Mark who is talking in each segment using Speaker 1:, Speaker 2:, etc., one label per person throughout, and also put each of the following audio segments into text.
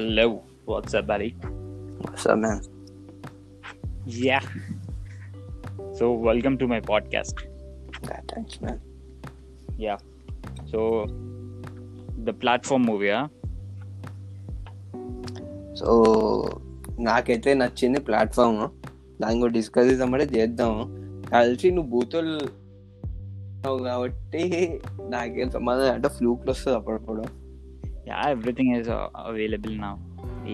Speaker 1: Hello, what's up, buddy? What's up, man? Yeah. So, welcome to my podcast. Yeah, thanks, man.
Speaker 2: Yeah. So, the platform movie, huh? So నాకైతే నచ్చింది platform దాని కూడా discuss చేద్దామంటే చేద్దాము కలిసి నువ్వు బూతులు కాబట్టి నాకేం సంబంధం అంటే ఫ్లూక్లు వస్తుంది అప్పుడప్పుడు
Speaker 1: యా ఎవ్రీథింగ్ ఈజ్ అవైలబుల్ నా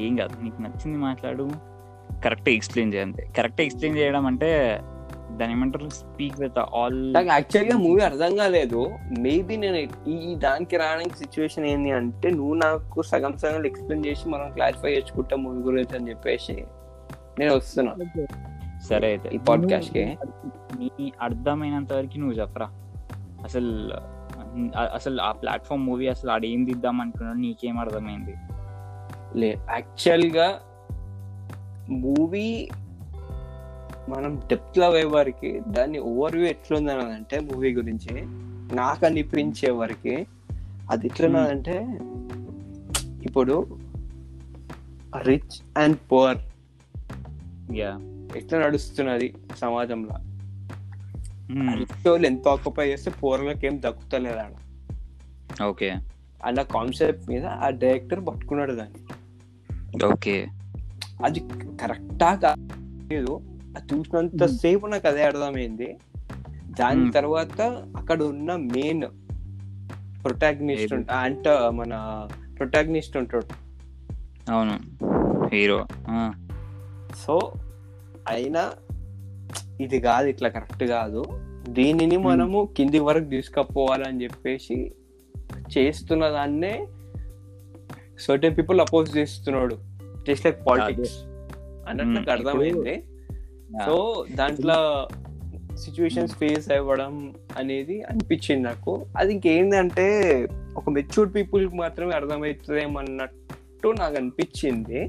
Speaker 1: ఏం కాదు నీకు నచ్చింది మాట్లాడు కరెక్ట్ ఎక్స్ప్లెయిన్ చేయండి కరెక్ట్ ఎక్స్ప్లెయిన్ చేయడం అంటే దాని ఏమంటారు
Speaker 2: స్పీక్ విత్ ఆల్ నాకు యాక్చువల్గా మూవీ అర్థం కాలేదు మేబీ నేను ఈ దానికి రావడానికి సిచ్యువేషన్ ఏంటి అంటే నువ్వు నాకు సగం సగం ఎక్స్ప్లెయిన్ చేసి మనం క్లారిఫై చేసుకుంటా మూవీ గురించి అని చెప్పేసి నేను వస్తున్నా
Speaker 1: సరే అయితే
Speaker 2: ఈ పాడ్కాస్ట్కి
Speaker 1: నీ అర్థమైనంత వరకు నువ్వు చెప్పరా అసలు అసలు ఆ ప్లాట్ఫామ్ మూవీ అసలు ఏం దిద్దాం అనుకున్నాడు నీకేం అర్థమైంది
Speaker 2: లేదు యాక్చువల్గా మూవీ మనం డెప్త్ లో అయ్యే వారికి దాన్ని ఓవర్ వ్యూ అంటే మూవీ గురించి నాకు అనిపించే వారికి అది ఎట్లున్నదంటే ఇప్పుడు రిచ్ అండ్ పువర్ ఎట్లా నడుస్తున్నది సమాజంలో వాళ్ళు ఎంత ఆక్యుపై చేస్తే పూర్వకి ఏం దక్కుతలేదు ఆడ ఓకే అన్న కాన్సెప్ట్ మీద ఆ డైరెక్టర్ పట్టుకున్నాడు
Speaker 1: దాన్ని ఓకే అది
Speaker 2: కరెక్టా కాదు చూసినంత సేపు నాకు అదే అర్థమైంది దాని తర్వాత అక్కడ ఉన్న మెయిన్ ప్రొటాగ్నిస్ట్ అంట మన ప్రొటాగ్నిస్ట్ ఉంటాడు అవును హీరో సో అయినా ఇది కాదు ఇట్లా కరెక్ట్ కాదు దీనిని hmm. మనము కింది వరకు తీసుకపోవాలని చెప్పేసి చేస్తున్న దాన్నే సర్టెన్ పీపుల్ అపోజ్ చేస్తున్నాడు జస్ట్ లైక్ పాలిటిక్స్ అన్నట్టు నాకు hmm. అర్థమైంది సో దాంట్లో సిచ్యువేషన్స్ ఫేస్ hmm. అవ్వడం అనేది అనిపించింది నాకు అది ఇంకేందంటే ఒక మెచ్యూర్డ్ పీపుల్ మాత్రమే అర్థమవుతుందేమన్నట్టు నాకు అనిపించింది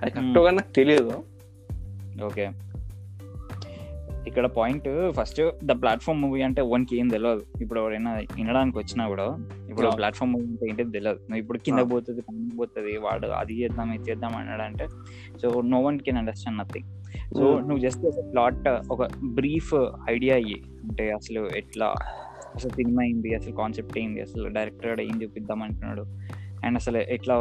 Speaker 2: అది కరెక్ట్గా నాకు తెలియదు
Speaker 1: ఓకే ఇక్కడ point first the platform movie అంటే వన్కి ఏం తెలియదు ఇప్పుడు ఎవరైనా వినడానికి వచ్చినా కూడా ఇప్పుడు ప్లాట్ఫామ్ మూవీ అంటే ఏంటి తెలియదు నువ్వు ఇప్పుడు కింద పోతుంది పైన పోతుంది వాడు అది చేద్దాం ఇది చేద్దాం అన్నాడంటే so no one can understand nothing so నువ్వు జస్ట్ ప్లాట్ ఒక బ్రీఫ్ ఐడియా అయ్యి అంటే అసలు ఎట్లా అసలు సినిమా ఏంది అసలు కాన్సెప్ట్ ఏంది అసలు డైరెక్టర్ ఏం చూపిద్దాం అంటున్నాడు అండ్ అసలు ఎట్లా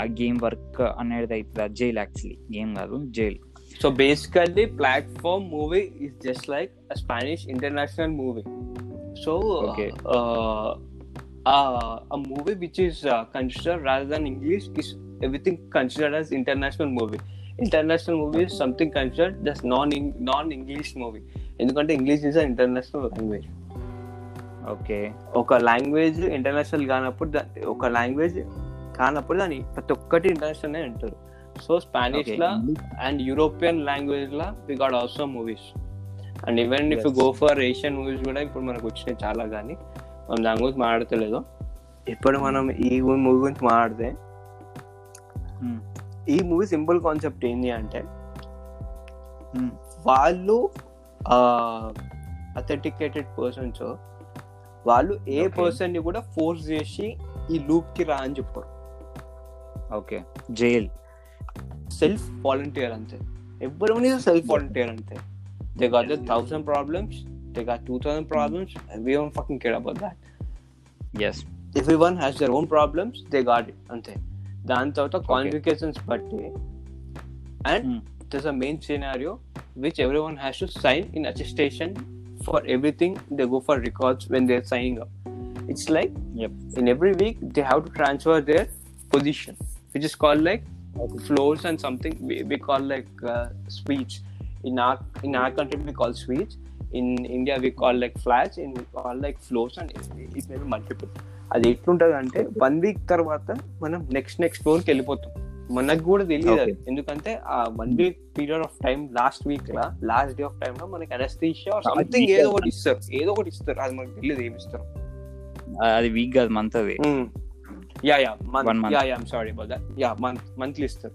Speaker 1: ఆ గేమ్ వర్క్ అనేది అవుతుంది జైల్ యాక్చువల్లీ గేమ్ కాదు jail
Speaker 2: So basically, platform movie is just like a Spanish international movie. So okay. uh, uh, a movie which is uh, considered rather than English is everything considered as international movie. International movie something considered just non non English movie ఎందుకంటే English is international language
Speaker 1: okay
Speaker 2: ఒక language international కానప్పుడు ఒక language కానప్పుడు దాని ప్రతి ఒక్కటి international అంటారు so Spanish లా అండ్ యూరోపియన్ లాంగ్వేజ్ లా we got also movies and even if go for Asian movies కూడా ఇప్పుడు మనకు వచ్చినాయి చాలా కానీ మనం దాని గురించి మాట్లాడతలేదు ఇప్పుడు మనం ఈ మూవీ గురించి మాట్లాడితే hmm. ఈ మూవీ సింపుల్ కాన్సెప్ట్ ఏంటి అంటే hmm. వాళ్ళు అథెంటికేటెడ్ పర్సన్స్ వాళ్ళు ఏ పర్సన్ ని కూడా ఫోర్స్ చేసి ఈ లూప్ కి రా అని చెప్పారు ఓకే జైల్ self ವಾಲಂಟಿಯರ್ ಅಂತೆ everyone is a self volunteer They got the thousand problems, they got two thousand problems, and we don't fucking care about that.
Speaker 1: Yes.
Speaker 2: Everyone has their own problems, they got it ante. దాని తర్వాత convictions బట్టి and thus a main scenario which every one has to sign in association for everything they go for records when they signing up it's like in every week they have to transfer their position which is called like floors and something we, we call like uh, in in our in our country we call speech in india we call like flats in we call like floors and it may be అది ఎట్లుంటుంది అంటే one week తర్వాత మనం next next ఫ్లోర్కి వెళ్ళిపోతాం మనకు కూడా తెలియదు అది ఎందుకంటే ఆ one week period of time last week లా లాస్ట్ డే ఆఫ్ టైం లో మనకి అనస్థీషియా సంథింగ్ ah, ఏదో ఒకటి ఇస్తారు ఏదో ఒకటి ఇస్తారు అది మనకు తెలియదు ఏమి ఇస్తారు
Speaker 1: అది వీక్ కాదు మంత్ అది
Speaker 2: yeah yeah month yeah yeah sorry about that yeah month monthly ఇస్తారు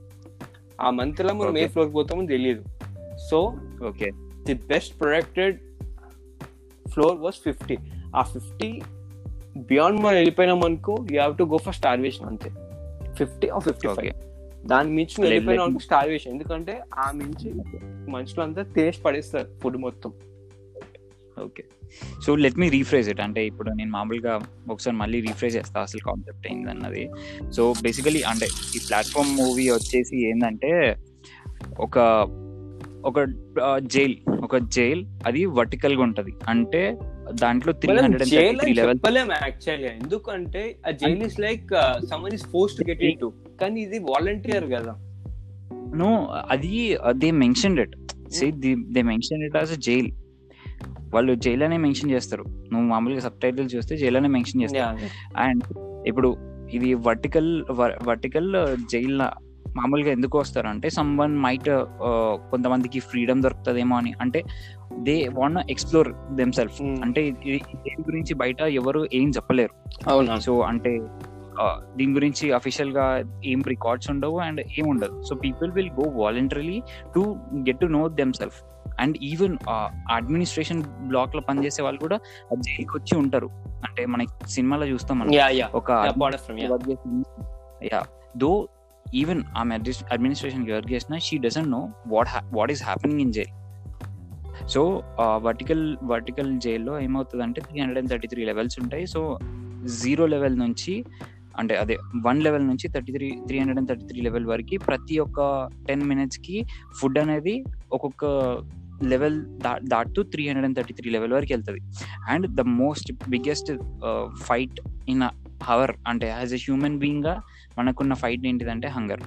Speaker 2: ఆ మంత్ లో మనం ఏ ఫ్లోర్ పోతామో తెలియదు so okay the best protected floor was fifty ఆ ఫిఫ్టీ బియాండ్ మనం వెళ్ళిపోయినాం అనుకో you have to go for starvation అంతే ఫిఫ్టీ ఆర్ ఫిఫ్టీ ఫైవ్ దాని మించి వెళ్ళిపోయిన వాళ్ళకి స్టార్వేషన్ ఎందుకంటే ఆ మించి అంతా టేస్ట్ పడేస్తారు ఫుడ్ మొత్తం
Speaker 1: okay so let me rephrase it అంటే ఇప్పుడు నేను మామూలుగా ఒకసారి మళ్ళీ రీఫ్రేజ్ చేస్తా అసలు కాన్సెప్ట్ ఏందన్నది సో బేసికలీ అంటే ఈ ప్లాట్ఫామ్ మూవీ వచ్చేసి ఏంటంటే ఒక ఒక జైల్ ఒక జైల్ అది వర్టికల్ గా ఉంటది అంటే
Speaker 2: దాంట్లో three hundred and three level ఎందుకంటే ఆ jail is like someone is force to get in
Speaker 1: కానీ ఇది వాలంటీర్ కదా నో అది they mention it say they mention it as a jail వాళ్ళు జైలు అనే మెన్షన్ చేస్తారు నువ్వు మామూలుగా సబ్ టైటిల్ చూస్తే జైలు అనే మెన్షన్ చేస్తారు అండ్ ఇప్పుడు ఇది వర్టికల్ వర్టికల్ జైల్ మామూలుగా ఎందుకు వస్తారు అంటే సమ్ వన్ మైట్ కొంతమందికి ఫ్రీడమ్ దొరుకుతుందేమో అని అంటే they want explore them self అంటే దేని గురించి బయట ఎవరు ఏం చెప్పలేరు సో అంటే దీని గురించి అఫీషియల్ గా ఏం రికార్డ్స్ ఉండవు అండ్ ఏం ఉండదు so people will go voluntarily to get to know them self and even administration block లో పనిచేసే వాళ్ళు కూడా జైలుకి వచ్చి ఉంటారు అంటే మనకి సినిమాలో చూస్తాం మనం ఒక యా దో ఈవెన్ ఆమె అడ్మినిస్ట్రేషన్ వర్క్ చేసిన she doesn't know what what is happening in jail so vertical vertical జైల్లో ఏమవుతుందంటే three hundred and thirty three levels ఉంటాయి సో జీరో లెవెల్ నుంచి అంటే అదే వన్ లెవెల్ నుంచి thirty three three hundred and thirty three level వరకు ప్రతి ఒక్క టెన్ మినిట్స్కి ఫుడ్ అనేది ఒక్కొక్క లెవెల్ దా దాటుతూ three hundred and thirty three level వరకు వెళ్తుంది and the most biggest fight in our అంటే యాజ్ ఎ హ్యూమన్ బీయింగ్గా మనకున్న ఫైట్ ఏంటిదంటే హంగర్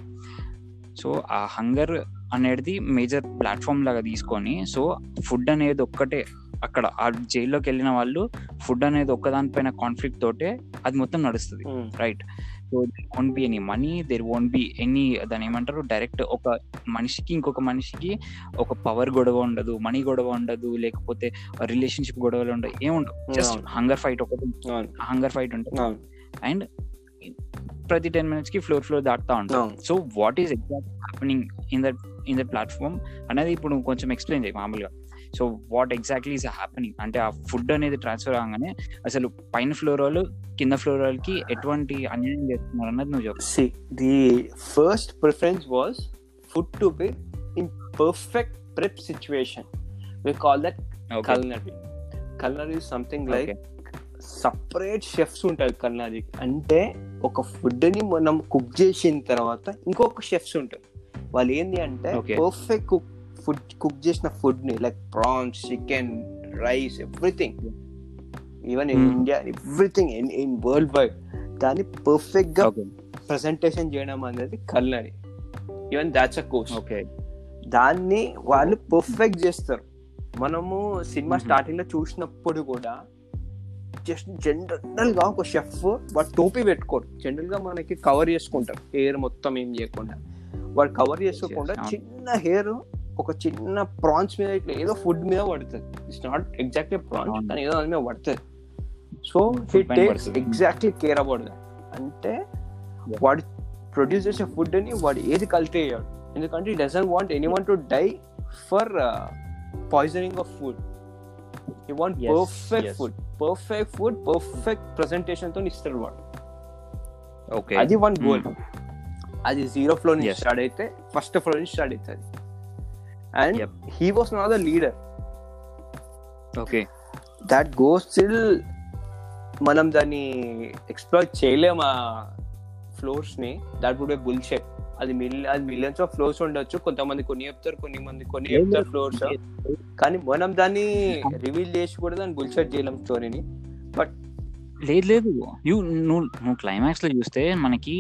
Speaker 1: సో ఆ హంగర్ అనేది మేజర్ ప్లాట్ఫామ్ లాగా తీసుకొని సో ఫుడ్ అనేది ఒక్కటే అక్కడ ఆ జైల్లోకి వెళ్ళిన వాళ్ళు ఫుడ్ అనేది ఒక్కదానిపైన కాన్ఫ్లిక్ట్ తోటే అది మొత్తం నడుస్తుంది right hmm. So there won't be any money there won't be any దాని ఏమంటారు డైరెక్ట్ ఒక మనిషికి ఇంకొక మనిషికి ఒక పవర్ గొడవ ఉండదు మనీ గొడవ ఉండదు లేకపోతే రిలేషన్షిప్ గొడవలు ఉండవు ఏముండవు జస్ట్ హంగర్ ఫైట్ ఒకటి హంగర్ ఫైట్ ఉంటుంది అండ్ ప్రతి టెన్ మినిట్స్ కి ఫ్లోర్ ఫ్లోర్ దాటుతా ఉంటాం so what is exact happening in that in that platform అనేది ఇప్పుడు కొంచెం ఎక్స్ప్లెయిన్ చేయి మామూలుగా so what exactly is happening అంటే ఆ ఫుడ్ అనేది ట్రాన్స్ఫర్ అవగానే అసలు పైన ఫ్లోర్ వాళ్ళు కింద ఫ్లోర్ వాళ్ళకి ఎటువంటి అన్యాయం చేస్తున్నారు అన్నది నువ్వు
Speaker 2: చెప్పు the first preference was food to be in perfect prep situation we call that culinary culinary something like separate chefs ఉంటారు కల్నరీకి అంటే ఒక ఫుడ్ని మనం కుక్ చేసిన తర్వాత ఇంకొక షెఫ్స్ ఉంటారు వాళ్ళు ఏంటి అంటే పర్ఫెక్ట్ కుక్ ఫుడ్ కుక్ చేసిన ఫుడ్ని like prawns chicken rice everything even in India everything in in world wide దాన్ని పర్ఫెక్ట్గా ప్రజెంటేషన్ చేయడం అనేది కళ్ళు అని even that's a course okay దాన్ని వాళ్ళు పర్ఫెక్ట్ చేస్తారు మనము సినిమా స్టార్టింగ్లో hmm. చూసినప్పుడు కూడా జస్ట్ జనరల్గా ఒక షెఫ్ వాడు టోపీ పెట్టుకోడు జనరల్గా మనకి కవర్ చేసుకుంటారు హెయిర్ మొత్తం ఏం చేయకుండా వాడు కవర్ చేసుకోకుండా చిన్న హెయిర్ ఒక చిన్న ప్రాన్స్ మీద ఇట్లా ఏదో hmm. ఫుడ్ మీద పడుతుంది ఇట్స్ నాట్ ఎగ్జాక్ట్లీ ప్రాన్స్ కానీ ఏదో దాని మీద పడుతుంది so he takes exactly care about that అంటే వాడు ప్రొడ్యూస్ చేసే ఫుడ్ అని వాడు ఏది కల్తీ అయ్యాడు ఎందుకంటే ఈ doesn't want any one to die for poisoning of food you want perfect food perfect food perfect presentation తో ఇస్తాడు వాడు ఓకే అది వన్ గోల్ hmm. అది జీరో ఫ్లో నుంచి స్టార్ట్ అయితే ఫస్ట్ ఫ్లో నుంచి స్టార్ట్ అవుతుంది and yep. he was not the leader
Speaker 1: okay
Speaker 2: that goes still మనం దాన్ని ఎక్స్ప్లోర్ చేయలేము ఆ ఫ్లోర్స్ ని దాట్ వుడ్ బి బుల్షెట్ అది మిల్ అది మిలియన్స్ ఆఫ్ ఫ్లోర్స్ ఉండొచ్చు కొంతమంది కొన్ని చెప్తారు కొన్ని మంది కొన్ని చెప్తారు ఫ్లోర్స్ కానీ మనం దాన్ని రివీల్ చేసి కూడా దాన్ని బుల్షెట్ చేయలేం స్టోరీని బట్
Speaker 1: లేదు లేదు యూ నువ్వు నువ్వు క్లైమాక్స్ లో చూస్తే మనకి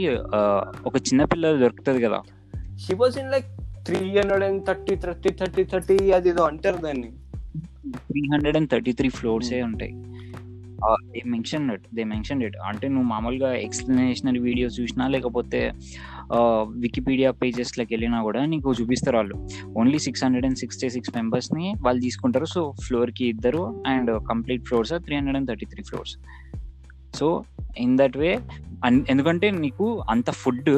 Speaker 2: ఒక చిన్న పిల్ల దొరుకుతుంది కదా she was in like three hundred and thirty thirty
Speaker 1: thirty thirty అది ఏదో అంటారు దాన్ని three hundred and thirty three ఫ్లోర్సే ఉంటాయి they mention it they mention it అంటే నువ్వు మామూలుగా ఎక్స్ప్లెనేషనరీ వీడియోస్ చూసినా లేకపోతే వికీపీడియా పేజెస్లోకి వెళ్ళినా కూడా నీకు చూపిస్తారు వాళ్ళు only six hundred and sixty six మెంబర్స్ని వాళ్ళు తీసుకుంటారు సో ఫ్లోర్కి ఇద్దరు and complete floors three hundred and thirty three floors so in that way ఎందుకంటే నీకు అంత ఫుడ్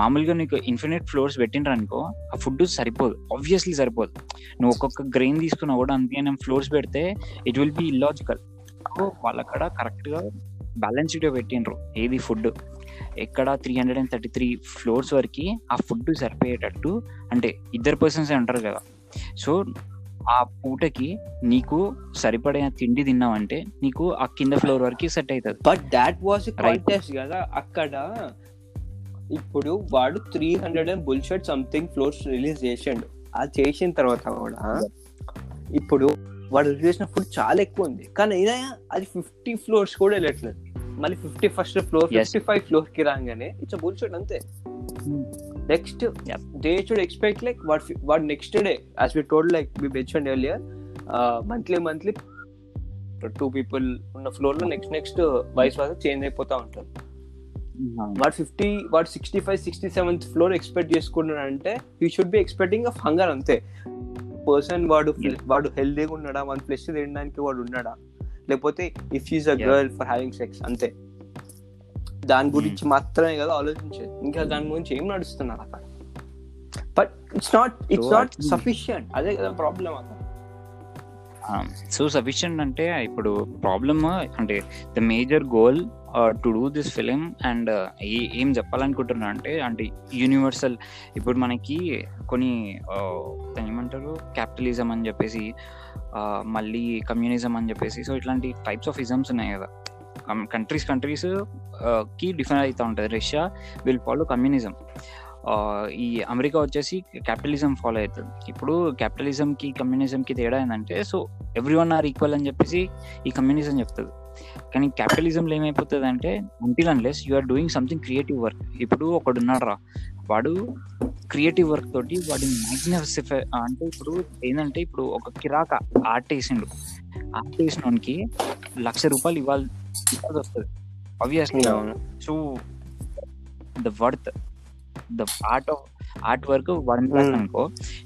Speaker 1: మామూలుగా నీకు ఇన్ఫినిట్ ఫ్లోర్స్ పెట్టిండ్రు అనుకో ఆ ఫుడ్ సరిపోదు ఆబ్వియస్లీ సరిపోదు నువ్వు ఒక్కొక్క గ్రెయిన్ తీసుకున్నా కూడా అందుకే ఫ్లోర్స్ పెడితే ఇట్ విల్ బి ఇల్లాజికల్ వాళ్ళు అక్కడ కరెక్ట్గా బ్యాలెన్స్డ్గా పెట్టిండ్రు ఏది ఫుడ్ ఎక్కడ three hundred and thirty three floors వరకు ఆ ఫుడ్ సరిపోయేటట్టు అంటే ఇద్దరు పర్సన్స్ ఉంటారు కదా సో ఆ పూటకి నీకు సరిపడే తిండి తిన్నావంటే నీకు ఆ కింద ఫ్లోర్ వరకు సెట్ అవుతుంది
Speaker 2: బట్ దాట్ వాస్ కదా అక్కడ ఇప్పుడు వాడు three hundred and shirt something floors release చేసిండు అది చేసిన తర్వాత కూడా ఇప్పుడు వాడు రిలీజ్ చేసిన ఫుడ్ చాలా ఎక్కువ ఉంది కానీ అయినా అది ఫిఫ్టీ ఫ్లోర్స్ కూడా వెళ్ళట్లేదు మళ్ళీ fifty first floor fifty five floor కి రాగానే ఇట్స్ బుల్ షర్ట్ అంతే next they should expect like వాడు what next day as we told like we and earlier monthly monthly two people ఉన్న ఫ్లోర్ లో next next వయసు వాళ్ళు change అయిపోతా ఉంటారు Hmm. వాడు ఫిఫ్టీ వాడు sixty five sixty seventh floor expect చేసుకుంటున్నాడు అంటే you should be expecting of hunger అంతే పర్సన్ వాడు వాడు హెల్దీగా ఉన్నాడా వన్ ప్లస్ తినడానికి వాడు ఉన్నాడా లేకపోతే if is a girl for having sex అంతే దాని hmm. గురించి మాత్రమే కదా ఆలోచించేది ఇంకా దాని గురించి ఏం నడుస్తున్నారు అక్కడ but it's not it's not sufficient అదే కదా ప్రాబ్లం అక్కడ సో um,
Speaker 1: సఫిషియంట్ అంటే ఇప్పుడు ప్రాబ్లమ్ అంటే the major goal to do this film and ఏం చెప్పాలనుకుంటున్నా అంటే అంటే యూనివర్సల్ ఇప్పుడు మనకి కొన్ని ఏమంటారు క్యాపిటలిజం అని చెప్పేసి మళ్ళీ కమ్యూనిజం అని చెప్పేసి సో ఇట్లాంటి టైప్స్ ఆఫ్ ఇజమ్స్ ఉన్నాయి కదా కంట్రీస్ కంట్రీస్ కి డిఫరెంట్ అవుతూ ఉంటుంది రష్యా విల్ ఫాలో కమ్యూనిజం ఈ అమెరికా వచ్చేసి క్యాపిటలిజం ఫాలో అవుతుంది ఇప్పుడు క్యాపిటలిజంకి కమ్యూనిజంకి తేడా ఏంటంటే so every one are equal అని చెప్పేసి ఈ కమ్యూనిజం చెప్తుంది కానీ క్యాపిటలిజంలో ఏమైపోతుంది అంటే until unless you are doing something creative work ఇప్పుడు ఒకడు ఉన్నాడు రా వాడు క్రియేటివ్ వర్క్ తోటి వాడి మ్యాగ్నిఫై అంటే ఇప్పుడు ఏంటంటే ఇప్పుడు ఒక కిరాక ఆర్ట్ వేసిండు ఆర్ట్ వేసినోనికి లక్ష రూపాయలు ఇవ్వాలి ఇవ్వాల్సి వస్తుంది obviously so the worth the art of art work one lakh అనుకో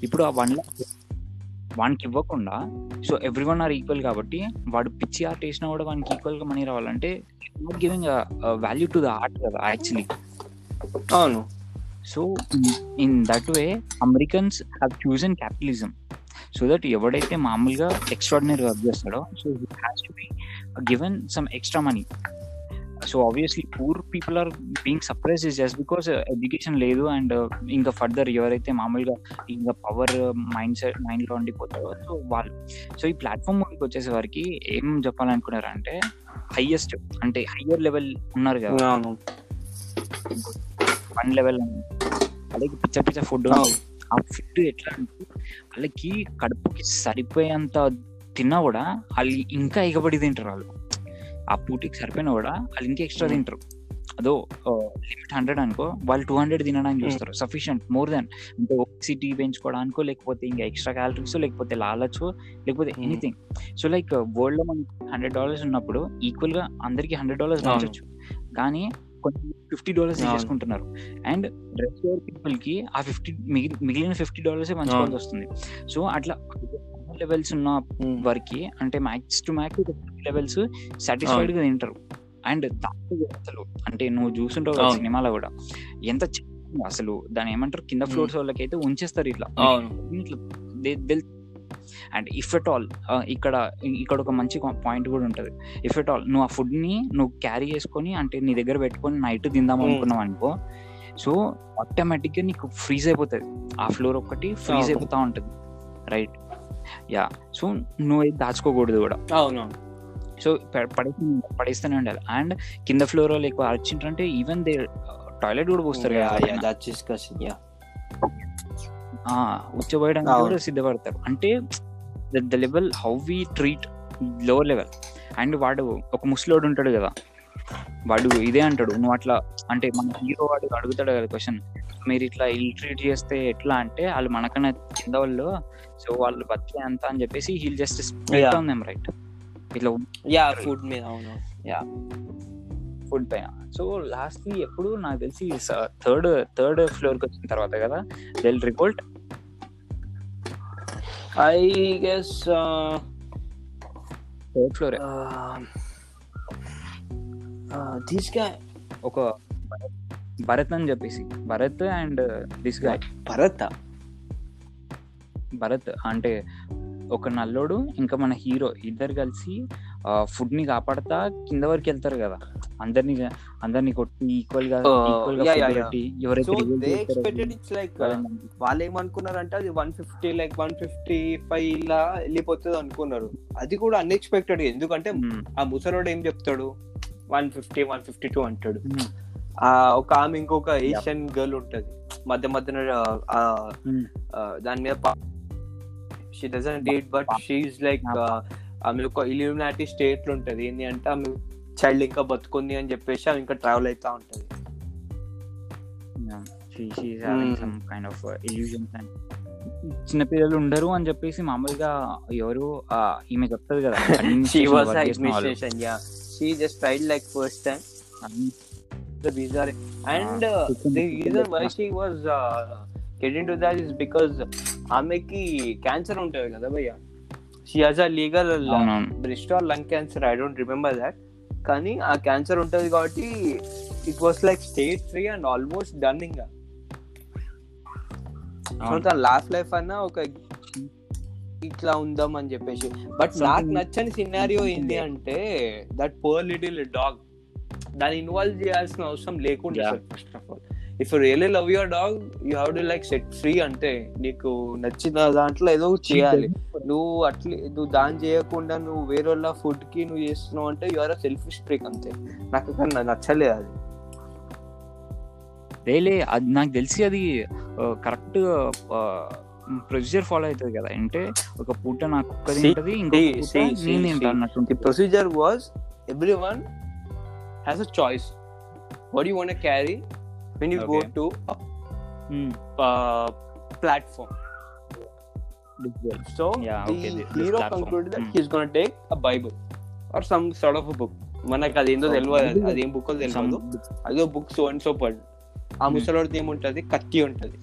Speaker 1: ఇప్పుడు ఆ వన్ లాక్ వానికి ఇవ్వకుండా so every one are equal కాబట్టి వాడు పిచ్చి ఆర్ట్ వేసినా కూడా వానికి ఈక్వల్గా మనీ రావాలంటే not giving value to the art కదా యాక్చువల్లీ అవును so in that way Americans have in capitalism so that ఎవడైతే మామూలుగా ఎక్స్ట్రాడినరీ వర్క్ చేస్తాడో so has to be given some extra money so obviously poor people are being surprise is just because education లేదు and uh, ఇంకా further ఎవరైతే మామూలుగా ఇంకా power mindset మైండ్లో ఉండిపోతారో సో వాళ్ళు సో ఈ ప్లాట్ఫామ్ ముందుకు వారికి ఏం చెప్పాలనుకున్నారంటే హైయెస్ట్ అంటే హయ్యర్ లెవెల్ ఉన్నారు కదా వన్ లెవెల్ అలాగే పిచ్చ పిచ్చ ఫుడ్ ఆ ఫుడ్ ఎట్లా అంటే వాళ్ళకి కడుపుకి సరిపోయేంత తిన్నా కూడా వాళ్ళు ఇంకా ఎగబడి తింటారు వాళ్ళు ఆ పూటికి సరిపోయినా కూడా వాళ్ళు ఇంకా ఎక్స్ట్రా hmm. తింటారు అదో లిమిట్ హండ్రెడ్ అనుకో వాళ్ళు టూ హండ్రెడ్ తినడానికి hmm. చూస్తారు సఫిషియంట్ మోర్ దెన్ అంటే ఒక్సిటీ పెంచుకోవడానికో లేకపోతే ఇంకా ఎక్స్ట్రా క్యాలరీస్ లేకపోతే లాలచ్చు లేకపోతే ఎనీథింగ్ సో లైక్ వరల్డ్ లో మనకి హండ్రెడ్ డాలర్స్ ఉన్నప్పుడు ఈక్వల్ గా అందరికి హండ్రెడ్ డాలర్స్ పంచవచ్చు కానీ కొంచెం ఫిఫ్టీ డాలర్స్ చేసుకుంటున్నారు అండ్ రెస్ట్ పీపుల్ కి ఆ ఫిఫ్టీ మిగిలిన ఫిఫ్టీ డాలర్స్ మంచి వస్తుంది సో అట్లా లెవెల్స్ ఉన్న వారికి అంటే max to max levels satisfied గా తింటారు అండ్ దాంట్లో అసలు అంటే నువ్వు చూసుంటావు సినిమాలో కూడా ఎంత అసలు దాని ఏమంటారు కింద ఫ్లోర్స్ వాళ్ళకి అయితే ఉంచేస్తారు ఇట్లా అండ్ ఇఫ్ ఎట్ ఆల్ ఇక్కడ ఇక్కడ ఒక మంచి పాయింట్ కూడా ఉంటుంది ఇఫ్ ఎట్ ఆల్ నువ్వు ఆ ఫుడ్ ని నువ్వు క్యారీ చేసుకొని అంటే నీ దగ్గర పెట్టుకొని నైట్ తిందాం అనుకున్నావు అనుకో సో ఆటోమేటిక్ గా నీకు ఫ్రీజ్ అయిపోతుంది ఆ ఫ్లోర్ ఒక్కటి ఫ్రీజ్ అయిపోతా ఉంటుంది రైట్ యా సో నువ్వు ఇది దాచుకోకూడదు
Speaker 2: కూడా అవును సో పడేసి
Speaker 1: పడేస్తూనే ఉండాలి అండ్ కింద ఫ్లోర్ వాళ్ళు ఎక్కువ అంటే ఈవెన్ దే టాయిలెట్
Speaker 2: కూడా పోస్తారు కదా
Speaker 1: కూర్చోబోయడానికి కూడా సిద్ధపడతారు అంటే the level how we treat lower level and వాడు ఒక ముసలోడు ఉంటాడు కదా వాడు ఇదే అంటాడు నువ్వు అట్లా అంటే మన హీరో వాడు అడుగుతాడు కదా క్వశ్చన్ మీరు ఇట్లా ఇల్ ట్రీట్ చేస్తే ఎట్లా అంటే వాళ్ళు మనకన్నా కింద వాళ్ళు సో వాళ్ళు బతికే అంత అని చెప్పేసి హీల్ జస్ట్ స్ప్లిట్ రైట్ ఇట్లా యా ఫుడ్ మీద అవును యా ఫుడ్ పైన సో లాస్ట్లీ ఎప్పుడు నాకు తెలిసి థర్డ్ థర్డ్ ఫ్లోర్కి వచ్చిన తర్వాత కదా they'll report I guess third floor తీసుకా ఒక భరత్ అని చెప్పేసి Bharat and this guy Bharat Bharat అంటే ఒక నల్లోడు ఇంకా మన హీరో ఇద్దరు కలిసి ఫుడ్ ని కాపాడుతా కింద వరకు వెళ్తారు కదా అందరిని అందరిని కొట్టి ఈక్వల్ గా
Speaker 2: వాళ్ళు ఏమనుకున్నారు అంటే అది one fifty like one fifty five ఇలా వెళ్ళిపోతుంది అనుకున్నారు అది కూడా అన్ఎక్స్పెక్టెడ్ ఎందుకంటే hmm. ఆ ముసలోడు ఏం చెప్తాడు one fifty one fifty two అంటాడు hmm. ఆ ఒక ఆమె ఇంకొక ఏషియన్ గర్ల్ ఉంటది మధ్య మధ్యన hmm. దాని మీద she doesn't date but she is like ఆమె యొక్క ఇల్యూమినాటి లో ఉంటుంది ఏంటి అంటే ఆమె చైల్డ్ ఇంకా బతుకుంది అని చెప్పేసి ఆమె ఇంకా ట్రావెల్ అవుతా ఉంటుంది
Speaker 1: పిల్లలు ఉండరు అని చెప్పేసి మామూలుగా ఎవరు
Speaker 2: ఈమె చెప్తుంది కదా she just tried like first time and bizarre and uh, the ఆమెకి క్యాన్సర్ ఉంటుంది కదా భయ్య she has a legal breast or lung cancer I don't remember that కానీ ఆ క్యాన్సర్ ఉంటుంది కాబట్టి it was like state free and almost done ఇంకా తన లాస్ట్ లైఫ్ అన్న ఒక ఇట్లా ఉందాం అని చెప్పేసి బట్ నాకు నచ్చని సినారియో ఏంటి అంటే దట్ పర్ లిటిల్ డాగ్ దాన్ని ఇన్వాల్వ్ చేయాల్సిన అవసరం లేకుండా
Speaker 1: first of
Speaker 2: all if really love your dog you have to like set free అంటే నీకు నచ్చిన దాంట్లో ఏదో చేయాలి నువ్వు అట్లే నువ్వు దాని చేయకుండా నువ్వు వేరే వాళ్ళ ఫుడ్ కి నువ్వు చేస్తున్నావు అంటే యు ఆర్ సెల్ఫిష్ ట్రిక్ అంతే నాకు నచ్చలేదు అది రేలే అది నాకు
Speaker 1: తెలిసి అది కరెక్ట్ ప్రొసీజర్ ఫాలో అవుతుంది కదా అంటే ఒక పూట
Speaker 2: నాకు కుక్కది procedure was every one has a choice what you want carry when you okay. go to a mm. uh, platform. So yeah, okay. the hero platform. concluded that mm. he's gonna take a Bible or some sort of a book. మనకు అదేందో తెలియదు అదేం book తెలియదు అదో book so and so పడ్ ఆ ముసలోడిది ఏముంటది కత్తి ఉంటది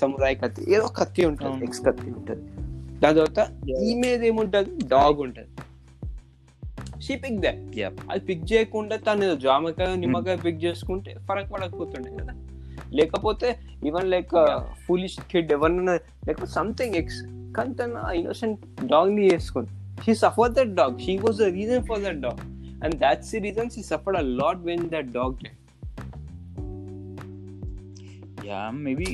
Speaker 2: సమురాయ్ కత్తి ఏదో కత్తి ఉంటది ఎక్స్ కత్తి ఉంటది దాని తర్వాత ఈమెది ఏముంటది డాగ్ ఉంటది షీ పిక్ దే అది పిక్ చేయకుండా తను జామకాయ hmm. నిమ్మకాయ పిక్ చేసుకుంటే ఫరక్ పడకపోతుండే కదా లేకపోతే ఈవెన్ లైక్ ఫులిష్ కిడ్ ఎవరినైనా లైక్ సంథింగ్ ఎక్స్ కానీ తను ఆ ఇన్నోసెంట్ డాగ్ ని చేసుకుంది she suffer that dog she was the reason for that dog and that's the reason she suffered a lot when that dog dead yeah maybe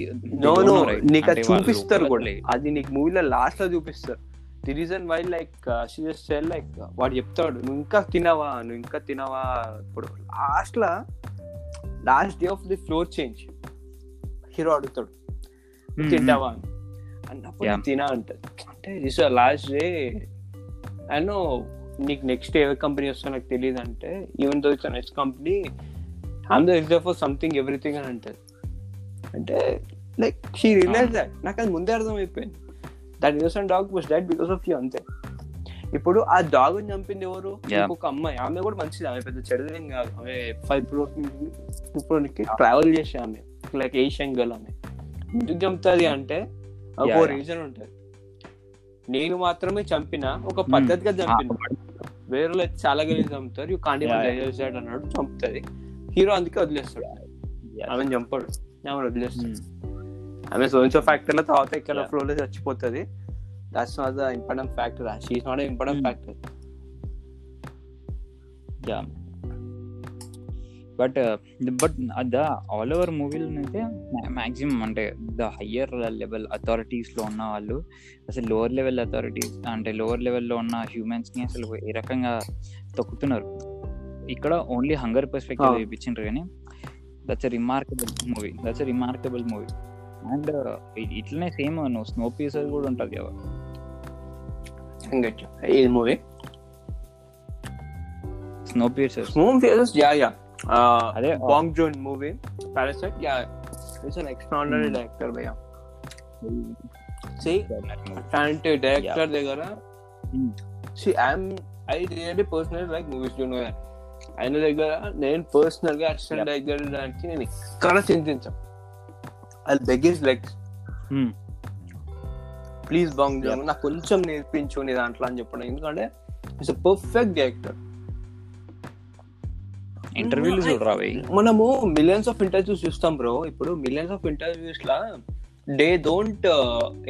Speaker 2: no no నీకు అది చూపిస్తారు కూడా అది నీకు మూవీలో లాస్ట్ లో చూపిస్తారు the reason why like she just sell like వాడు చెప్తాడు నువ్వు ఇంకా తినవా నువ్వు ఇంకా తినవా ఇప్పుడు లాస్ట్లో last day of the floor change hero అడుగుతాడు తింటావా అని అన్నప్పుడు తినా అంటది అంటే దిస్ లాస్ట్ డే అండ్ నీకు నెక్స్ట్ ఏ కంపెనీ వస్తా నాకు తెలియదు అంటే even though it's next company I'm the for something everything అని అంటది అంటే లైక్ షీ రియలైజ్ దాట్ నాకు అది ముందే అర్థమైపోయింది that innocent dog was dead because of you అంతే ఇప్పుడు ఆ డాగ్ చంపింది ఎవరు ఒక అమ్మాయి ఆమె కూడా మంచిది ఆమె పెద్ద చెడదేం కాదు ఆమె ఫైవ్ ఇప్పుడు ట్రావెల్ చేసే ఆమె లైక్ ఏషియన్ గర్ల్ ఆమె ఎందుకు చంపుతుంది అంటే ఒక రీజన్ ఉంటుంది నేను మాత్రమే చంపిన ఒక hmm. పద్ధతిగా చంపిన ah. వేరే చాలా గలి చంపుతారు యూ కాండి అన్నాడు చంపుతుంది హీరో అందుకే వదిలేస్తాడు ఆమె చంపాడు ఆమె వదిలేస్తాడు hmm. ఆమె సోన్సో లో తర్వాత ఇక్కడ ఫ్లోలో చచ్చిపోతుంది that's not the important factor she's not important factor
Speaker 1: yeah but but the all over మూవీలో అయితే మ్యాక్సిమం అంటే ద హయ్యర్ లెవెల్ అథారిటీస్లో ఉన్న వాళ్ళు అసలు లోవర్ లెవెల్ అథారిటీస్ అంటే లోవర్ లెవెల్లో ఉన్న హ్యూమన్స్ని అసలు ఏ రకంగా తొక్కుతున్నారు ఇక్కడ ఓన్లీ హంగర్ పర్స్పెక్టివ్ చూపించారు కానీ that's a remarkable movie that's a remarkable movie and ఇట్లనే సేమ్ నువ్వు స్నో
Speaker 2: పీసర్ కూడా ఉంటుంది కదా ఏది movie Snowpiercer Snowpiercers yeah yeah అదే Bong Joon movie Parasite yeah it's an extraordinary director భయ్యా see talented director yeah. దగ్గర see i'm i really personally like movies you know that ఆయన దగ్గర నేను పర్సనల్ గా assistant దగ్గర దానికి నేను ఎక్కడ చింతించాను I beg is like please Bong Joon నాకు కొంచెం నేర్పించు నీ దాంట్లో అని చెప్పడం ఎందుకంటే ఇట్స్ పర్ఫెక్ట్ డైరెక్టర్ ఇంటర్వ్యూలు చూడరావి మనము మిలియన్స్ ఆఫ్ ఇంటర్వ్యూస్ చూస్తాం బ్రో ఇప్పుడు మిలియన్స్ ఆఫ్ ఇంటర్వ్యూస్ లా they don't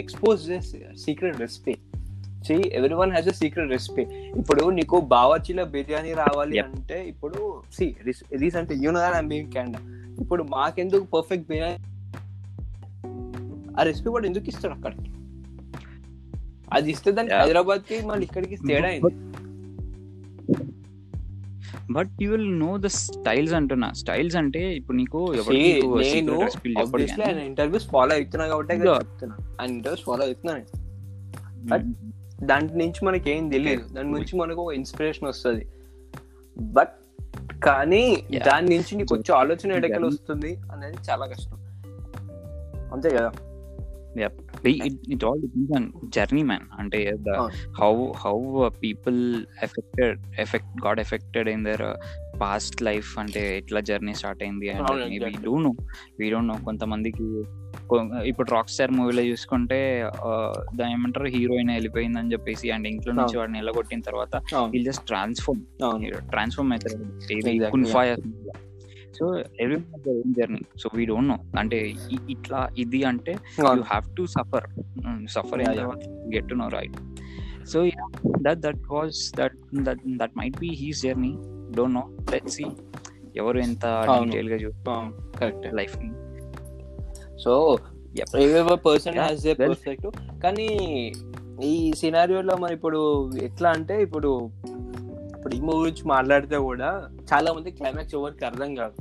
Speaker 2: expose secret recipe see every one has a secret recipe ఇప్పుడు నీకు బావచ్చిలో బిర్యానీ రావాలి అంటే ఇప్పుడు see recent you know than that I'm క్యాండ్ ఇప్పుడు మాకెందుకు పర్ఫెక్ట్ బిర్యానీ ఆ రెసిపీ వాడు ఎందుకు ఇస్తాడు అక్కడికి అది ఇస్తే దానికి హైదరాబాద్ కి మళ్ళీ ఇక్కడికి తేడా అయింది but you will know
Speaker 1: the styles అంటున్నా స్టైల్స్ అంటే ఇప్పుడు
Speaker 2: నీకు నేను ఇంటర్వ్యూస్ ఫాలో అవుతున్నా కాబట్టి ఇంటర్వ్యూస్ ఫాలో అవుతున్నాను బట్ దాంట్ నుంచి మనకి ఏం తెలియదు దాని నుంచి మనకు ఇన్స్పిరేషన్ వస్తుంది బట్ కానీ దాని నుంచి నీకు వచ్చే ఆలోచన ఎక్కడ వస్తుంది అనేది చాలా కష్టం అంతే కదా
Speaker 1: yeah it, it all depends on journey man and the, oh. Affected how uh, people past life అంటే ఎట్లా జర్నీ స్టార్ట్ అయింది అంటే నో వీ డోంట్ నో కొంతమందికి ఇప్పుడు రాక్ స్టార్ మూవీలో చూసుకుంటే uh, దాని ఏమంటారు హీరోయిన్ వెళ్ళిపోయింది అని చెప్పేసి అండ్ ఇంట్లో నుంచి వాడిని కొట్టిన తర్వాత ఇల్ జస్ట్ ట్రాన్స్ఫార్మ్ ట్రాన్స్ఫార్మ్ అవుతారు so every journey so we don't know అంటే ఇట్లా ఇది అంటే you have to suffer suffer get to know right so that that was that that that might be his journey don't know let see ఎవరు ఎంత detail గా చూస్తాం correct life
Speaker 2: so person has perfect కానీ ఈ సినారియోలో మరి ఇప్పుడు ఎట్లా అంటే ఇప్పుడు ఇప్పుడు ఈ మూవీ గురించి మాట్లాడితే కూడా చాలా మంది క్లైమాక్స్ ఎవరికి అర్థం కాదు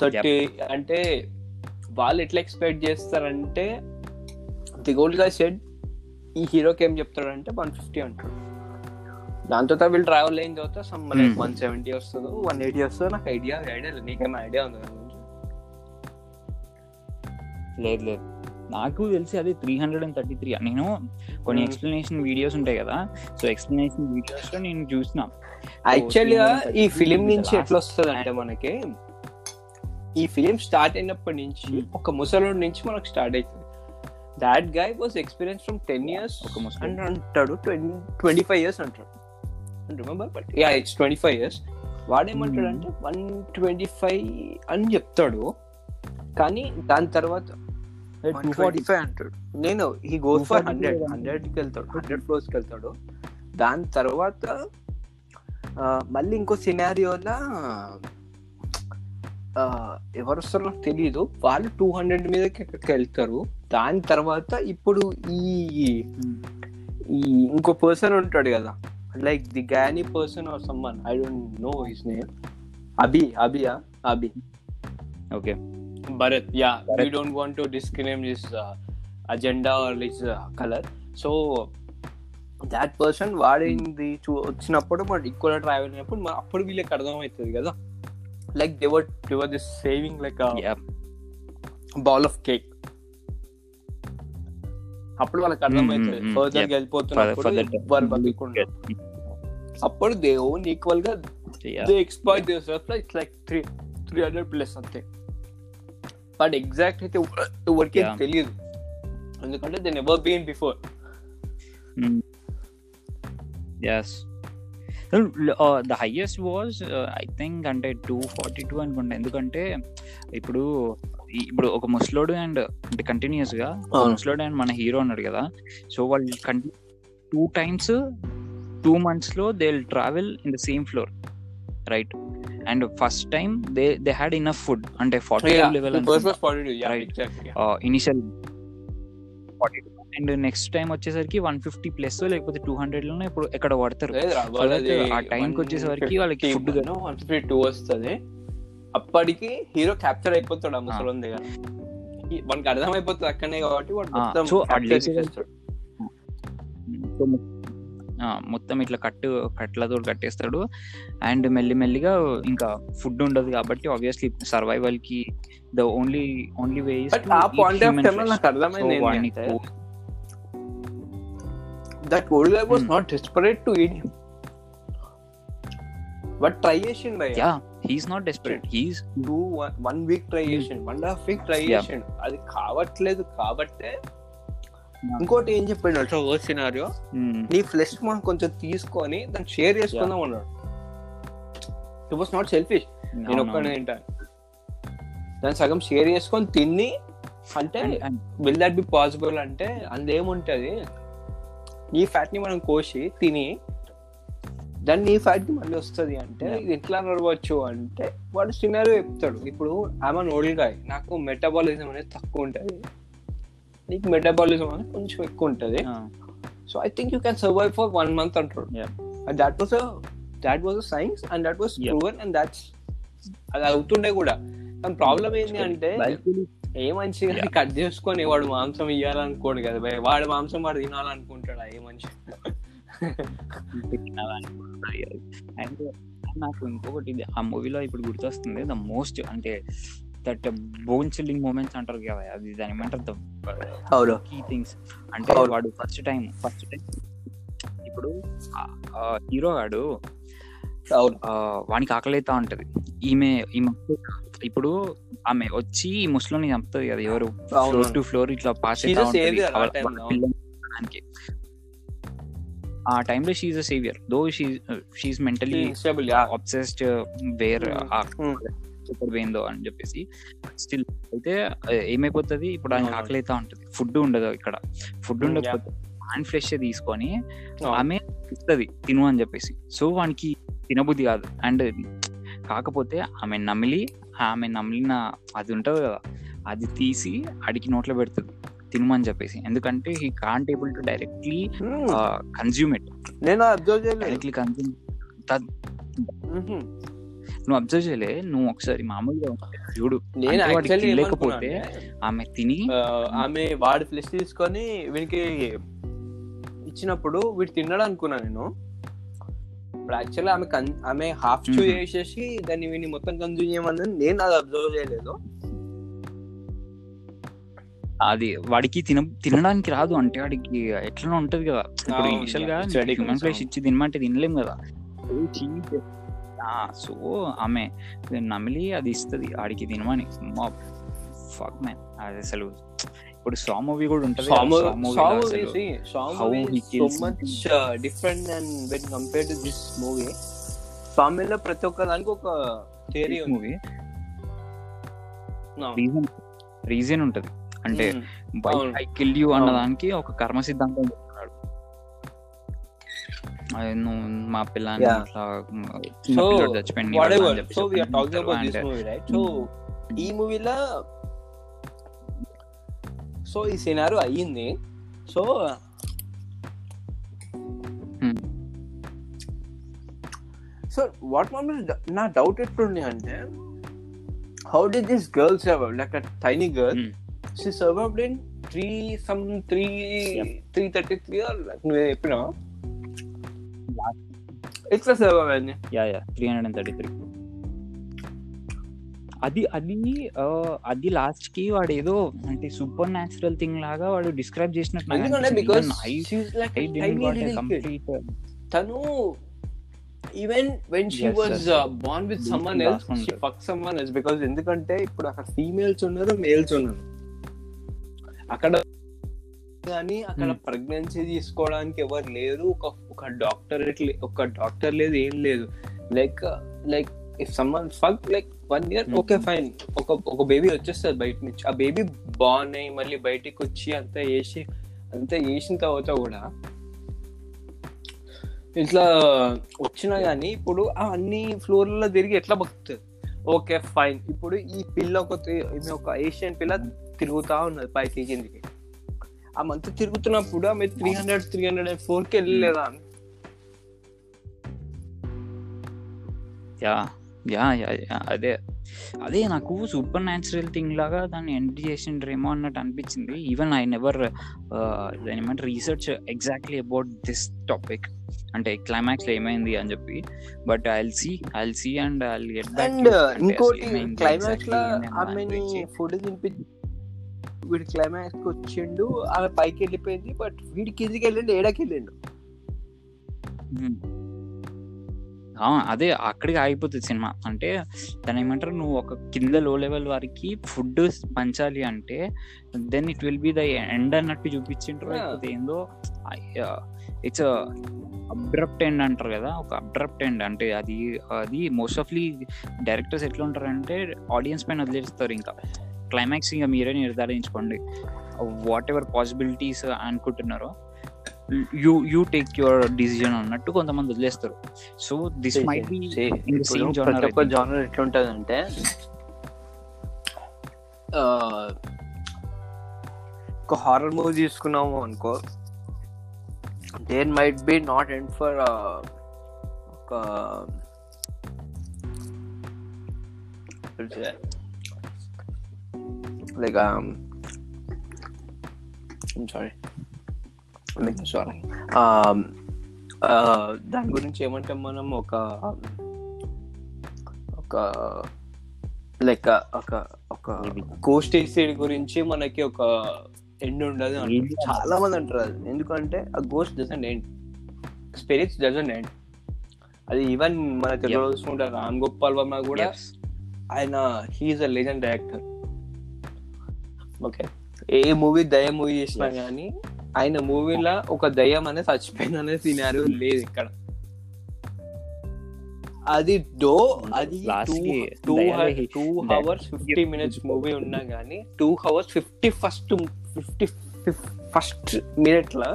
Speaker 2: థర్టీ అంటే వాళ్ళు ఎట్లా ఎక్స్పెక్ట్ చేస్తారంటే ది గోల్డ్ గా సెడ్ ఈ హీరోకి ఏం చెప్తాడంటే వన్ ఫిఫ్టీ అంటాడు దాంతో వీళ్ళు ట్రావెల్ అయిన తర్వాత సమ్ లైక్ వన్ సెవెంటీ వస్తుంది వన్ ఎయిటీ వస్తుంది నాకు ఐడియా ఐడియా లేదు నీకేమైనా ఐడియా ఉంది
Speaker 1: లేదు లేదు నాకు తెలిసి అది three hundred and thirty three నేను కొన్ని ఎక్స్ప్లెనేషన్ hmm. వీడియోస్ ఉంటాయి కదా సో ఎక్స్ప్లెనేషన్ వీడియోస్ లో నేను చూసిన
Speaker 2: యాక్చువల్గా ఈ ఫిలిం నుంచి ఎట్లా వస్తుంది అంటే మనకి ఈ ఫిలిం స్టార్ట్ అయినప్పటి నుంచి hmm. ఒక ముసలోడి నుంచి మనకు స్టార్ట్ అవుతుంది that guy was experience from ten years ఒక ముసలి అంటాడు ట్వంటీ ఫైవ్ ఇయర్స్ అంటాడు remember but yeah it's twenty five years వాడేమంటాడంటే వన్ ట్వంటీ ఫైవ్ అని చెప్తాడు కానీ దాని తర్వాత నేను ఈ గోస్ ఫర్ హండ్రెడ్ హండ్రెడ్కి వెళ్తాడు హండ్రెడ్ ఫ్లోర్స్కి వెళ్తాడు దాని తర్వాత మళ్ళీ ఇంకో సినారియోలా ఎవరు వస్తారో నాకు తెలియదు వాళ్ళు టూ హండ్రెడ్ మీదకి ఎక్కడికి వెళ్తారు దాని తర్వాత ఇప్పుడు ఈ ఈ ఇంకో పర్సన్ ఉంటాడు కదా like the Giani person or someone I don't know his name Abhi అభియా Abhi okay Bharat, yeah Bharat. we don't want to is his uh, agenda or his that person వాడింది hmm. చూ వచ్చినప్పుడు మనం ఎక్కువ ట్రావెల్ అయినప్పుడు మనం అప్పుడు వీళ్ళకి అర్థమవుతుంది కదా like they were they were this saving like bowl of cake అప్పుడు వాళ్ళకి hmm, hmm, అర్థమవుతుంది ఫర్దర్ వెళ్ళిపోతున్నప్పుడు అప్పుడు దే ఓన్ ఈక్వల్ గా they expire does like three three hundred plus అంతే బట్ ఎగ్జాక్ట్ అయితే ఎవరికి తెలియదు ఎందుకంటే then ever been before
Speaker 1: as the highest was I think అంటే టూ ఫార్టీ టూ అనుకుంటా ఎందుకంటే ఇప్పుడు ఇప్పుడు ఒక ముస్లోడు అండ్ అంటే కంటిన్యూస్ గా ముస్లోడు అండ్ మన హీరో అన్నాడు కదా సో వాళ్ళు continue two times two months లో they travel in the same floor right and first time they they had in food అంటే forty
Speaker 2: level initial forty and next time
Speaker 1: వచ్చేసరికి one fifty plus లేకపోతే two hundred లోనే ఇప్పుడు ఎక్కడ పడతారు
Speaker 2: ఆ కి వచ్చేసరికి వాళ్ళకి ఫుడ్ వన్ ఫిఫ్టీ టూ వస్తుంది అప్పటికి హీరో క్యాప్చర్ అయిపోతాడు ఆ ముసలం దగ్గర అర్థం అర్థమైపోతుంది అక్కడనే కాబట్టి సో
Speaker 1: మొత్తం ఇట్లా కట్టు కట్లతో కట్టేస్తాడు అండ్ మెల్లిమెల్లిగా ఇంకా ఫుడ్ ఉండదు కాబట్టి ఆబ్వియస్లీ సర్వైవల్ కి the only only way that old guy was not desperate to eat
Speaker 2: but try చేసిండు yeah he's not desperate he's do one week try చేసిండు వన్ హాఫ్ వీక్ ట్రై చేసిండు అది కావట్లేదు కాబట్టే ఇంకోటి ఏం చెప్పాడు సో వర్స్ సినారియో నీ ఫ్లెష్ మనం కొంచెం తీసుకొని దాన్ని షేర్ చేసుకుందాం అన్నాడు ఇట్ వాస్ నాట్ సెల్ఫిష్ నేను ఒక్కడే తింటాను దాన్ని సగం షేర్ చేసుకొని తిని అంటే విల్ దట్ బి పాసిబుల్ అంటే అందేముంటది నీ ఫ్యాట్ ని మనం కోసి తిని దాన్ని నీ ఫ్యాట్ ని మళ్ళీ వస్తుంది అంటే ఇది ఎట్లా నడవచ్చు అంటే వాడు సినారియో చెప్తాడు ఇప్పుడు ఆమె ఓల్డ్ నాకు మెటబాలిజం అనేది తక్కువ ఉంటుంది నీకు మెటాబాలిజం అనేది కొంచెం ఎక్కువ ఉంటుంది so I think you can survive for one month అంటారు that was that was science and that was proven and that's అది అవుతుండే కూడా కానీ ప్రాబ్లం ఏంటి అంటే ఏ మంచిగా కట్ చేసుకొని వాడు మాంసం ఇవ్వాలనుకోడు కదా భయ వాడు మాంసం వాడు తినాలనుకుంటాడు ఏ మంచి
Speaker 1: అండ్ నాకు ఇంకొకటి ఆ మూవీలో ఇప్పుడు గుర్తొస్తుంది ద మోస్ట్ అంటే దట్ బోన్ చిల్లింగ్ మూమెంట్స్ అంటారు కదా అది దాని ఏమంటారు కీ థింగ్స్ అంటే వాడు ఫస్ట్ టైం ఫస్ట్ టైం ఇప్పుడు హీరో వాడు వానికి ఆకలితా ఉంటది ఈమె ఈమె ఇప్పుడు ఆమె వచ్చి ముసలోని చంపుతుంది కదా ఎవరు ఫ్లోర్ టు ఫ్లోర్ ఇట్లా పాస్ పిల్లకి ఆ టైంలో she's a saviour though she's mentally obsessed where ఎక్కడ పోయిందో అని చెప్పేసి స్టిల్ అయితే ఏమైపోతుంది ఇప్పుడు ఆయన ఆకలి అయితే ఉంటుంది ఫుడ్ ఉండదు ఇక్కడ ఫుడ్ mm, ఉండకపోతే హ్యాండ్ ఫ్రెష్ తీసుకొని ఆమె ఇస్తుంది తిను అని చెప్పేసి సో వానికి తినబుద్ధి కాదు అండ్ కాకపోతే ఆమె నమిలి ఆమె నమిలిన అది ఉంటుంది కదా అది తీసి అడిగి నోట్లో పెడుతుంది తినమని చెప్పేసి ఎందుకంటే he can't able to directly consume
Speaker 2: it నేను
Speaker 1: అబ్జర్వ్ డైరెక్ట్లీ నువ్వు అబ్జర్వ్ చేయలే నువ్వు ఒకసారి మామూలుగా చూడు నేను లేకపోతే ఆమె
Speaker 2: తిని ఆమె వాడి ఫ్లెష్ తీసుకొని వీనికి ఇచ్చినప్పుడు వీడు తిన్నాడు అనుకున్నా నేను ఇప్పుడు యాక్చువల్లీ ఆమె ఆమె హాఫ్ చూ చేసేసి దాన్ని వీని మొత్తం కన్జ్యూమ్ చేయమని నేను అది అబ్జర్వ్ చేయలేదు
Speaker 1: అది వాడికి తిన తినడానికి రాదు అంటే వాడికి ఎట్లా ఉంటది కదా ఇప్పుడు ఇనిషియల్ గా హ్యూమన్ ఇచ్చి తినమంటే తినలేము కదా సో ఆమె నమిలి అది ఇస్తుంది ఆడికి తినమని ఫక్ మ్యాన్ అది అసలు ఇప్పుడు సా మూవీ కూడా
Speaker 2: ఉంటుంది డిఫరెంట్ కంపేర్ మూవీ సామీలో
Speaker 1: ప్రతి ఒక్క దానికి ఒక థియరీ మూవీ రీజన్ రీజన్ ఉంటది అంటే బై ఐ కిల్ యూ అన్న దానికి ఒక కర్మ సిద్ధాంతం మా
Speaker 2: పిల్లని ఇట్లా సో చచ్చిపోయింది so we are talking about this movie right so ఈ మూవీలో సో ఈ సినారు అయ్యింది సో సో వాట్ మామూలు నా డౌట్ ఎట్లుంది అంటే how did this girl survive like a tiny girl she survived in three some three three thirty three like నువ్వు చెప్పినావు
Speaker 1: extra server yeah yeah three hundred and thirty three
Speaker 2: అది అది
Speaker 1: అది last కి వాడు ఏదో అంటే సూపర్ న్యాచురల్ థింగ్ లాగా వాడు డిస్క్రైబ్ చేసినట్టు
Speaker 2: uh, తను even when she was born with someone else she fuck someone else because ఎందుకంటే ఇప్పుడు అక్కడ ఫీమేల్స్ ఉన్నారు మేల్స్ ఉన్నారు అక్కడ కానీ అక్కడ ప్రెగ్నెన్సీ తీసుకోవడానికి ఎవరు లేరు ఒక ఒక డాక్టర్ ఒక డాక్టర్ లేదు ఏం లేదు like like if someone fuck like one year okay fine ఒక ఒక బేబీ వచ్చేస్తుంది బయట నుంచి ఆ బేబీ బాగున్నాయి మళ్ళీ బయటికి వచ్చి అంతా వేసి అంతా వేసిన తర్వాత కూడా ఇట్లా వచ్చినా కానీ ఇప్పుడు ఆ అన్ని ఫ్లోర్లలో తిరిగి ఎట్లా బతుకుతుంది ఓకే ఫైన్ ఇప్పుడు ఈ పిల్ల ఒక ఏషియన్ పిల్ల తిరుగుతా ఉన్నది పైకి కిందికి ఆ మంత్ తిరుగుతున్నప్పుడు ఆమె three hundred three hundred four కి వెళ్ళలేదా అని
Speaker 1: యా యా యా అదే అదే నాకు సూపర్ న్యాచురల్ థింగ్ లాగా దాన్ని ఎంట్రీ చేసిండ్రేమో అన్నట్టు అనిపించింది ఈవెన్ ఐ నెవర్ ఏమంటే research exactly about this topic అంటే క్లైమాక్స్ ఏమైంది అని చెప్పి but I see I see and I get ఇంకోటి క్లైమాక్స్ లో ఫుడ్ వీడు కి వచ్చిండు ఆమె పైకి వెళ్ళిపోయింది బట్ వీడి కిందికి వెళ్ళిండు ఏడాకి వెళ్ళిండు అదే అక్కడికి ఆగిపోతుంది సినిమా అంటే దాని ఏమంటారు నువ్వు ఒక కింద లో లెవెల్ వారికి ఫుడ్ పంచాలి అంటే then it will be the end అన్నట్టు చూపించింటారు లేకపోతే ఏందో ఇట్స్ అబ్రప్ట్ ఎండ్ అంటారు కదా ఒక అబ్డ్రప్ట్ ఎండ్ అంటే అది అది మోస్ట్ ఆఫ్లీ డైరెక్టర్స్ ఎట్లా అంటే ఆడియన్స్ పైన వదిలేస్తారు ఇంకా క్లైమాక్స్ ఇంకా మీరే నిర్ధారించుకోండి వాట్ ఎవర్ పాసిబిలిటీస్ అనుకుంటున్నారో you you take your decision అన్నట్టు కొంతమంది వదిలేస్తారు సో దిస్ మైట్ బి ఒక హారర్ మూవీ తీసుకున్నాము అనుకో there might be not end for ఒక like um I'm sorry sorry um, uh, దాని గురించి ఏమంటే మనం ఒక ఒక లైక్ uh, ఒక ఒక కోస్ట్ గోస్టేసేడ్ గురించి మనకి ఒక ఎండ్ ఉండదు అంటారు చాలా మంది అంటారు అది ఎందుకంటే ఆ ghost doesn't end spirits doesn't end అది ఈవెన్ మన తెలుగు చూసుకుంటే రామ్ గోపాల్ వర్మ కూడా ఆయన he's a legend director okay ఏ మూవీ దయ మూవీ చేసినా గానీ ఆయన మూవీలో ఒక దయ్యం అనేది చచ్చిపోయింది అనే లేదు ఇక్కడ అది డో అది two two hours fifty minutes movie ఉన్నా గానీ two hours fifty first fifty first minute లా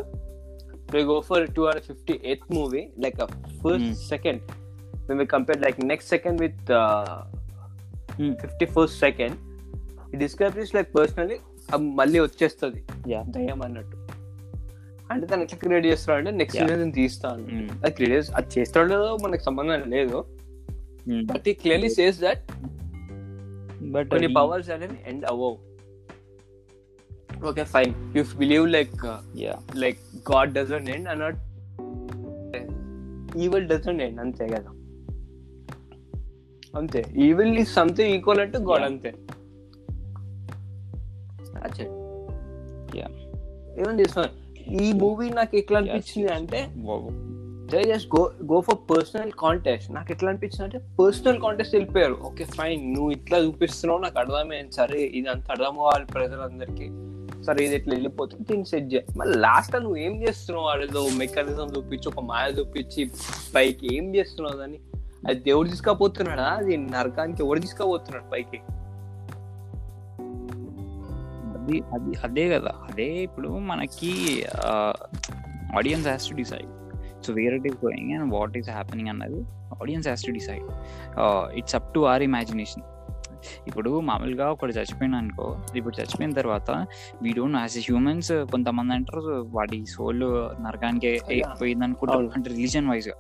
Speaker 1: go for two hour fifty eighth movie like first second compare like next second with fifty first second discoveries like personally అది మళ్ళీ వచ్చేస్తుంది దయ్యం అన్నట్టు అంటే తను ఎట్లా క్రియేట్ చేస్తాడు అంటే నెక్స్ట్ సీజన్ తీస్తాను mm. అది క్రియేట్ అది చేస్తాడో మనకు సంబంధం లేదు బట్ ఈ క్లియర్లీ సేస్ దట్ బట్ కొన్ని పవర్స్ అనేవి ఎండ్ అవ్వవు okay fine you believe like like God doesn't end అన్నట్ నాట్ ఈవిల్ డజంట్ ఎండ్ అంతే కదా అంతే ఈవిల్ ఈ సంథింగ్ ఈక్వల్ అంటే గాడ్ అంతే దట్స్ ఇట్ ఏమని చేస్తున్నారు ఈ మూవీ నాకు ఎట్లా అనిపించింది అంటే జై just go go for personal contest నాకు ఎట్లా అనిపించింది అంటే పర్సనల్ కాంటెస్ట్ వెళ్ళిపోయారు ఓకే ఫైన్ నువ్వు ఇట్లా చూపిస్తున్నావు నాకు అర్థమైంది సరే ఇది అంత అర్థం కావాలి ప్రజలందరికీ సరే ఇది ఇట్లా వెళ్ళిపోతుంది దీన్ని సెట్ చేయాలి మళ్ళీ లాస్ట్ నువ్వు ఏం చేస్తున్నావు అడేదో మెకానిజం చూపించి ఒక మాయ చూపించి పైకి ఏం చేస్తున్నావు అని అది దేవుడు తీసుకపోతున్నాడా అది నరకానికి ఎవరు తీసుకపోతున్నాడు పైకి అది అది అదే కదా అదే ఇప్పుడు మనకి audience has to decide so where it is going and what is happening అన్నది audience has to decide it's up to our imagination ఇప్పుడు మామూలుగా ఒకటి చచ్చిపోయిన అనుకో ఇప్పుడు చచ్చిపోయిన తర్వాత వీ డోంట్ యాజ్ హ్యూమన్స్ కొంతమంది అంటారు వాడి సోల్ నరకానికి పోయింది అనుకుంటారు అంటే రిలీజన్ వైజ్ గా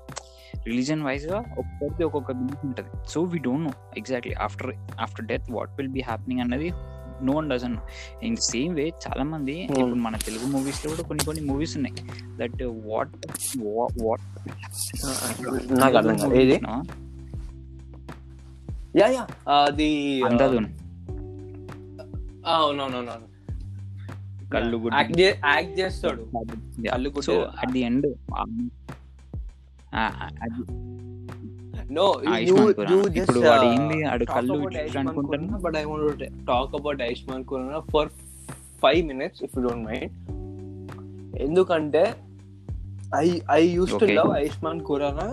Speaker 1: రిలీజన్ వైజ్ గా ఒక్కొక్కరికి ఒక్కొక్క బిలీఫ్ ఉంటుంది so we don't know exactly after after death what will be happening అన్నది no one dozen in same way చాలా మంది ఇప్పుడు మన తెలుగు మూవీస్ లో కూడా కొన్ని కొన్ని మూవీస్ ఉన్నాయి దట్ వాట్ వాట్ నాకు అర్థం ఏది యా యా అది అందాదున్ అవునవునవును కళ్ళు యాక్ట్ చేస్తాడు కళ్ళు so at the end no but I want talk about Ayushmann Khurrana for five minutes if you don't mind ఎందుకంటే I I use to love Ayushmann Khurrana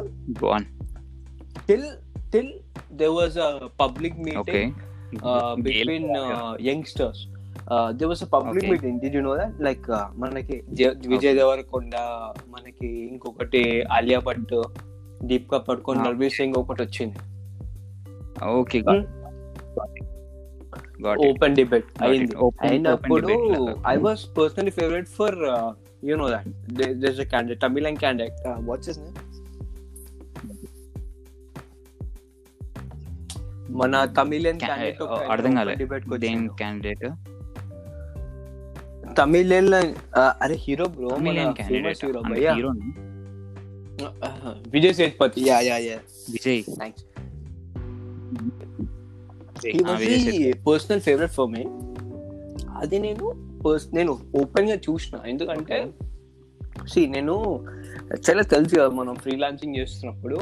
Speaker 1: till till they was a public meeting between youngsters they was public meeting did you know that like మనకి విజయ్ దేవరకొండ మనకి ఇంకొకటి ఆలియా భట్ दीपिका पडकोन हाँ. रणवीर सिंह वो अच्छी ने okay open debate అయింది and అప్పుడు I was personally favourite for you know that there is a candidate Tamilan candidate what's his name మన తమిళన్ క్యాండిడేట్ అర్థం కాలేదు దేని క్యాండిడేట్ తమిళన్ అరే hero bro Tamilan candidate hero భయ్యా hero Vijay Sethupathi yeah yeah yeah Vijay thanks personal favourite for me అది నేను నేను open గా చూసిన ఎందుకంటే సి నేను చాలా తెలుసు కదా మనం ఫ్రీలాన్సింగ్ చేస్తున్నప్పుడు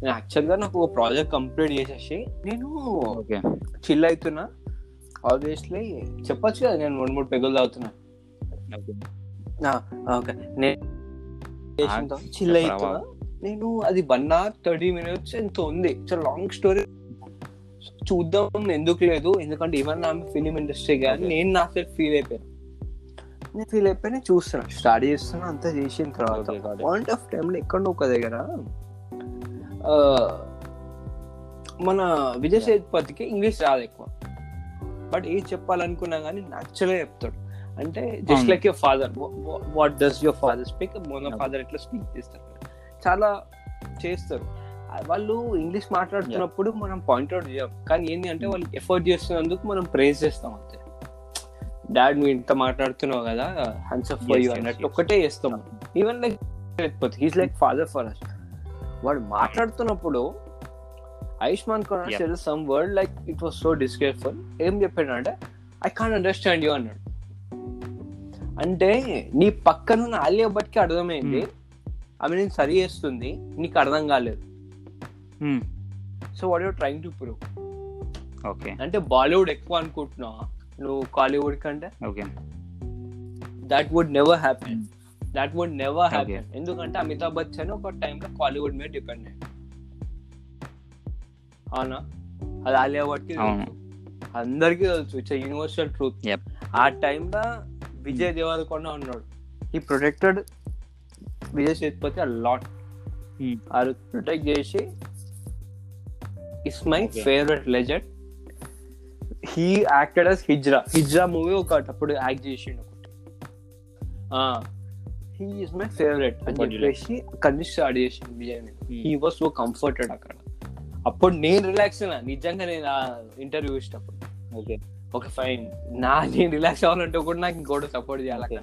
Speaker 1: నేను యాక్చువల్గా నాకు ఒక ప్రాజెక్ట్ కంప్లీట్ చేసేసి నేను చిల్ అవుతున్నా ఆబ్వియస్లీ చెప్పొచ్చు కదా నేను రెండు మూడు పెగులు తాగుతున్నా ఓకే ah, నేను చిల్ నేను అది వన్ అవర్ థర్టీ మినిట్స్ ఎంత ఉంది చాలా లాంగ్ స్టోరీ చూద్దాం ఎందుకు లేదు ఎందుకంటే ఈవెన్ నా ఫిలిం ఇండస్ట్రీ కానీ నేను నా సెల్ఫ్ ఫీల్ అయిపోయాను నేను ఫీల్ అయిపోయినా చూస్తున్నా స్టార్ట్ చేస్తున్నా అంతా చేసిన తర్వాత పాయింట్ ఆఫ్ టైంలో
Speaker 3: ఎక్కడో ఒక దగ్గర మన విజయ్ సేతుపతికి ఇంగ్లీష్ రాదు ఎక్కువ బట్ ఏం చెప్పాలనుకున్నా కానీ నచ్చలే చెప్తాడు అంటే just like your father what does your father speak మన ఫాదర్ ఎట్లా స్పీక్ చేస్తారు చాలా చేస్తారు వాళ్ళు ఇంగ్లీష్ మాట్లాడుతున్నప్పుడు మనం పాయింట్అవుట్ చేయం కానీ ఏంటి అంటే వాళ్ళు ఎఫర్ట్ చేస్తున్నందుకు మనం ప్రేజ్ చేస్తాం అంతే డాడ్ నువ్వు ఇంత మాట్లాడుతున్నావు కదా హ్యాండ్స్ ఆఫ్ ఫర్ యూ అన్నట్టు ఒక్కటే చేస్తాం even like he's like father for us వాడు మాట్లాడుతున్నప్పుడు Ayushmann Khurrana some word like it was so disgraceful ఏం చెప్పాడు అంటే ఐ కాన్ అండర్స్టాండ్ యూ అన్నాడు అంటే నీ పక్కనున్న ఆలియా కి అర్థమైంది ఆమె నేను సరి చేస్తుంది నీకు అర్థం కాలేదు so what your trying to prove okay అంటే బాలీవుడ్ ఎక్కువ అనుకుంటున్నా నువ్వు కాలీవుడ్ కంటే okay that would never happy that would never happy ఎందుకంటే అమితాబ్ బచ్చన్ ఒక టైంలో కాలీవుడ్ మీద డిపెండ్ అవునా అది ఆలియా కి అందరికీ తెలుసు ఇట్స్ యూనివర్సల్ ట్రూత్ ఆ టైంలో విజయ్ దేవరకొండ ఉన్నాడు ఈ ప్రొటెక్టెడ్ విజయ్ సేతుపతి ఆ లాట్ వారు ప్రొటెక్ట్ చేసి it's my favourite legend he acted as hijra hijra movie అప్పుడు యాక్ట్ చేసిండు ఒకటి హీ ఈస్ మై ఫేవరెట్ అని చెప్పేసి కన్విన్స్ స్టార్ట్ చేసిండు Vijay he was so comforted అక్కడ అప్పుడు నేను రిలాక్స్ అయినా నిజంగా నేను ఇంటర్వ్యూ ఇచ్చినప్పుడు ఓకే ఓకే ఫైన్ నా నేను రిలాక్స్ అవ్వాలంటే కూడా నాకు ఇంకోటి సపోర్ట్ చేయాలి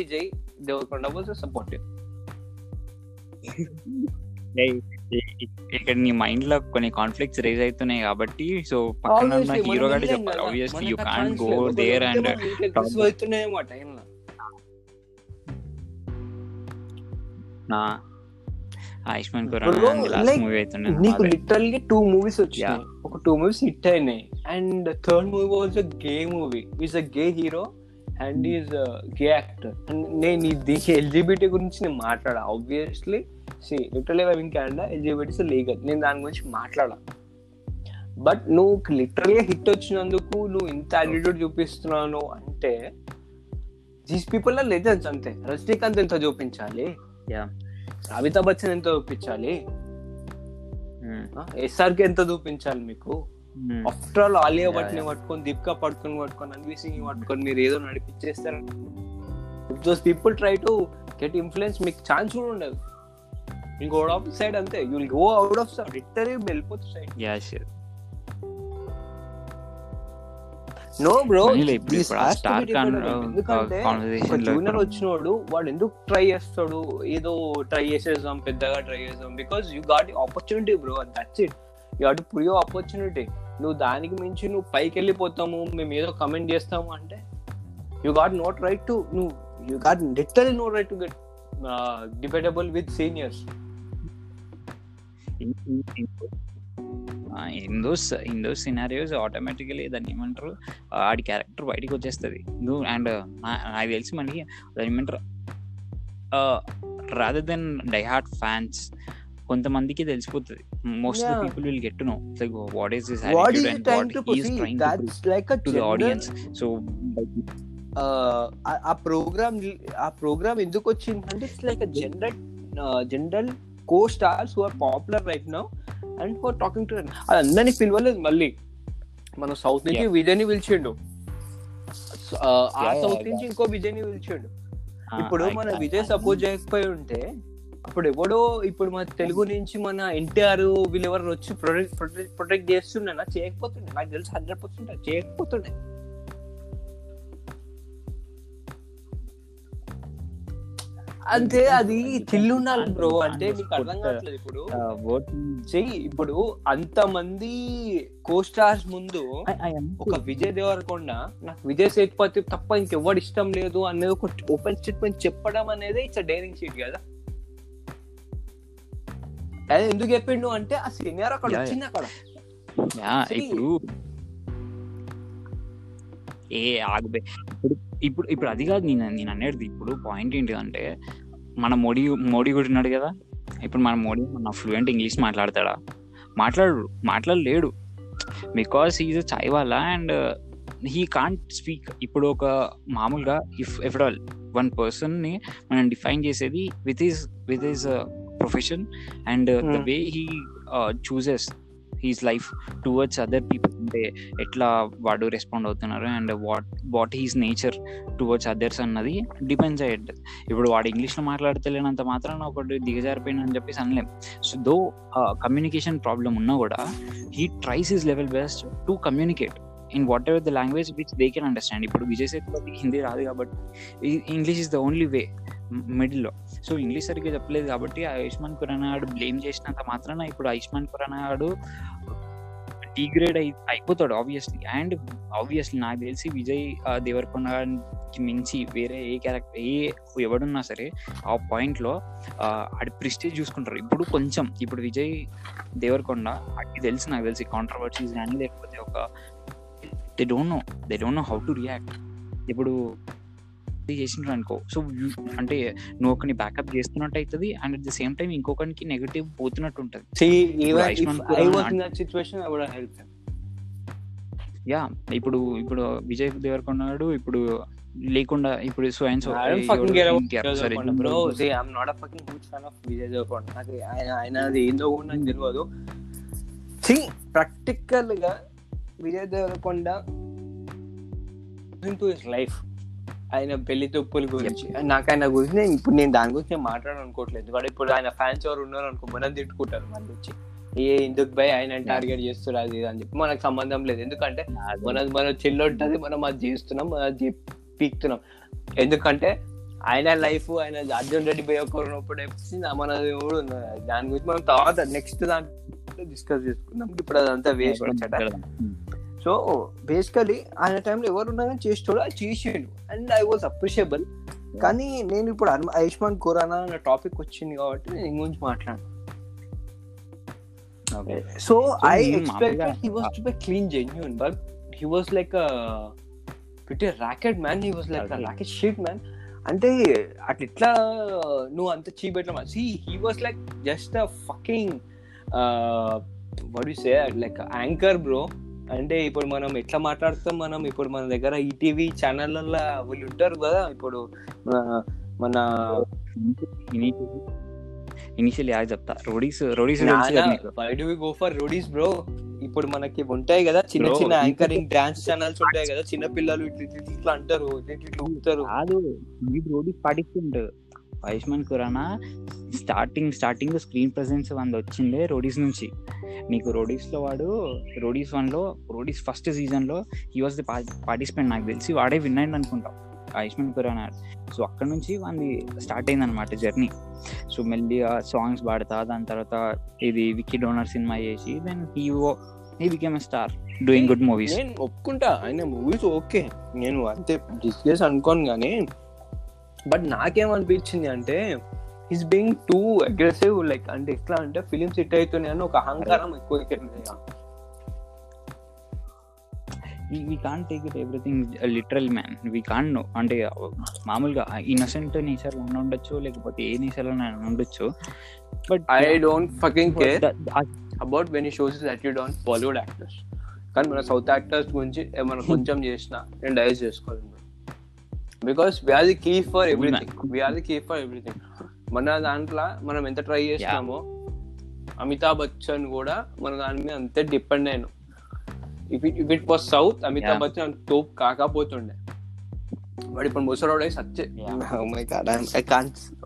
Speaker 3: విజయ్ దేవరకొండ సపోర్ట్ ఇక్కడ నీ మైండ్ లో కొన్ని కాన్ఫ్లిక్ట్స్ రేజ్ అవుతున్నాయి కాబట్టి సో పక్కన ఉన్న హీరో గారి చెప్పాలి obviously you can't go there and అవుతున్నాయేమో ఆ టైంలో నా ఆయుష్మాన్ ఖురానా లాస్ట్ మూవీ అవుతుండే నీకు లిటరల్లీ టూ మూవీస్ వచ్చాయి ఒక టూ మూవీస్ హిట్ అయినాయి and third movie was a gay movie is a gay hero and is gay actor and నేను దీనికి ఎల్జిబిటీ గురించి నేను మాట్లాడా obviously see literally in Canada LGBT's legal నేను దాని గురించి మాట్లాడా బట్ నువ్వు లిటరల్గా హిట్ వచ్చినందుకు నువ్వు ఇంత యాటిట్యూడ్ చూపిస్తున్నాను అంటే దీస్ పీపుల్ ఆర్ లెజెండ్స్ అంతే రజనీకాంత్ ఎంత చూపించాలి అమితాబ్ బచ్చన్ ఎంత చూపించాలి ఎస్ఆర్కి hmm. ఎంత చూపించాలి మీకు ఆఫ్టర్ ఆల్ ఆలియా భట్ని పట్టుకొని దీపికా పట్టుకొని పట్టుకొని రణ్వీర్ సింగ్ పట్టుకొని మీరు ఏదో నడిపించేస్తారు those people try to get influence మీకు ఛాన్స్ కూడా ఉండదు ఇంకో అవుట్ ఆఫ్ సైడ్ అంతే you will go out of side ఇట్టరే వెళ్ళిపోతుంది side yeah sure no bro junior వచ్చినోడు వాడు ఎందుకు ట్రై చేస్తాడు ఏదో ట్రై చేసేద్దాం పెద్దగా ట్రై చేద్దాం because you got opportunity bro that's it you had to opportunity నువ్వు దానికి మించి నువ్వు పైకి వెళ్ళిపోతాము మేము ఏదో కమెంట్ చేస్తాము అంటే you got not right to నువ్వు you got little no right to get debatable with seniors in those in those scenarios automatically దాన్ని ఏమంటారు ఆడి క్యారెక్టర్ బయటకు వచ్చేస్తుంది నువ్వు అండ్ నాకు తెలిసి మనకి దాన్ని ఏమంటారు rather then die hard fans కొంతమందికి తెలిసిపోతుంది most of people will get to know like what is this and what is trying to like to the audience so ఆ ప్రోగ్రామ్ ఆ ప్రోగ్రామ్ ఎందుకు వచ్చిందంటే it's like a general general co stars who are popular right now and for talking to అందరిని పిలవలేదు మళ్ళీ మన south నుంచి విజయ్ని పిలిచిండు uh, ఆ సౌత్ నుంచి ఇంకో విజయ్ని పిలిచిండు ah, ఇప్పుడు మన విజయ్ సపోజ్ చేయకపోయి ఉంటే అప్పుడు ఎవడో ఇప్పుడు మన తెలుగు నుంచి మన ఎన్టీఆర్ వీళ్ళు ఎవరు వచ్చి ప్రొటెక్ట్ ప్రొటెక్ట్ ప్రొటెక్ట్ చేస్తున్నా చేయకపోతుండే నాకు తెలిసి హండ్రెడ్ పర్సెంట్ చేయకపోతుండే అంటే అది ఉండాలి బ్రో అంటే మీకు అర్థం కావట్లేదు ఇప్పుడు చెయ్యి ఇప్పుడు అంత మంది కోస్టార్స్ ముందు ఒక విజయ్ దేవరకొండ నాకు విజయ్ సేతుపతి తప్ప ఇంకెవ్వడు ఇష్టం లేదు అనేది ఒక ఓపెన్ స్టేట్మెంట్ చెప్పడం అనేది ఇట్స్ డైరింగ్ షీట్ కదా ఎందుకు చెప్పిండు అంటే ఆ సీనియర్ అక్కడ వచ్చింది అక్కడ ఇప్పుడు ఏ ఆగబే ఇప్పుడు ఇప్పుడు ఇప్పుడు అది కాదు నేను నేను అనేది ఇప్పుడు పాయింట్ అంటే మన మోడీ మోడీ కూడా ఉన్నాడు కదా ఇప్పుడు మన మోడీ మన ఫ్లూయెంట్ ఇంగ్లీష్ మాట్లాడతాడా మాట్లాడు మాట్లాడలేడు బికాస్ ఈజ్ చాయ్ వాళ్ళ అండ్ హీ కాంట్ స్పీక్ ఇప్పుడు ఒక మామూలుగా ఇఫ్ ఎఫ్ ఆల్ వన్ పర్సన్ని మనం డిఫైన్ చేసేది with is with is profession and uh, mm. the hmm. way he uh, chooses his life towards other people ఎట్లా వాడు రెస్పాండ్ అవుతున్నారు and what what his nature towards others అన్నది depends అయ్యేది ఇప్పుడు వాడు ఇంగ్లీష్లో మాట్లాడతలేనంత మాత్రం ఒకటి దిగజారిపోయిందని చెప్పేసి అనలేం సో దో కమ్యూనికేషన్ ప్రాబ్లం ఉన్నా కూడా he tries his level best to communicate in whatever the language which they can understand ఇప్పుడు విజయ్ సేతుపతి హిందీ రాదు కాబట్టి English is the only way మిడిల్లో సో ఇంగ్లీష్ సరిగ్గా చెప్పలేదు కాబట్టి ఆయుష్మాన్ ఖురానా గారు బ్లేమ్ చేసినంత మాత్రాన ఇప్పుడు ఆయుష్మాన్ ఖురానా గారు డిగ్రేడ్ అయి అయిపోతాడు ఆబ్వియస్లీ అండ్ ఆబ్వియస్లీ నాకు తెలిసి విజయ్ దేవరకొండ గారికి మించి వేరే ఏ క్యారెక్టర్ ఏ ఎవడున్నా సరే ఆ పాయింట్లో ఆడి ప్రిస్టేజ్ చూసుకుంటారు ఇప్పుడు కొంచెం ఇప్పుడు విజయ్ దేవరకొండ అది తెలిసి నాకు తెలిసి కాంట్రవర్సీస్ కానీ లేకపోతే ఒక they don't know they don't know how to react ఇప్పుడు చేసినారు అనుకో సో అంటే నువ్వు ఒకరిని బ్యాకప్ చేస్తున్నట్టు అవుతుంది and at the same time ఇంకొకరికి నెగటివ్
Speaker 4: పోతున్నట్టు ఉంటుంది
Speaker 3: యా ఇప్పుడు ఇప్పుడు విజయ్ దేవరకొన్నాడు ఇప్పుడు లేకుండా ఇప్పుడు సో సో
Speaker 4: బ్రో ఆయన తెలియదు ప్రాక్టికల్ గా విజయ్ దేవరకొండ లైఫ్ ఆయన పెళ్లి తొప్పుల గురించి నాకు ఆయన గురించి ఇప్పుడు నేను దాని గురించి మాట్లాడాలనుకోవట్లేదు ఎందుకంటే ఇప్పుడు ఆయన ఫ్యాన్స్ ఎవరు ఉన్నారు అనుకో మనం తిట్టుకుంటారు మన గురించి ఏ ఇందుకు భయ ఆయన టార్గెట్ చేస్తున్నారు అది అని చెప్పి మనకు సంబంధం లేదు ఎందుకంటే మన మన చెల్లొట్టది మనం అది చేస్తున్నాం మనం అది పీక్తున్నాం ఎందుకంటే ఆయన లైఫ్ ఆయన అర్జున్ రెడ్డి భయ ఒకరినప్పుడు ఉన్నప్పుడు మన కూడా దాని గురించి మనం తర్వాత నెక్స్ట్ దాంట్లో డిస్కస్ చేసుకుందాం ఇప్పుడు అదంతా వేస్ట్ సో బేసికలీ ఆయన టైంలో ఎవరు ఉన్నారని చేస్తాడు అది చేసిండు అండ్ ఐ వాజ్ అప్రిషియబుల్ కానీ నేను ఇప్పుడు ఆయుష్మాన్ ఖురానా అన్న టాపిక్ వచ్చింది కాబట్టి నేను గురించి మాట్లాడు so I expect he was to be clean genuine but he was like PT rocket man he was like racket sheet man అంటే అట్లా ఇట్లా నువ్వు అంత చీప్ ఎట్లా see he was like just a fucking what you say like anchor bro అంటే ఇప్పుడు మనం ఎట్లా మాట్లాడుతాం మనం ఇప్పుడు మన దగ్గర ఈటీవీ ఛానళ్ళల్లో వీళ్ళు ఉంటారు కదా ఇప్పుడు
Speaker 3: మన ఇనిషియల్ యాజ్ చెప్తా Roadies Roadies why do we go for Roadies bro
Speaker 4: ఇప్పుడు మనకి ఉంటాయి కదా చిన్న చిన్న యాంకరింగ్ డాన్స్ ఛానల్స్ ఉంటాయి కదా చిన్న పిల్లలు
Speaker 3: ఇట్లా అంటారు ఇట్లా ఇట్లా ఊపుతారు కాదు రోడీస్ పాటిస్తుంటారు Ayushmann Khurrana starting starting screen presence వంద వచ్చిందే రోడీస్ నుంచి నీకు రోడీస్లో వాడు రోడీస్ వన్లో రోడీస్ ఫస్ట్ సీజన్లో ఈ వాజ్ ది పార్టిసిపెంట్ నాకు తెలిసి వాడే విన్ అనుకుంటాం ఆయుష్మాన్ ఖురానా సో అక్కడ నుంచి వాడి స్టార్ట్ అయిందనమాట జర్నీ సో మెల్లిగా సాంగ్స్ పాడతా దాని తర్వాత ఇది వికీ డోనర్ సినిమా చేసి then he he became star doing good movies నేను
Speaker 4: ఒప్పుకుంటా ఆయన మూవీస్ ఓకే నేను అంతే డిస్కస్ అనుకోను కానీ బట్ నాకేమనిపించింది అంటే is being too aggressive like అంటే ఎట్లా అంటే ఫిలిమ్స్ హిట్ అవుతున్నాయి అని ఒక అహంకారం
Speaker 3: ఎక్కువ we can take it everything literal man we can know అంటే మామూలుగా ఇన్నసెంట్ నేచర్ ఉన్న ఉండొచ్చు లేకపోతే ఏ
Speaker 4: నేచర్లో ఉండొచ్చు but I don't fucking care about many shows is attitude on Bollywood actors కానీ మన సౌత్ యాక్టర్స్ గురించి ఏమైనా కొంచెం చేసిన నేను డైజ్ చేసుకోవాలి because we're key for everything we're key for everything మన దాంట్లో మనం ఎంత ట్రై చేసినామో అమితాబ్ బచ్చన్ కూడా మన దాని మీద అంతే డిపెండ్ అయ్యాను if if it was south Amitabh Bachchan తోపు కాకపోతుండే వాడు ఇప్పుడు ముసలోడే
Speaker 3: సచ్చే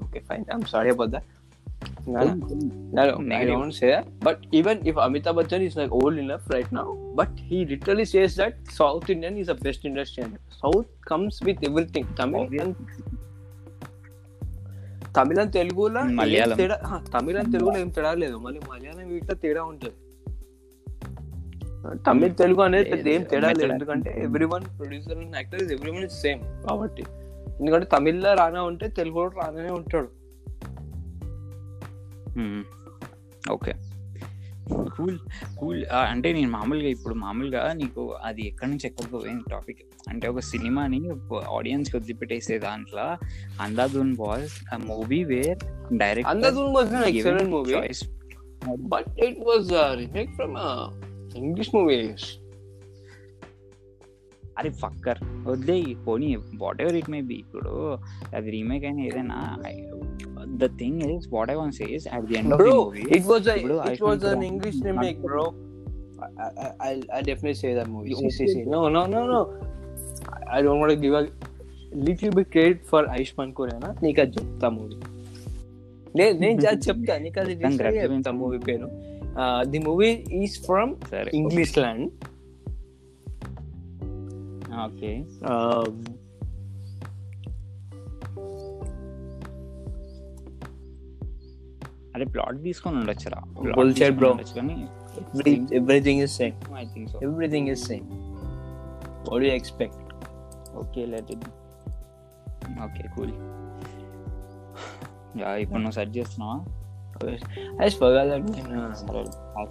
Speaker 4: okay fine I'm sorry about that Tamil Telugu అనేది ఏం తేడా లేదు hmm. ఎందుకంటే everyone producer and actor everyone same కాబట్టి ఎందుకంటే తమిళ రానే ఉంటే తెలుగు కూడా రానే ఉంటాడు
Speaker 3: ఓకే కూల్ కూల్ అంటే నేను మామూలుగా ఇప్పుడు మామూలుగా నీకు అది ఎక్కడి నుంచి ఎక్కడికి పోయింది టాపిక్ అంటే ఒక సినిమాని ఆడియన్స్కి వదిలిపెట్టేసే దాంట్లో అందాధూన్ బాయ్స్ ఆ movie where direct Andhadhun was excellent movie but it was remake from English movie అరే ఫక్కర్ వద్దే ఈ పోనీ whatever it may be ఇప్పుడు అది రీమేక్ అయినా ఏదైనా the thing is what I want say is at the
Speaker 4: end of the movie it was it was an english remake bro I, I, I'll, I'll definitely say that movie. See, see, see. No, no, no, no. I don't want to give a little bit credit for Aishman Kurana. Nika Jupta movie. నేను నేను చెప్తా నీకు అది movie పేరు the movie is from English land Okay. Um,
Speaker 3: అరే plot తీసుకొని ఉండొచ్చురా full చెట్ బ్రో కానీ everything is same I think so everything is same what you expect okay let it okay cool yeah ఇప్పుడు నువ్వు సెర్చ్ చేస్తున్నావా I
Speaker 4: స్పగాల్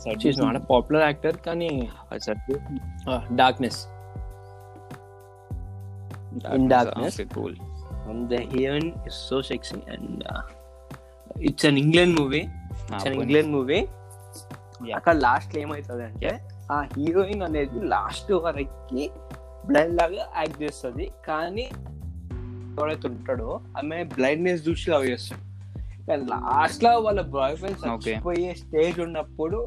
Speaker 4: సరే she's not a popular actor కానీ search darkness in darkness. Okay, cool. Um, the Haven is so sexy, and uh, it's an England movie. Ah, it's an England movie. అక్కడ last ఏమవుతుంది అంటే ఆ heroine అనేది last వరకు blind లాగా act చేస్తుంది కానీ ఎవడైతే ఉంటాడో ఆమె బ్లైండ్నెస్ చూసి లవ్ చేస్తాడు కానీ లాస్ట్ లో వాళ్ళ బాయ్ ఫ్రెండ్ చచ్చిపోయే స్టేజ్ ఉన్నప్పుడు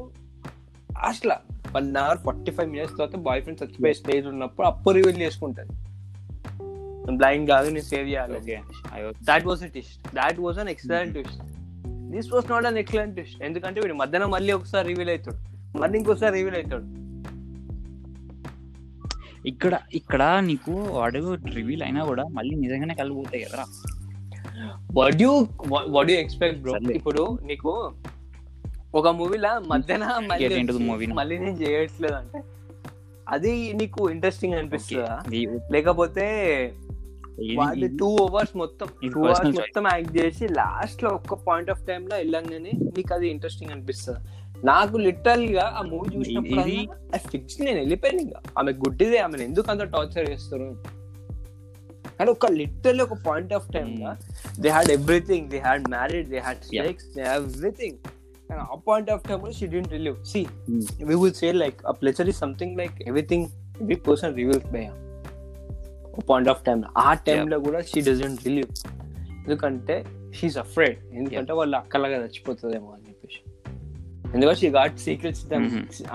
Speaker 4: లాస్ట్ లో one hour forty five minutes తర్వాత బాయ్ ఫ్రెండ్ చచ్చిపోయే స్టేజ్ ఉన్నప్పుడు అప్పుడు రివీల్ చేసుకుంటది బ్లైండ్ కాదు నేను సేవ్ చేయాలి that was twist that was an excellent twist this was not an excellent twist ఎందుకంటే వీడు మధ్యాహ్నం మళ్ళీ ఒకసారి రివీల్ అవుతాడు మళ్ళీ ఇంకోసారి రివీల్ అవుతాడు ఇక్కడ ఇక్కడ నీకు వాడు రివీల్ అయినా కూడా మళ్ళీ నిజంగానే కలిగిపోతాయి కదరా what you what you expect bro ఇప్పుడు నీకు ఒక మూవీలా మధ్యాహ్నం మళ్ళీ నేను చేయట్లేదు అంటే అది నీకు ఇంట్రెస్టింగ్ అనిపిస్తుందా లేకపోతే వాళ్ళు టూ ఓవర్స్ మొత్తం టూ అవర్స్ మొత్తం యాక్ట్ చేసి లాస్ట్ లో ఒక్క పాయింట్ ఆఫ్ టైమ్ లో వెళ్ళంగానే నీకు అది ఇంట్రెస్టింగ్ అనిపిస్తుంది నాకు లిటరల్ గా ఆ మూవీ చూసినప్పుడు ఫిక్స్ నేను వెళ్ళిపోయాను ఇంకా ఆమె గుడ్డిదే ఆమెను ఎందుకు అంత టార్చర్ చేస్తారు అండ్ ఒక లిటరల్ ఒక పాయింట్ ఆఫ్ టైమ్ గా they had everything they had married they had sex everything కానీ ఆ పాయింట్ ఆఫ్ టైమ్ లో she didn't relieve see we will say like a pleasure is something like everything every person reveals by point of time ఆ టైంలో కూడా she doesn't relieve ఎందుకంటే she's afraid ఎందుకంటే వాళ్ళు అక్కలాగా చచ్చిపోతుందేమో అని చెప్పేసి ఎందుకంటే షీ గాట్ సీక్రెట్స్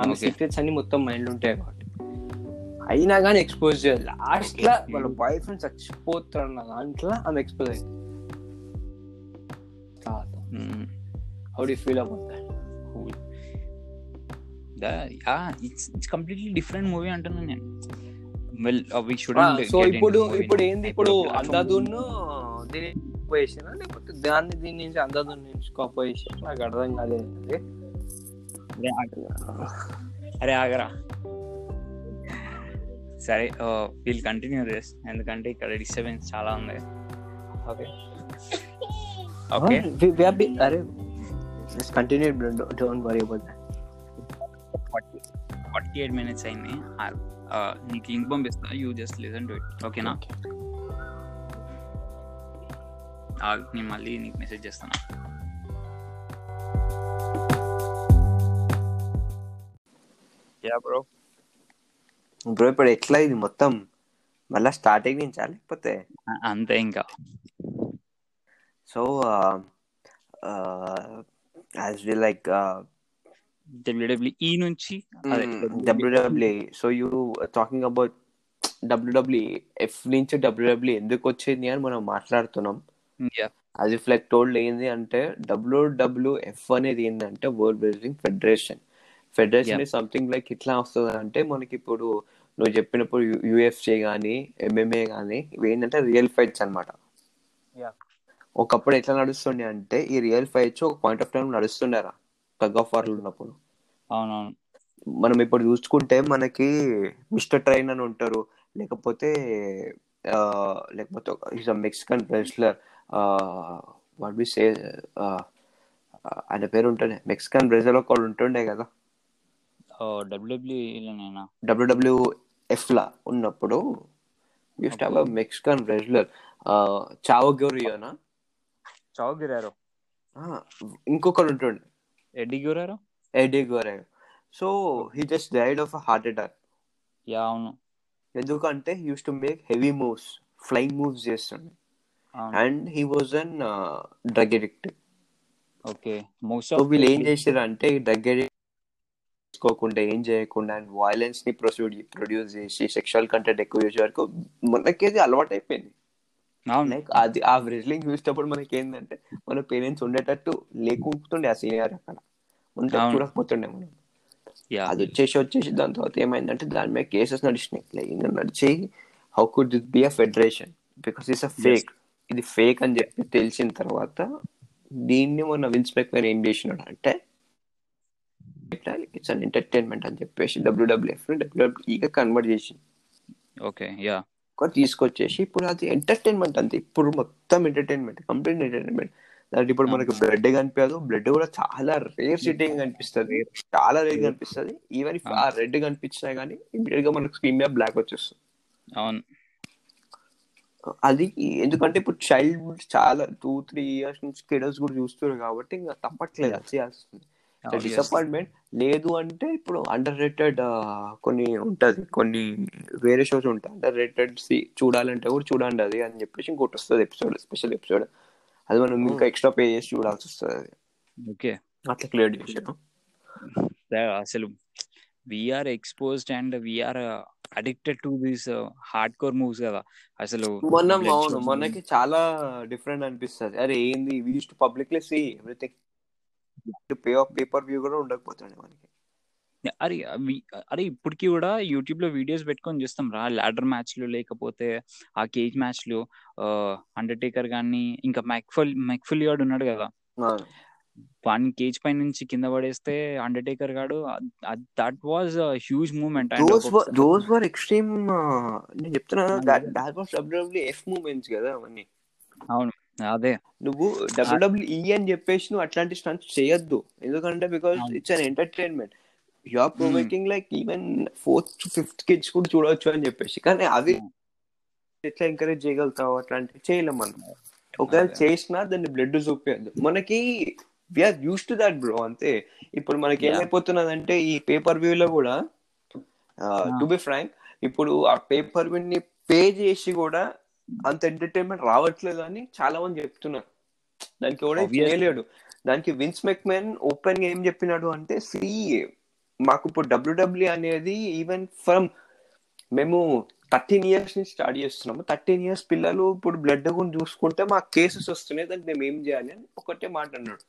Speaker 4: ఆమె సీక్రెట్స్ అన్ని మొత్తం మైండ్ ఉంటాయి కాబట్టి అయినా కానీ ఎక్స్పోజ్ చేయాలి లాస్ట్ లా mm-hmm. వాళ్ళ బాయ్ ఫ్రెండ్ చచ్చిపోతున్న దాంట్లో ఆమె ఎక్స్పోజ్ అయింది how D feel about that it's completely different movie అంటున్నాను నేను
Speaker 3: సో uh, ah, ఇప్పుడు ఇప్పుడు ఏంది ఇప్పుడు అందాదును దీని పోయేసానా లేకపోతే దాన్ని దీని నుంచి అందాదును నుంచి కాపోయేసాను నాకు అర్థం కాలేదు అరే ఆగరా సరే వీల్ కంటిన్యూ చేస్ ఎందుకంటే ఇక్కడ
Speaker 4: డిస్టర్బెన్స్ చాలా ఉంది ఓకే ఓకే ah, అరే continue don't worry about that forty eight minutes అయింది నీకు లింక్ పంపిస్తా you just listen to it ఓకేనా నేను మళ్ళీ నీకు మెసేజ్ చేస్తాను యా బ్రో బ్రో ఇప్పుడు ఎట్లా ఇది మొత్తం మళ్ళీ స్టార్టింగ్ నుంచా
Speaker 3: లేకపోతే అంతే ఇంకా
Speaker 4: so as we like WWE e నుంచి WW so you talking about WW F నుంచి డబ్ల్యూడబ్ల్యూ e ఎందుకు వచ్చింది అని మనం మాట్లాడుతున్నాం అస్ ఇఫ్ లైక్ టోల్డ్ ఏంది అంటే ఎఫ్ అనేది ఏంటంటే world wrestling federation federation something like ఇట్లా వస్తుంది అంటే మనకి ఇప్పుడు నువ్వు చెప్పినప్పుడు యూఎఫ్సీ కానీ ఎంఎంఏ కానీ ఇవి ఏంటంటే రియల్ ఫైట్స్ అనమాట ఒకప్పుడు ఎట్లా నడుస్తుండే అంటే ఈ రియల్ ఫైట్స్ ఒక పాయింట్ ఆఫ్ టైం నడుస్తుండేరా కగ్గఫార్లు ఆఫ్ ఉన్నప్పుడు అవునవును మనం ఇప్పుడు చూసుకుంటే మనకి మిస్టర్ ట్రైన్ అని ఉంటారు లేకపోతే లేకపోతే a Mexican wrestler what we say ఆయన పేరు ఉంటుండే మెక్సికన్ బ్రెజర్ ఒకడు
Speaker 3: ఉంటుండే కదా డబ్ల్యూడబ్ల్యూఎఫ్ e లా
Speaker 4: ఉన్నప్పుడు used have Mexican wrestler Chavo గోరియోనా చావో ఇంకొకడు ఉంటుండే Eddie Guerrero Eddie Guerrero so he just died of heart attack yeah అవును ఎందుకంటే used to make heavy moves flying moves చేస్తుండే and he was an drug
Speaker 3: addict okay most of వీళ్ళు ఏం చేశారు అంటే
Speaker 4: డ్రగ్ చేసుకోకుండా ఏం చేయకుండా అండ్ వైలెన్స్ ని ప్రొడ్యూస్ చేసి సెక్షువల్ కంటెంట్ ఎక్కువ చేసే వరకు మనకేది అలవాటు అయిపోయింది లైక్ అది ఆ రెజ్లింగ్ చూసినప్పుడు మనకి ఏంటంటే మన పేరెంట్స్ ఉండేటట్టు లేకుంటుండే ఆ సీనియర్ అక్కడ ఉంటే చూడకపోతుండే మనం అది వచ్చేసి వచ్చేసి దాని తర్వాత ఏమైందంటే దాని మీద కేసెస్ నడిచినాయి లైక్ నడిచి how could this be a federation because it's a fake ఇది ఫేక్ అని చెప్పి తెలిసిన తర్వాత దీన్ని మొన్న విన్స్ మెక్మెన్ ఏం చేసినాడు అంటే ఇట్స్ అన్ ఎంటర్టైన్మెంట్ అని చెప్పేసి డబ్ల్యూడబ్ల్యూఎఫ్ డబ్ల్యూడబ్ల్యూఈగా
Speaker 3: కన్వర్ట్ చేసింది ఓకే యా
Speaker 4: ఒక్కటి తీసుకొచ్చేసి ఇప్పుడు అది ఎంటర్టైన్మెంట్ అంతే ఇప్పుడు మొత్తం ఎంటర్టైన్మెంట్ కంప్లీట్ ఎంటర్టైన్మెంట్ దానికి ఇప్పుడు మనకు బ్లడ్ కనిపించదు బ్లడ్ కూడా చాలా రేర్ సిట్టింగ్ కనిపిస్తుంది చాలా రేర్ కనిపిస్తుంది ఈవెన్ ఆ రెడ్ కనిపించినా కానీ ఇమీడియట్ గా మనకు స్క్రీన్ మీద బ్లాక్ వచ్చేస్తుంది అవును అది ఎందుకంటే ఇప్పుడు చైల్డ్ చాలా టూ త్రీ ఇయర్స్ నుంచి కిడర్స్ కూడా చూస్తున్నారు కాబట్టి ఇంకా తప్పట్లేదు అది చేయాల్సింది డిసప్పాయింట్మెంట్ oh, లేదు అంటే ఇప్పుడు అండర్ రేటెడ్ uh, కొన్ని ఉంటుంది కొన్ని వేరే షోస్ ఉంటాయి అండర్ రేటెడ్ సి చూడాలంటే కూడా చూడండి అది అని చెప్పేసి ఇంకోటి వస్తుంది ఎపిసోడ్ స్పెషల్ ఎపిసోడ్ అది మనం oh. ఇంకా ఎక్స్ట్రా పే చేసి
Speaker 3: చూడాల్సి వస్తుంది ఓకే అట్లా క్లియర్ చేసాను అసలు VR exposed and VR addicted to this hardcore moves కదా
Speaker 4: అసలు మనం అవును మనకి చాలా డిఫరెంట్ అనిపిస్తుంది అరే ఏంది we use to publicly see everything pay of paper view కూడా
Speaker 3: ఉండకపోతుండే మనకి అరే అరే ఇప్పటికి కూడా యూట్యూబ్ లో వీడియోస్ పెట్టుకొని చూస్తాం రా లాడర్ మ్యాచ్లు లేకపోతే ఆ కేజ్ మ్యాచ్లు అండర్టేకర్ కానీ ఇంకా మెక్ఫుల్ మెక్ఫులియాడ్ ఉన్నాడు కదా వాడిని కేజ్ పై నుంచి కింద పడేస్తే అండర్టేకర్ గాడు that was huge moment
Speaker 4: those were extreme నేను చెప్తున్నా దట్ వాస్ డబ్ల్యూడబ్ల్యూఎఫ్ మూమెంట్స్ కదా అవన్నీ అవును అదే నువ్వు డబ్ల్యూడబ్ల్యూఈ e అని చెప్పేసి నువ్వు అట్లాంటి స్టంట్స్ చేయొద్దు ఎందుకంటే because it's an entertainment you are promoting like even fourth fifth kids కూడా చూడవచ్చు అని చెప్పేసి కానీ అవి hmm. ఎట్లా ఎంకరేజ్ చేయగలుగుతావు అట్లాంటివి చేయలేం మనం ఒకవేళ చేసినా దాన్ని బ్లడ్ చూపించద్దు మనకి VR used to that bro అంతే ఇప్పుడు మనకి ఏమైపోతున్నది అంటే ఈ పేపర్ వ్యూ లో కూడా టు బి ఫ్రాంక్ ఇప్పుడు ఆ పేపర్ వ్యూ ని పే చేసి కూడా అంత ఎంటర్టైన్మెంట్ రావట్లేదు అని చాలా మంది చెప్తున్నారు దానికి కూడా చేయలేడు దానికి విన్స్ మెక్మెన్ ఓపెన్ గా ఏం చెప్పినాడు అంటే సి మాకు ఇప్పుడు డబ్ల్యూడబ్ల్యూ e అనేది ఈవెన్ ఫ్రమ్ మేము థర్టీన్ ఇయర్స్ నుంచి స్టార్ట్ చేస్తున్నాము థర్టీన్ ఇయర్స్ పిల్లలు ఇప్పుడు బ్లడ్ కూడా చూసుకుంటే మాకు కేసెస్ వస్తున్నాయి దానికి మేము ఏం చేయాలి అని ఒకటే మాట అన్నాడు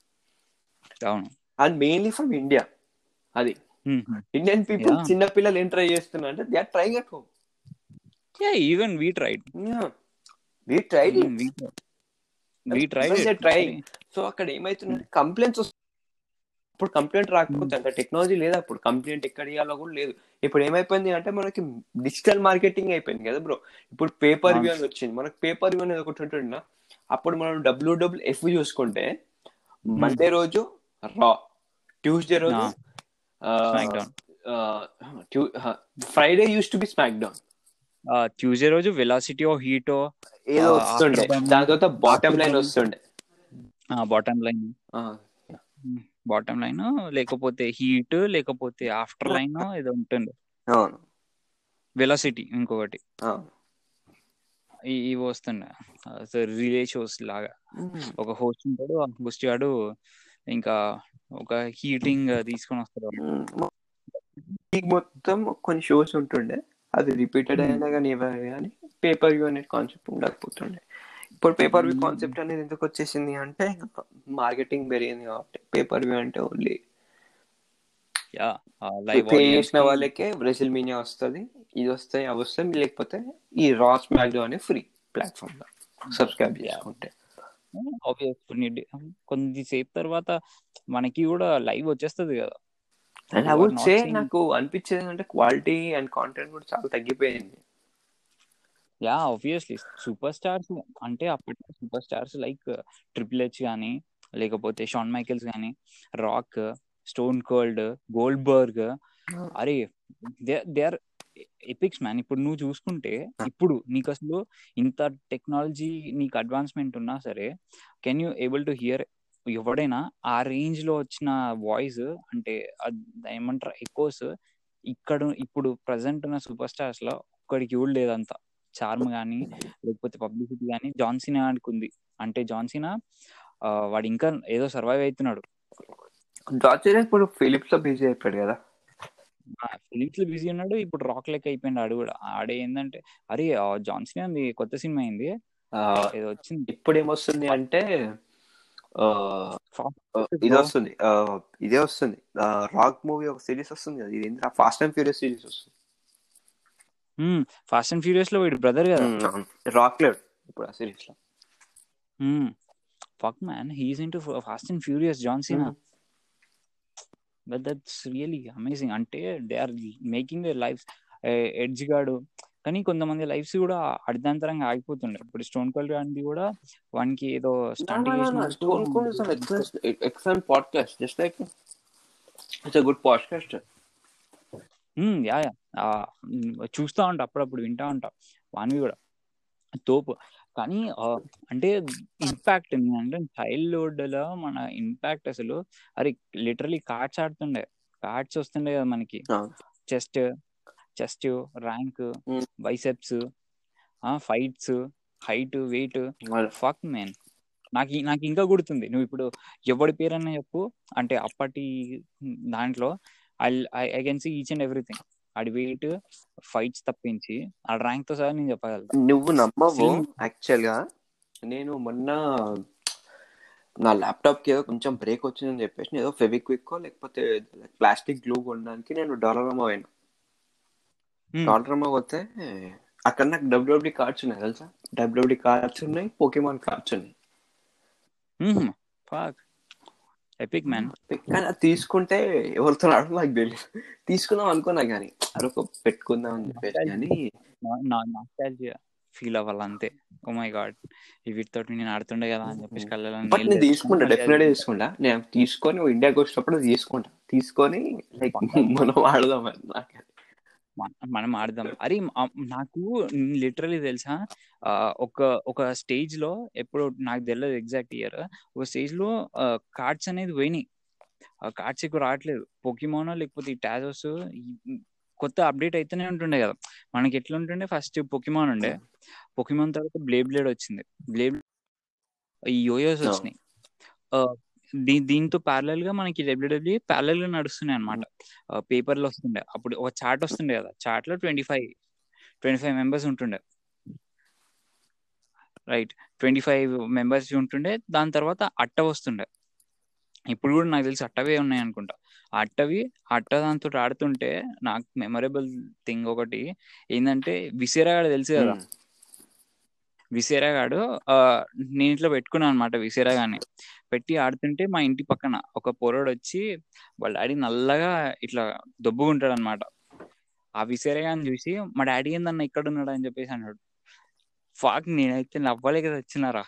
Speaker 4: అండ్ మెయిన్లీ ఫ్రమ్ ఇండియా అది ఇండియన్ పీపుల్ చిన్న పిల్లలు ఏం ట్రై చేస్తున్నారు అంటే they are trying
Speaker 3: at home even we tried try
Speaker 4: so అక్కడ ఏమైతుందంటే కంప్లైంట్స్ ఇప్పుడు కంప్లైంట్ రాకపోతే అంటే టెక్నాలజీ లేదు అప్పుడు కంప్లైంట్ ఎక్కడ ఇవ్వాలో కూడా లేదు ఇప్పుడు ఏమైపోయింది అంటే మనకి డిజిటల్ మార్కెటింగ్ అయిపోయింది కదా బ్రో ఇప్పుడు పేపర్ వ్యూ అని వచ్చింది మనకు పేపర్ వ్యూ అనేది ఒకటి నా అప్పుడు మనం డబ్ల్యూడబ్ల్యూ ఎఫ్ చూసుకుంటే మండే hmm. రోజు రా ట్యూస్డే రోజు Friday used to be SmackDown
Speaker 3: Tuesday రోజు వెలాసిటీ ఓ హీట్ ఏదో వస్తుండే దాని తర్వాత బాటమ్ లైన్ వస్తుండే బాటమ్ లైన్ బాటమ్ లైన్ లేకపోతే హీట్ లేకపోతే ఆఫ్టర్ లైన్ ఏదో ఉంటుండే వెలాసిటీ ఇంకొకటి ఇవి వస్తుండే రిలే షోస్ లాగా hmm. ఒక హోస్ట్ ఉంటాడు ఆ హోస్ట్ గాడు ఇంకా ఒక హీటింగ్ తీసుకొని
Speaker 4: వస్తాడు hmm. మొత్తం కొన్ని షోస్ ఉంటుండే అది రిపీటెడ్ hmm. అయినా కానీ ఏమైనా కానీ పేపర్ వ్యూ అనే కాన్సెప్ట్ ఉండకపోతుండే ఇప్పుడు పేపర్ వ్యూ కాన్సెప్ట్ అనేది ఎందుకు వచ్చేసింది అంటే మార్కెటింగ్ పెరిగింది కాబట్టి పేపర్ వ్యూ అంటే
Speaker 3: ఓన్లీ చేసిన వాళ్ళకే
Speaker 4: బ్రెజిల్ మీనియా వస్తుంది ఇది వస్తే అవి వస్తాయి లేకపోతే ఈ రాస్ మ్యాగ్డో అనే ఫ్రీ ప్లాట్ఫామ్ సబ్స్క్రైబ్
Speaker 3: చేసుకుంటే ఆబ్వియస్ hmm, కొన్ని కొంతసేపు తర్వాత మనకి కూడా లైవ్ వచ్చేస్తుంది
Speaker 4: కదా అండ్ అవుట్ సే నాకు అనిపించేది అంటే క్వాలిటీ
Speaker 3: అండ్ కాంటెంట్ కూడా చాలా తగ్గిపోయింది యా ఆబ్వియస్లీ సూపర్ స్టార్స్ అంటే అప్పటి super stars like triple H కానీ లేకపోతే షాన్ మైకెల్స్ కానీ Rock Stone Cold Goldberg అరే దే ఆర్ ఎపిక్స్ మ్యాన్ ఇప్పుడు నువ్వు చూసుకుంటే ఇప్పుడు నీకు అసలు ఇంత టెక్నాలజీ నీకు అడ్వాన్స్మెంట్ ఉన్నా సరే can you able to hear ఎవడైనా ఆ రేంజ్ లో వచ్చిన వాయిస్ అంటే ఏమంటారు ఎకోస్ ఇక్కడ ఇప్పుడు ప్రజెంట్ ఉన్న సూపర్ స్టార్స్ లో ఒక్కడికి ఇవ్వడు లేదంతా చార్మ్ గానీ లేకపోతే పబ్లిసిటీ గానీ జాన్సీనా ఉంది అంటే జాన్సీనా వాడు ఇంకా ఏదో సర్వైవ్ అవుతున్నాడు
Speaker 4: జాన్సీనా ఇప్పుడు ఫిలిప్స్ లో బిజీ అయిపోయాడు కదా
Speaker 3: ఫిలిప్స్ లో బిజీ ఉన్నాడు ఇప్పుడు రాక్ లెక్క అయిపోయింది ఆడు కూడా ఆడే ఏంటంటే అరే జాన్సీనా కొత్త సినిమా
Speaker 4: అయింది ఏదో వచ్చింది ఇప్పుడు ఏమొస్తుంది అంటే ఇది వస్తుంది ఇదే వస్తుంది రాక్ మూవీ ఒక సిరీస్ వస్తుంది కదా ఇది ఫాస్ట్ అండ్ ఫ్యూరియస్ సిరీస్
Speaker 3: వస్తుంది ఫాస్ట్ అండ్ ఫ్యూరియస్ లో వీడు బ్రదర్
Speaker 4: కదా రాక్ లేడు ఇప్పుడు ఆ సిరీస్
Speaker 3: లో fuck man he's in to Fast and Furious John Cena but that's really amazing అంటే they are making their life edge గాడు కానీ కొంతమంది లైఫ్స్ కూడా అర్ధాంతరంగా ఆగిపోతుండే ఇప్పుడు స్టోన్ కోల్డ్
Speaker 4: గాంధీ కూడా వానికి ఏదో చూస్తా జస్ట్ యా యా
Speaker 3: ఉంటా అప్పుడప్పుడు వింటా ఉంటా వానివి కూడా తోపు కానీ అంటే ఇంపాక్ట్ అంటే చైల్డ్హుడ్ లో మన ఇంపాక్ట్ అసలు అరే లిటరలీ కార్డ్స్ ఆడుతుండే కార్డ్స్ వస్తుండే కదా మనకి chest chest rank biceps fights height weight fuck man నాకు నాకు ఇంకా గుర్తుంది నువ్వు ఇప్పుడు ఎవడి పేరన్నా చెప్పు అంటే అప్పటి దాంట్లో I I can see each and everything ఆడి వెయిట్ ఫైట్స్ తప్పించి ఆ ర్యాంక్ తో సహా
Speaker 4: నేను చెప్పగలను నువ్వు నమ్మవు యాక్చువల్ గా నేను మొన్న నా ల్యాప్టాప్ కి ఏదో కొంచెం బ్రేక్ వచ్చిందని చెప్పేసి ఏదో ఫెవిక్విక్ లేకపోతే ప్లాస్టిక్ గ్లూ కొనడానికి నేను అమ్మ అయినా Hmm. కార్డ్ రమ్మో పోతే అక్కడ నాకు డబ్ల్యూడబ్ల్యూ కార్డ్స్ ఉన్నాయి తెలుసా డబ్ల్యూడబ్ల్యూ కార్డ్స్ ఉన్నాయి పోకేమాన్ కార్డ్స్
Speaker 3: ఉన్నాయి ఎపిక్ hmm. Man hmm. కానీ అది తీసుకుంటే
Speaker 4: ఎవరితో ఆడడం నాకు తెలియదు తీసుకుందాం అనుకున్నా కానీ అదొక
Speaker 3: పెట్టుకుందాం అని చెప్పేసి కానీ ఫీల్ అవ్వాలి అంతే ఓ మై గాడ్ వీటితో నేను
Speaker 4: ఆడుతుండే కదా అని చెప్పేసి కళ్ళలో తీసుకుంటా డెఫినెట్ తీసుకుంటా నేను తీసుకొని ఇండియాకి వచ్చినప్పుడు తీసుకుంటా తీసుకొని లైక్ మనం
Speaker 3: ఆడదాం నాకు మనం ఆడదాం అరే నాకు లిటరలీ తెలుసా ఒక ఒక స్టేజ్ లో ఎప్పుడు నాకు తెలియదు ఎగ్జాక్ట్ ఇయర్ ఒక స్టేజ్ లో కార్డ్స్ అనేది పోయినాయి కార్డ్స్ ఎక్కువ రావట్లేదు పొకిమోనో లేకపోతే ఈ టాజోస్ కొత్త అప్డేట్ అయితేనే ఉంటుండే కదా మనకి ఎట్లా ఉంటుండే ఫస్ట్ పొకిమాన్ ఉండే పొకిమాన్ తర్వాత బ్లేబ్లేడ్ వచ్చింది బ్లే ఈ యోయోస్ వచ్చినాయి దీ దీంతో ప్యారల్ గా మనకి డబ్ల్యూడబ్ల్యూ ప్యారల్ e గా నడుస్తున్నాయి అనమాట పేపర్ లో వస్తుండే అప్పుడు ఒక చార్ట్ వస్తుండే కదా చార్ట్ లో twenty five twenty five members ఉంటుండే రైట్ ట్వంటీ ఫైవ్ మెంబర్స్ ఉంటుండే దాని తర్వాత అట్ట వస్తుండే ఇప్పుడు కూడా నాకు తెలిసి అట్టవే ఉన్నాయి అనుకుంటా అట్టవి అట్ట దాంతో ఆడుతుంటే నాకు మెమరబుల్ థింగ్ ఒకటి ఏంటంటే విసేరాగాడు తెలుసు కదా విసేరాగాడు నేను ఇట్లా పెట్టుకున్నాను అనమాట విసేరాగాని పెట్టి ఆడుతుంటే మా ఇంటి పక్కన ఒక పొరడు వచ్చి వాళ్ళ డాడీ నల్లగా ఇట్లా ఉంటాడు అనమాట ఆ విసిరేగా అని చూసి మా డాడీ ఏందన్న ఇక్కడ ఉన్నాడు అని చెప్పేసి అన్నాడు ఫాక్ నేనైతే కదా వచ్చినారా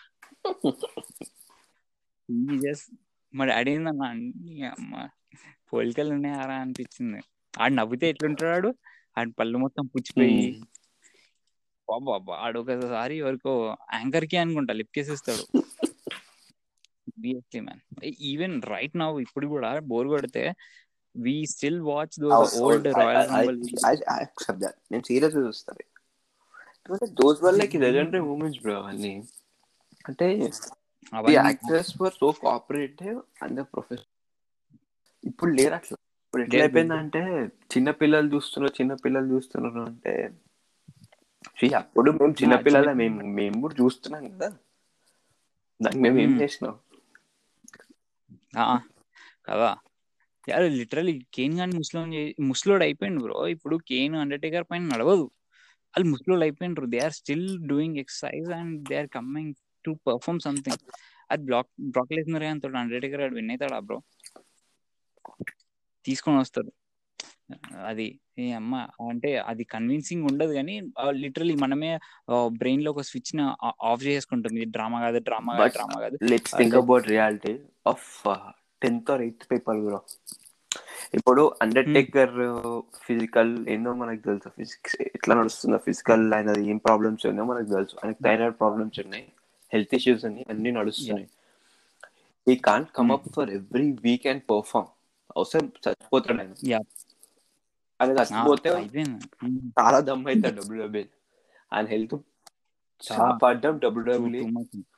Speaker 3: మా డాడీ ఏందన్న అమ్మ పోలికలు ఉన్నాయారా అనిపించింది ఆడు నవ్వితే ఎట్లుంటాడు ఆడు పళ్ళు మొత్తం పుచ్చిపోయి బాబా ఆడు ఒకసారి ఎవరికో యాంకర్ కి అనుకుంటా లిప్ కేసిస్తాడు obviously man even right now ఇప్పుడు కూడా బోర్ కొడితే we still
Speaker 4: watch those old royal నేను సీరియస్ చూస్తాను those were like legendary moments bro అన్ని అంటే the actors were so cooperative and the professional ఇప్పుడు లేరు అట్లా ఇప్పుడు ఎట్లా అయిపోయిందంటే చిన్న పిల్లలు చూస్తున్నారు చిన్న పిల్లలు చూస్తున్నారు అంటే అప్పుడు మేము చిన్నపిల్లల మేము మేము కూడా చూస్తున్నాం కదా దానికి మేము ఏం hmm. చేసినాం
Speaker 3: కదా అరే లిటరలీ కేన్ కానీ ముస్లిం ముస్లోడ్ అయిపోయింది బ్రో ఇప్పుడు కేన్ అండర్టేకర్ పైన నడవదు వాళ్ళు ముస్లోడ్ అయిపోయినారు they are still doing exercise and they are coming to perform something అది బ్లాక్ బ్లాక్ లేసినారు కానీ తోడు అండర్టేకర్ విన్ అవుతాడా బ్రో తీసుకొని వస్తాడు అది ఏ అమ్మ అంటే అది కన్విన్సింగ్ ఉండదు కానీ లిటరలీ మనమే బ్రెయిన్ లో ఒక స్విచ్ ఆఫ్ చేసుకుంటుంది డ్రామా కాదు డ్రామా కాదు డ్రామా కాదు let's think
Speaker 4: about reality of tenth or eighth paper bro ఇప్పుడు అండర్టేకర్ ఫిజికల్ ఏందో మనకు తెలుసు ఫిజిక్స్ ఎట్లా నడుస్తుంది ఫిజికల్ ఆయన ఏం ప్రాబ్లమ్స్ ఉన్నాయో మనకు తెలుసు ఆయనకు థైరాయిడ్ ప్రాబ్లమ్స్ ఉన్నాయి హెల్త్ ఇష్యూస్ ఉన్నాయి అన్ని నడుస్తున్నాయి ఈ can come up for every week and perform అవసరం చచ్చిపోతాడు ఆయన అది చచ్చిపోతే చాలా దమ్ అవుతాడు డబ్ల్యూడబ్ల్యూ ఆయన హెల్త్ చాలా పడ్డాం W W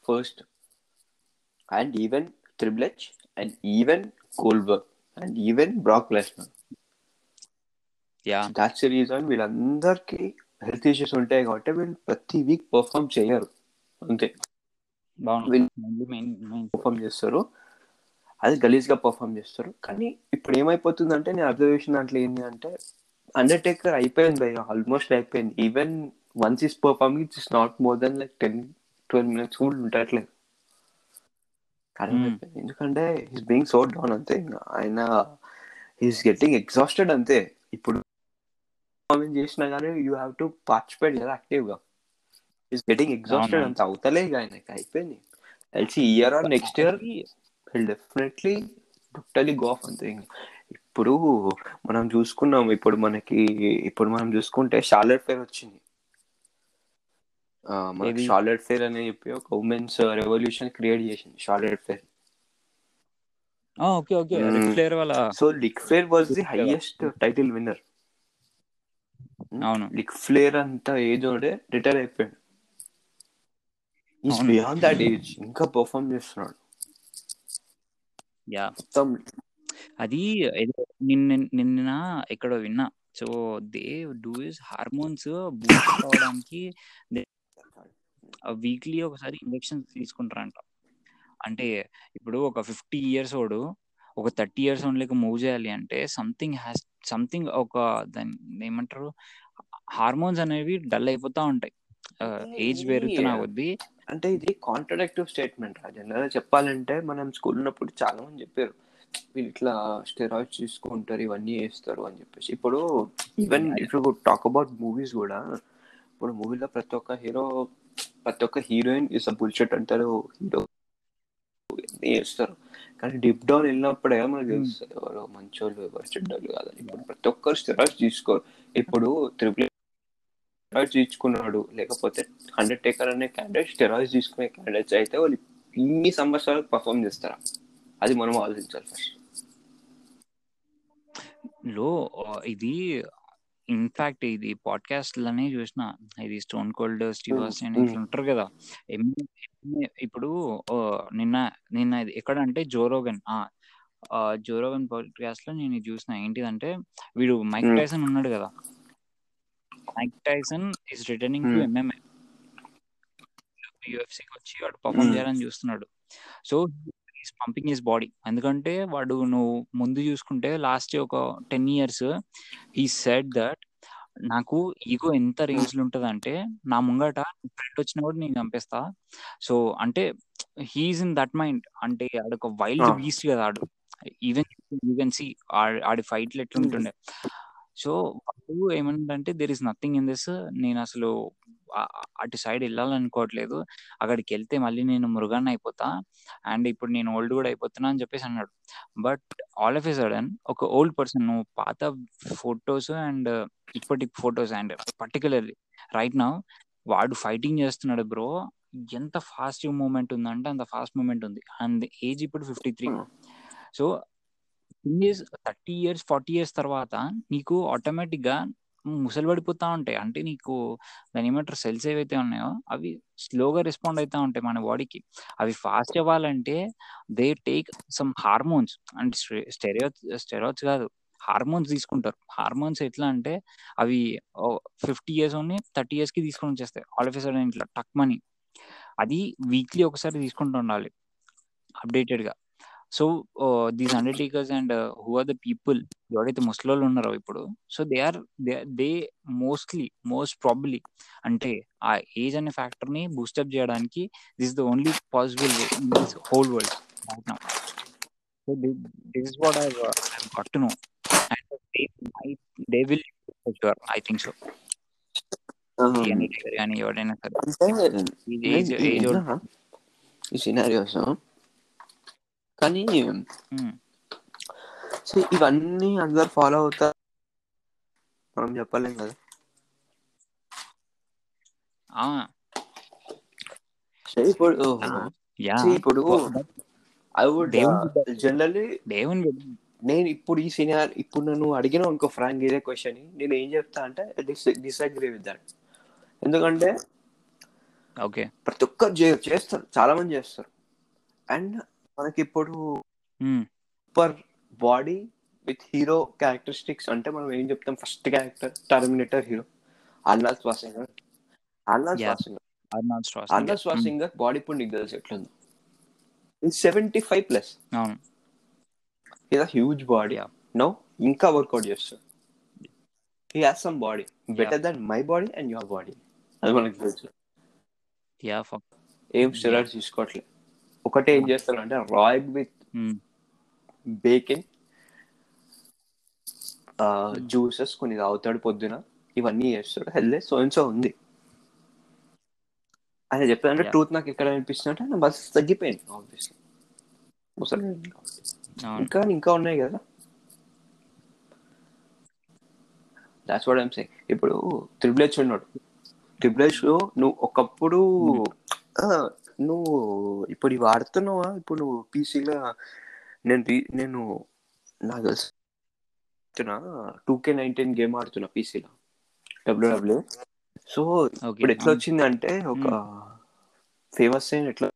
Speaker 4: first and even triple H and even Goldberg and even Brock Lesnar that's reason వీళ్ళందరికీ హెల్త్ ఇష్యూస్ ఉంటాయి కాబట్టి వీళ్ళు ప్రతి వీక్ పర్ఫామ్ చేయరు అంతే పర్ఫామ్ చేస్తారు అది గలీజ్ గా పర్ఫామ్ చేస్తారు కానీ ఇప్పుడు ఏమైపోతుందంటే నేను అబ్జర్వేషన్ దాంట్లో ఏంటి అంటే అండర్టేకర్ అయిపోయింది భయ ఆల్మోస్ట్ అయిపోయింది even once is performing it's not more then like ten twelve minutes కూడా ఉండట్లేదు hmm. ఎందుకంటే హిస్ బీయింగ్ సో డౌన్ అంతే ఆయన ఈస్ గెట్టింగ్ ఎగ్జాస్టెడ్ అంతే ఇప్పుడు పర్ఫార్మెన్స్ చేసినా కానీ యూ హ్యావ్ టు పార్టిసిపేట్ కదా యాక్టివ్గా ఈస్ గెటింగ్ ఎగ్జాస్టెడ్ అంత అవుతలే ఇక ఆయనకి అయిపోయింది ఎల్సీ year or next year will definitely totally go off అంతే ఇప్పుడు మనం చూసుకున్నాం ఇప్పుడు మనకి ఇప్పుడు మనం చూసుకుంటే షార్లెట్ ఫేర్ వచ్చింది మనకి ఫేర్ అని చెప్పి ఒక ఉమెన్స్ రెవల్యూషన్ క్రియేట్ చేసింది Charlotte Flair okay okay Flair వాళ్ళ so lick Flair was the highest title winner అవును లిక్ ఫ్లేర్ అంతా ఏజ్ ఉండే రిటైర్ అయిపోయాడు దాట్ ఏజ్ ఇంకా పర్ఫామ్ చేస్తున్నాడు
Speaker 3: యా అది నిన్న ఇక్కడ ఎక్కడో విన్నా so they do is hormones boost అవడానికి వీక్లీ ఒకసారి ఇంజెక్షన్స్ తీసుకుంటారంట అంటే ఇప్పుడు ఒక ఫిఫ్టీ ఇయర్స్ ఓడు ఒక థర్టీ ఇయర్స్ ఓన్లీకి మూవ్ చేయాలి అంటే సంథింగ్ హ్యాస్ సంథింగ్ ఒక దాన్ని ఏమంటారు హార్మోన్స్ అనేవి డల్ అయిపోతా ఉంటాయి ఏజ్ పెరుగుతున్న కొద్దీ
Speaker 4: అంటే ఇది కాంట్రడక్టివ్ స్టేట్మెంట్ రా జనరల్ చెప్పాలంటే మనం స్కూల్ ఉన్నప్పుడు చాలా మంది చెప్పారు వీళ్ళు ఇట్లా స్టెరాయిడ్స్ తీసుకుంటారు ఇవన్నీ వేస్తారు అని చెప్పేసి ఇప్పుడు ఈవెన్ ఇప్పుడు టాక్ అబౌట్ మూవీస్ కూడా ఇప్పుడు మూవీలో ప్రతి ఒక్క హీరో ప్రతి ఒక్క హీరోయిన్ ఇస్ అ బుల్షెట్ అంటారు హీరో చేస్తారు కానీ డిప్ డౌన్ వెళ్ళినప్పుడే మనకు తెలుస్తుంది ఎవరు మంచోళ్ళు ఎవరు చెడ్డోళ్ళు కాదని ఇప్పుడు ప్రతి ఒక్కరు స్టెరాయిడ్స్ తీసుకోరు ఇప్పుడు త్రిపుల్ స్టెరాయిడ్స్ తీసుకున్నాడు లేకపోతే హండ్రెడ్ టేకర్ అనే క్యాండిడేట్ స్టెరాయిడ్స్ తీసుకునే క్యాండిడేట్స్ అయితే వాళ్ళు ఇన్ని సంవత్సరాలు
Speaker 3: పర్ఫామ్ చేస్తారా అది మనం ఆలోచించాలి ఫస్ట్ లో ఇది ఇన్ఫాక్ట్ ఇది పాడ్కాస్ట్ లనే చూసిన ఇది స్టోన్ కోల్డ్ స్టీవర్స్ ఇట్లా ఉంటారు కదా ఇప్పుడు నిన్న నిన్న ఇది ఎక్కడ అంటే జోరోగన్ జోరోగన్ పాడ్కాస్ట్ లో నేను చూసిన ఏంటిదంటే వీడు మైక్ టైసన్ hmm. ఉన్నాడు కదా Mike Tyson is returning to MMA యూఎఫ్సీకి వచ్చి వాడు పర్ఫామ్ hmm. చేయాలని చూస్తున్నాడు so is pumping his body ఎందుకంటే వాడు నువ్వు ముందు చూసుకుంటే లాస్ట్ ఒక టెన్ ఇయర్స్ ఈ సెడ్ దట్ నాకు ఈగో ఎంత రేంజ్ లో అంటే నా ముంగట ఫ్రెండ్ వచ్చిన కూడా నేను చంపేస్తా సో అంటే హీఈస్ ఇన్ దట్ మైండ్ అంటే ఆడొక వైల్డ్ బీస్ట్ కదా ఆడు ఈవెన్ యూ కెన్ సీ ఆడి ఫైట్లు ఎట్లుంటుండే hmm. సో వాళ్ళు ఏమంటే there is nothing in this నేను అసలు అటు సైడ్ వెళ్ళాలనుకోవట్లేదు అక్కడికి వెళ్తే మళ్ళీ నేను మృగాన్ని అయిపోతా అండ్ ఇప్పుడు నేను ఓల్డ్ కూడా అయిపోతున్నా అని చెప్పేసి అన్నాడు but all of a sudden ఒక ఓల్డ్ పర్సన్ నువ్వు పాత ఫొటోస్ అండ్ ఇప్పటి ఫొటోస్ అండ్ పర్టికులర్లీ రైట్ నా వాడు ఫైటింగ్ చేస్తున్నాడు బ్రో ఎంత ఫాస్ట్ మూమెంట్ ఉందంటే అంత ఫాస్ట్ మూమెంట్ ఉంది అండ్ ఏజ్ ఇప్పుడు fifty three hmm. So years thirty years forty years తర్వాత నీకు ఆటోమేటిక్ గా ముసలి పడిపోతా ఉంటాయి అంటే నీకు దాని ఏమంటారు సెల్స్ ఏవైతే ఉన్నాయో అవి స్లోగా రెస్పాండ్ అవుతా ఉంటాయి మన బాడీకి అవి ఫాస్ట్ అవ్వాలంటే దే టేక్ సమ్ హార్మోన్స్ అంటే స్టెరియో స్టెరాయిడ్స్ కాదు హార్మోన్స్ తీసుకుంటారు హార్మోన్స్ ఎట్లా అంటే అవి ఫిఫ్టీ ఇయర్స్ ఉన్నాయి థర్టీ ఇయర్స్ కి తీసుకొని వచ్చేస్తాయి ఆల్ ఆఫ్ టక్ మనీ అది వీక్లీ ఒకసారి తీసుకుంటూ ఉండాలి అప్డేటెడ్ గా so these అండర్టేకర్స్ and who are the people ఎవరైతే ముసలోళ్ళు ఉన్నారో ఇప్పుడు so they are they mostly most probably అంటే ఆ ఏజ్ అనే ఫ్యాక్టర్ ని బూస్టప్ చేయడానికి this the only possible way in this whole world
Speaker 4: so this is
Speaker 3: what I got no and they will I
Speaker 4: think so కానీ ఎవరైనా సరే ఈ scenarios కానీ సో ఇవన్నీ అందరు ఫాలో అవుతారు మనం చెప్పలేం
Speaker 3: కదా
Speaker 4: ఇప్పుడు ఇప్పుడు ఐ వుడ్ జనరల్లీ దేవుని నేను ఇప్పుడు ఈ సినిమా ఇప్పుడు నన్ను అడిగిన ఇంకో ఫ్రాంక్ ఇదే క్వశ్చన్ నేను ఏం చెప్తా అంటే డిసగ్రీ విత్ దట్
Speaker 3: ఎందుకంటే ఓకే
Speaker 4: ప్రతి ఒక్కరు చేస్తారు చాలా మంది చేస్తారు అండ్
Speaker 3: మనకి ఇప్పుడు super
Speaker 4: body with hero characteristics అంటే మనం ఏం చెప్తాం first character Terminator hero Arnold Schwarzenegger Arnold Schwarzenegger Arnold Schwarzenegger body ఇప్పుడు నీకు ఎట్లుంది సెవెంటీ ఫైవ్ ప్లస్ ఇదా హ్యూజ్ బాడీ నో ఇంకా వర్కౌట్ చేస్తాడు he has some body better than my body and your
Speaker 3: body అది మనకు తెలుసు ఏం స్టెరాయిడ్స్
Speaker 4: తీసుకోవట్లేదు ఒకటే ఏం చేస్తారు అంటే royal with hmm. Baking hmm. Juices కొన్ని తాగుతాడు పొద్దున ఇవన్నీ చేస్తాడు హెల్త్ సో ఉంది ఆయన చెప్పారంటే ట్రూత్ నాకు ఎక్కడ అనిపిస్తుంది అంటే బస్ తగ్గిపోయింది ఆబ్వియస్లీ hmm. ఇంకా ఇంకా ఉన్నాయి కదా దాట్స్ వాట్ ఐమ్ సేయింగ్ ఇప్పుడు త్రిబుల్ ఉన్నాడు త్రిబుల్ నువ్వు ఒకప్పుడు నువ్వు ఇప్పుడు ఇవి ఆడుతున్నావా ఇప్పుడు నువ్వు పీసీలో నేను నేను నాకు తెలుసు టూ కే నైన్టీన్ గేమ్ ఆడుతున్నా పీసీలో డబ్ల్యూడబ్ల్యూ సో ఇప్పుడు ఎట్లా వచ్చింది అంటే ఒక ఫేమస్ అయిన ఎట్లా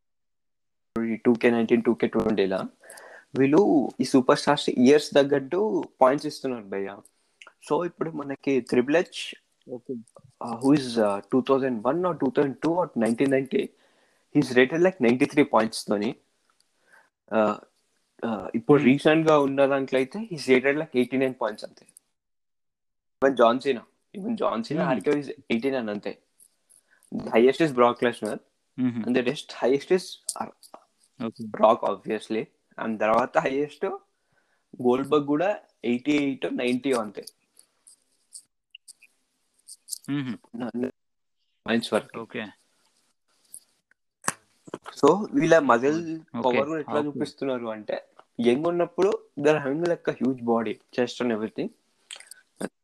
Speaker 4: two K nineteen two K ట్వంటీలా వీళ్ళు ఈ సూపర్ స్టార్స్ ఇయర్స్ తగ్గట్టు పాయింట్స్ ఇస్తున్నారు భయ్య సో ఇప్పుడు మనకి triple H who is two thousand one or two thousand two or nineteen ninety he's rated like ninety three points తోని ఇప్పుడు hmm. గా ఉన్న దాంట్లో అయితే he's rated like eighty nine points అంతే even John Cena even John Cena RK is eighty nine అంతే highest is Brock Lesnar
Speaker 3: and
Speaker 4: the highest is Brock obviously and తర్వాత highest Goldberg కూడా ఎయిటీ ఎయిట్ నైన్టీ అంతే points hmm. వరకు okay so వీళ్ళ muscle power కూడా ఎట్లా చూపిస్తున్నారు అంటే యంగ్ ఉన్నప్పుడు their hang like huge body chest and everything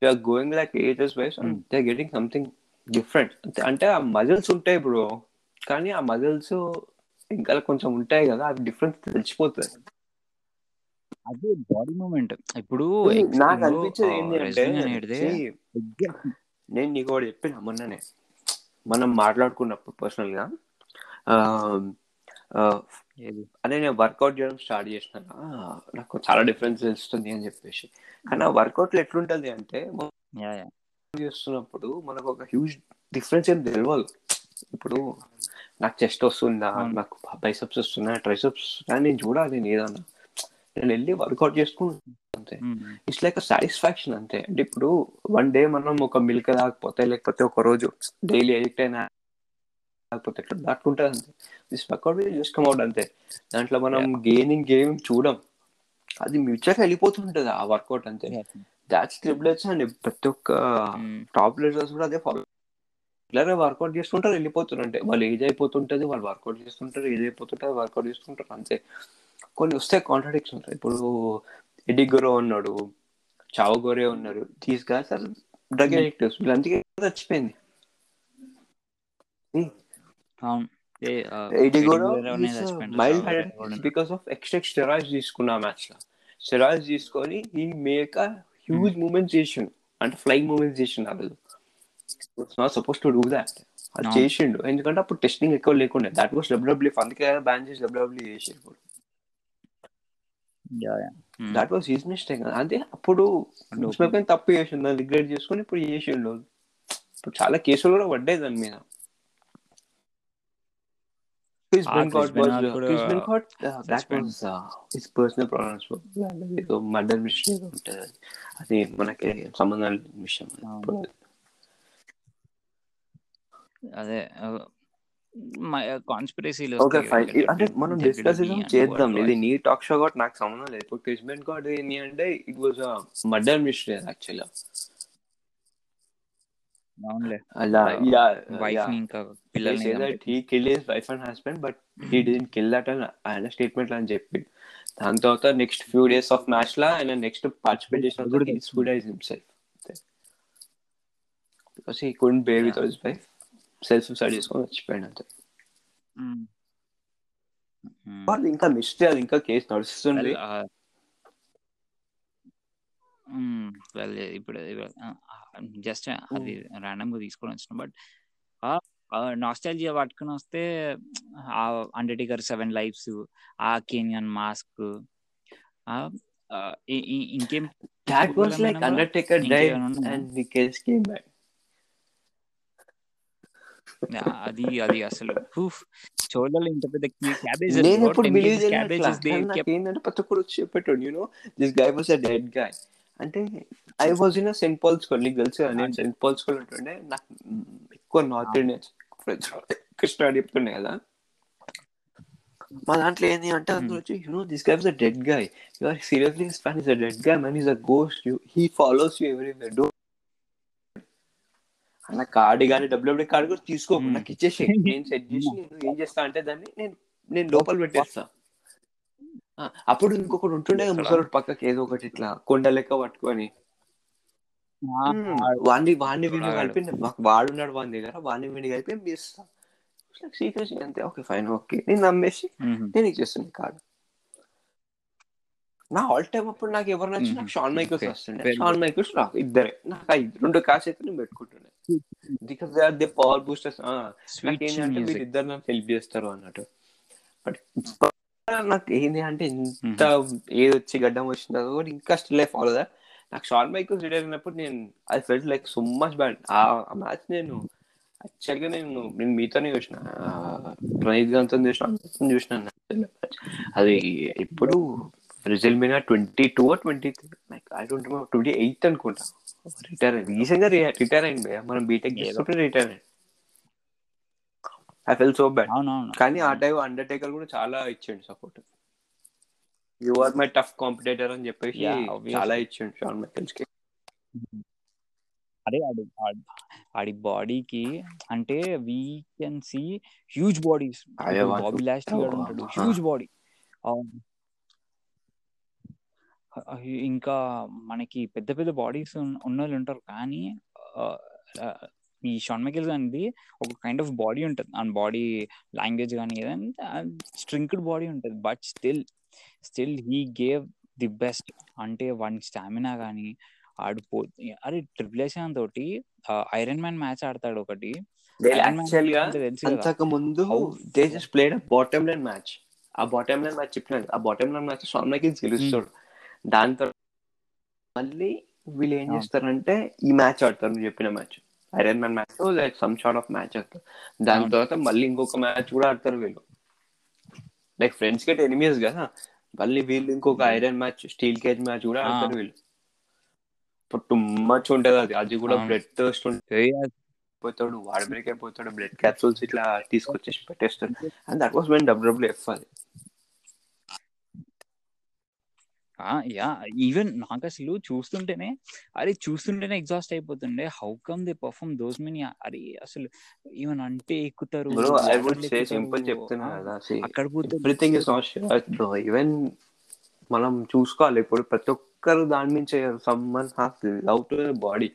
Speaker 4: they are going like ages wise hmm. They are getting something different అంటే ఆ మజిల్స్ ఉంటాయి ఇప్పుడు కానీ ఆ మజిల్స్ ఇంకా కొంచెం ఉంటాయి కదా అవి డిఫరెన్స్ తెలిసిపోతుంది
Speaker 3: అది బాడీ మూమెంట్ ఇప్పుడు hmm, నాకు
Speaker 4: అనిపించేది నేను నీకు కూడా చెప్పిన మొన్ననే మనం మాట్లాడుకున్నప్పుడు పర్సనల్ గా Um, uh, అదే నేను వర్కౌట్ చేయడం స్టార్ట్ చేసినా నాకు చాలా డిఫరెన్స్ తెలుస్తుంది అని చెప్పేసి కానీ ఆ వర్కౌట్లు ఎట్లుంటుంది అంటే చేస్తున్నప్పుడు మనకు ఒక హ్యూజ్ డిఫరెన్స్ ఏం తెలియదు ఇప్పుడు నాకు చెస్ట్ వస్తుందా నాకు బైసప్స్ వస్తున్నా ట్రైసప్స్ వస్తున్నా నేను చూడాలి ఏదన్నా నేను వెళ్ళి వర్కౌట్ చేసుకుంటాను అంతే ఇట్స్ లైక్ సాటిస్ఫాక్షన్ అంతే అంటే ఇప్పుడు వన్ డే మనం ఒక మిల్క్ తాకపోతే లేకపోతే ఒక రోజు డైలీ ఎడిక్ట్ అయినా లేకపోతే ఎట్లా దాటుకుంటుంది అంతే దిస్ వర్కౌట్ విల్ అవుట్ అంతే దాంట్లో మనం గెయినింగ్ గేమ్ చూడం అది మ్యూచువల్ వెళ్ళిపోతుంటుంది ఆ వర్కౌట్ అంతే దాట్స్ ట్రిప్లెట్స్ అండ్ ప్రతి ఒక్క టాప్ hmm. లెటర్స్ కూడా అదే ఫాలో ఇలాగే వర్కౌట్ చేస్తుంటారు వెళ్ళిపోతున్నారు అంటే వాళ్ళు ఏజ్ అయిపోతుంటుంది వాళ్ళు వర్కౌట్ చేస్తుంటారు ఏజ్ అయిపోతుంటారు వర్కౌట్ చేస్తుంటారు అంతే కొన్ని వస్తే వస్తాయి ఉంటాయి ఇప్పుడు ఎడిగ్గరో ఉన్నాడు చావగోరే ఉన్నారు తీసుగా సార్ డ్రగ్ అడిక్టివ్స్ వీళ్ళంతకే చచ్చిపోయింది బికాస్ ఆఫ్ ఎక్స్ట్రా స్టెరాయిడ్స్ తీసుకున్న మ్యాచ్ లో స్టెరాయిడ్స్ తీసుకొని ఈ మేక హ్యూజ్ మూమెంట్స్ చేసిండు అంటే ఫ్లైయింగ్ మూమెంట్స్ చేసిండు ఆ రోజు not suppose to do that అది చేసిండు ఎందుకంటే అప్పుడు టెస్టింగ్ ఎక్కువ లేకుండా దాట్ వాస్ డబ్ల్యూడబ్ల్యూఎఫ్ అందుకే బ్యాన్ చేసి డబ్ల్యూడబ్ల్యూ e చేసారు ఇప్పుడు దాట్ వాస్ హీస్ మిస్టేక్ అంటే అప్పుడు తప్పు చేసిండు దాన్ని రిగ్రెట్ చేసుకుని ఇప్పుడు చేసిండు ఇప్పుడు చాలా కేసులు కూడా పడ్డాయి దాని మీద Chris ah, Brinkhorst was uh, Chris Brinkhorst. Uh, that was uh, his personal problems. So murder mission. అది మనకి సంబంధాల
Speaker 3: విషయం అదే కాన్స్పిరసీలు ఓకే ఫైన్ అంటే మనం
Speaker 4: డిస్కషన్ చేద్దాం ఇది నీ టాక్ షో కాబట్టి నాకు సంబంధం లేదు ఇప్పుడు క్రిస్మెన్ గాడ్ ఏంటి అంటే ఇట్ వాజ్ మర్డర్ మిస్టరీ యాక్చువల్గా అవునులే yeah wife he kill wife and husband but he did kill that అని స్టేట్మెంట్ అని చెప్పి దాని తర్వాత next few days of match లా ఆయన నెక్స్ట్ పార్టిసిపేట్ చేసిన కూడా his food eyes himself because he couldn't bear with his wife self side చేసుకొని వచ్చిపోయాడు అంతే వాళ్ళు hmm. hmm. ఇంకా మిస్టరీ అది ఇంకా కేసు నడుస్తుంది
Speaker 3: వెల్ hmm. ఇప్పుడు జస్ట్ అది ర్యాండమ్ గా తీసుకొని వచ్చిన బట్ నాస్టాలజీ పట్టుకుని వస్తే ఆ అండర్టేకర్ సెవెన్ లైఫ్స్ ఆ కేనియన్
Speaker 4: మాస్క్ ఇంకేం that was like Undertaker dive and the case came back అది అది అసలు చూడాలి ఇంత పెద్ద క్యాబేజ్ నేను ఎప్పుడు బిలీవ్ చేయలేదు క్యాబేజెస్ దే ఏంటంటే ప్రతి ఒక్కరు వచ్చి చెప్పేటోడు you know this guy was a dead guy అంటే I was in Saint Paul school నీకు తెలుసు నేను సెయింట్ పాల్ స్కూల్ ఉంటుండే నాకు ఎక్కువ నార్త్ ఇండియన్స్ ఫ్రెండ్స్ కృష్ణ అని చెప్తుండే కదా మా దాంట్లో ఏంది అంటే hmm. అందులో వచ్చి you know this guys a dead guy you are seriously is fan is a dead guy man is a ghost you he follows you way do అన్న కార్డు కానీ డబ్ల్యూడబ్ల్యూ e కార్డు కూడా తీసుకో hmm. నాకు ఇచ్చేసి నేను set చేసి hmm. నేను ఏం చేస్తా అంటే దాన్ని నేను నేను లోపల పెట్టేస్తా అప్పుడు ఇంకొకటి ఉంటుండే ముసలి పక్కకి ఏదో ఒకటి ఇట్లా కొండ లెక్క పట్టుకొని వాడిని వాడిని వీడిని కలిపి మాకు వాడున్నాడు వాని దగ్గర వాడిని వీడిని కలిపి చేస్తా శ్రీకృష్ణ అంతే ఓకే ఫైన్ ఓకే నేను నమ్మేసి నేను ఇచ్చేస్తుంది కార్డు నా ఆల్ టైమ్ అప్పుడు నాకు ఎవరు నచ్చి నాకు షాన్ మైకల్స్ వస్తుండే షాన్ మైకల్స్ నాకు ఇద్దరే నాకు రెండు కాస్ అయితే నేను పెట్టుకుంటుండే because they are they power boosters ఏంటంటే మీరు ఇద్దరు నాకు హెల్ప్ చేస్తారు అన్నట్టు బట్ నాకు ఏంటి అంటే ఇంత ఏది వచ్చి గడ్డం వచ్చిందో కూడా ఇంకా స్టిల్ ఐ ఫాలో దాట్ నాకు షార్ట్ మైకల్స్ రిటైర్ అయినప్పుడు నేను I felt like so much bad ఆ మ్యాచ్ నేను యాక్చువల్గా నేను నేను మీతోనే చూసిన ప్రణీత్ గంతో చూసిన అందరితో చూసిన అది ఇప్పుడు మీద twenty two twenty three like I don't remember twenty eighth అనుకుంటా రిటైర్ అయింది రీసెంట్గా రిటైర్ అయింది మనం బీటెక్ చేసినప్పుడు రిటైర్ అయింది ఐ ఫెల్ సో బ్యాడ్ కానీ ఆ టైం అండర్టేకర్ కూడా చాలా ఇచ్చిండు support you are my tough competitor అని చెప్పేసి చాలా ఇచ్చాడు షాన్ మైకెల్స్ కి mm-hmm. అదే
Speaker 3: ఆడి ఆడి బాడీకి అంటే we can see huge bodies Bobby last ఉంటాడు um, హ్యూజ్ బాడీ ఇంకా మనకి పెద్ద పెద్ద బాడీస్ ఉన్న వాళ్ళు ఉంటారు కానీ uh, uh, ఈ షాన్ మైకిల్స్ అనేది ఒక కైండ్ ఆఫ్ బాడీ ఉంటుంది ఆ బాడీ లాంగ్వేజ్ కానీ స్ట్రింక్డ్ బాడీ ఉంటుంది but still still he gave the best అంటే వన్ స్టామినా కానీ ఆడిపో అరే ట్రిపులేషన్ తోటి ఐరన్ మ్యాన్ మ్యాచ్ ఆడతాడు ఒకటి
Speaker 4: ముందు they just played bottom line match ఆ బాటమ్ లైన్ మ్యాచ్ చెప్పినాను ఆ బాటమ్ లైన్ మ్యాచ్ స్వామికి గెలుస్తాడు hmm. దాంతో మళ్ళీ వీళ్ళు ఏం చేస్తారంటే ఈ మ్యాచ్ ఆడతారు నువ్వు చెప్పిన match iron man match like some short of match ఆడతారు దాని తర్వాత మళ్ళీ ఇంకొక మ్యాచ్ కూడా ఆడతారు వీళ్ళు లైక్ ఫ్రెండ్స్ గేట్ ఎనిమీస్ కదా మళ్ళీ వీళ్ళు ఇంకొక iron match steel cage match కూడా ah. ఆడతారు వీళ్ళు టూ మచ్ ఉంటది అది అది కూడా బ్లడ్ టెస్ట్ ఉంటుంది పోతాడు వాడు బ్రేక్ అయిపోతాడు బ్లడ్ క్యాప్సూల్స్ ఇట్లా తీసుకొచ్చేసి పెట్టేస్తాడు and that was main WWF అది
Speaker 3: యా ఈవెన్ నాకు అసలు చూస్తుంటేనే అరే చూస్తుంటేనే ఎగ్జాస్ట్ అయిపోతుండే how come they perform those many అరే అసలు
Speaker 4: ఈవెన్ అంటే ఎక్కుతారు ఐ వుడ్ సే సింపుల్ చెప్తున్నా కదా అక్కడ ఎవ్రీథింగ్ ఇస్ నాట్ ఈవెన్ మనం చూసుకోవాలి ఇప్పుడు ప్రతి ఒక్కరు దాని నుంచి some half love to body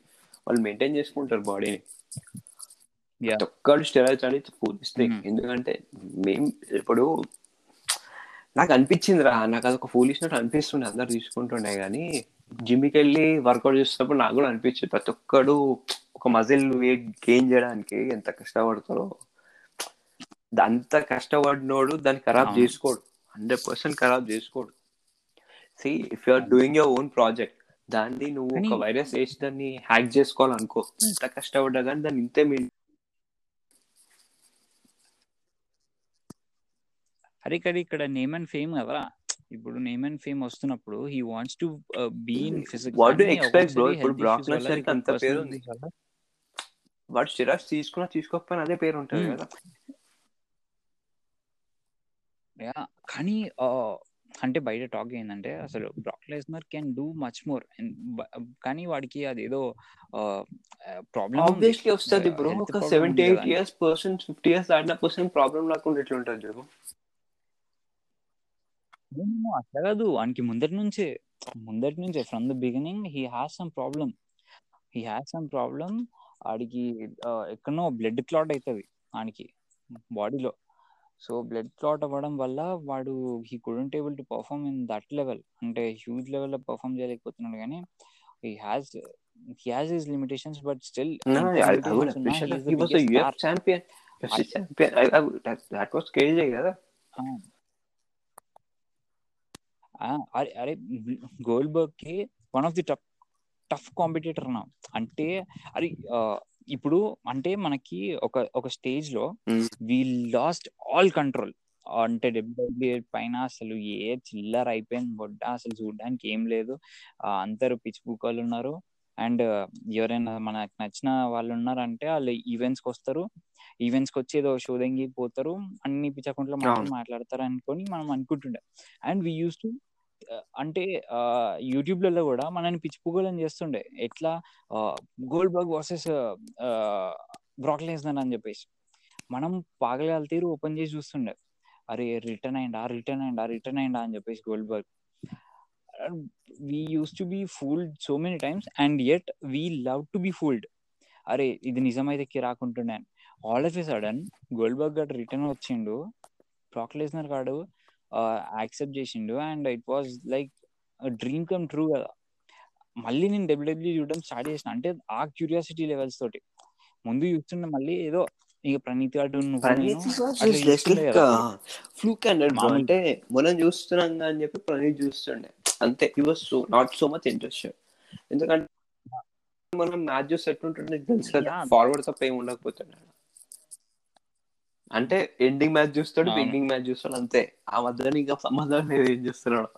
Speaker 4: వాళ్ళు మెయింటైన్ చేసుకుంటారు బాడీని ప్రతి ఒక్కరు స్టెరాయిడ్స్ అనేది mm. ఎందుకంటే మేము ఇప్పుడు నాకు అనిపించింది రా నాకు అదొక ఫూలిష్నట్టు అనిపిస్తుండే అందరు తీసుకుంటుండే కానీ జిమ్కి వెళ్ళి వర్కౌట్ చేస్తున్నప్పుడు నాకు కూడా అనిపించింది ప్రతి ఒక్కడు ఒక మజిల్ వెయిట్ గెయిన్ చేయడానికి ఎంత కష్టపడతారో అంత కష్టపడినోడు దాన్ని ఖరాబ్ చేసుకోడు హండ్రెడ్ పర్సెంట్ ఖరాబ్ చేసుకోడు see if you are doing your own project దాన్ని నువ్వు ఒక వైరస్ వేసి దాన్ని హ్యాక్ చేసుకోవాలనుకో ఎంత కష్టపడ్డా కానీ దాన్ని ఇంతే మీ
Speaker 3: అరే ఇక్కడ ఇక్కడ నేమ్ అండ్ ఫేమ్ కదా ఇప్పుడు
Speaker 4: నేమ్ అండ్ ఫేమ్ వస్తున్నప్పుడు he wants to be in physics what do expect bro ఇప్పుడు బ్రాక్ లెస్నర్ కి అంత పేరు ఉంది కదా వాట్ సిరాజ్ తీసుకున్నా తీసుకోకపోయినా అదే పేరు ఉంటుంది hmm. కదా యా కానీ అంటే
Speaker 3: బయట టాక్ ఏంటంటే అసలు Brock Lesnar can do much more కానీ వాడికి అది ఏదో
Speaker 4: ప్రాబ్లం ఆబ్వియస్లీ వస్తుంది బ్రో ఒక seventy eight years person fifty years ఆడిన పర్సన్ ప్రాబ్లం ఉంటుంది బ్రో
Speaker 3: అట్లా కాదు వానికి ముందటి నుంచే ముందటి నుంచే from the beginning he has some problem he has some problem ఆడికి ఎక్కడో బ్లడ్ క్లాట్ అవుతుంది ఆయనకి బాడీలో సో బ్లడ్ క్లాట్ అవ్వడం వల్ల వాడు he couldn't able to perform in that level అంటే హ్యూజ్ లెవెల్లో పర్ఫామ్ చేయలేకపోతున్నాడు కానీ he has he has his limitations, but still. No, I, I would He was a UF champion. champion. I, I, that, that was yeah. అరే అరే గోల్ కి one of the tough tough competitor నా అంటే అరే ఇప్పుడు అంటే మనకి ఒక ఒక స్టేజ్ లో వీ లాస్ట్ ఆల్ కంట్రోల్ అంటే డబ్ల్యూడబ్ల్యూ పైన అసలు ఏ చిల్లర అయిపోయింది బొడ్డ అసలు చూడడానికి ఏం లేదు అందరు పిచ్చి పూకాలు ఉన్నారు అండ్ ఎవరైనా మనకు నచ్చిన వాళ్ళు ఉన్నారంటే వాళ్ళు ఈవెంట్స్ కి వస్తారు ఈవెంట్స్ కి వచ్చి ఏదో షోదంగి పోతారు అన్ని పిచ్చకుంట్లో మాత్రం మాట్లాడతారు అనుకొని మనం అనుకుంటుండే అండ్ వి యూస్ టు అంటే యూట్యూబ్లలో కూడా మనని పిచ్చిపోగోలని చేస్తుండే ఎట్లా గోల్డ్ బర్గ్ వర్సెస్ బ్రాక్లేస్దని అని చెప్పేసి మనం పాగలేదు తీరు ఓపెన్ చేసి చూస్తుండే అరే రిటర్న్ అయిందా రిటర్న్ అయిందా రిటర్న్ అయిందా అని చెప్పేసి Goldberg we use to be fooled so many times and at we love to be fooled అరే ఇది నిజమైతే కిరాకుంటున్నాను all of a sudden Goldberg God return వచ్చిండు ప్రాక్లేజనర్ కాడు యాక్సెప్ట్ చేసిండు and it was like dream come true కదా మళ్ళీ నేను డబ్ల్యూడబ్ల్యూ e చూడడం స్టార్ట్ చేసిన అంటే ఆ క్యూరియాసిటీ లెవెల్స్ తోటి ముందు చూస్తుండే మళ్ళీ ఏదో ఇక ప్రణీత్ గారు
Speaker 4: ఫ్లూక్ అంటే మనం చూస్తున్నాం అని చెప్పి ప్రణీత్ చూస్తుండే అంతే he was so not so much interested ఎందుకంటే మనం మ్యాచ్ చూసి ఎట్లుంటుండే తెలుసు కదా ఫార్వర్డ్ తప్ప ఏమి ఉండకపోతున్నాడు అంటే ఎండింగ్ మ్యాచ్ చూస్తాడు బిగినింగ్ మ్యాచ్ చూస్తాడు అంతే ఆ మధ్యలో ఇంకా సంబంధం లేదు ఏం చేస్తున్నాడు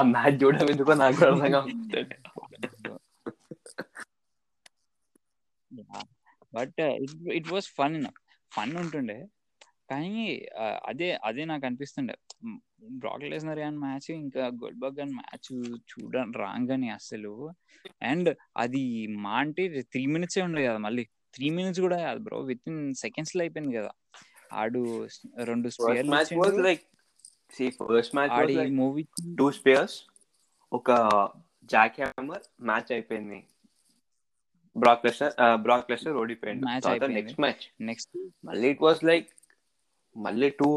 Speaker 4: ఆ మ్యాచ్ చూడడం ఎందుకో నాకు అర్థం
Speaker 3: but it it was fun fun ఉంటుండే కానీ uh, అదే అదే నాకు అనిపిస్తుండే బ్రాక్ లెస్నర్ అని మ్యాచ్ ఇంకా గోల్బర్గ్ అని మ్యాచ్ చూడడం రాంగ్ అని అసలు అండ్ అది మా అంటే త్రీ మినిట్స్ ఉండే కదా మళ్ళీ త్రీ మినిట్స్ కూడా కాదు బ్రో విత్ ఇన్ సెకండ్స్ లో అయిపోయింది కదా ఆడు
Speaker 4: రెండు spear match like first match ఆడి మూవీ టూ స్పేర్స్ ఒక జాక్ హ్యామర్ మ్యాచ్ అయిపోయింది బ్రాక్ లెస్టర్ బ్రాక్ లెస్టర్ ఓడిపోయింది మ్యాచ్ నెక్స్ట్ మ్యాచ్ నెక్స్ట్ మళ్ళీ ఇట్ వాస్ లైక్ మళ్ళీ two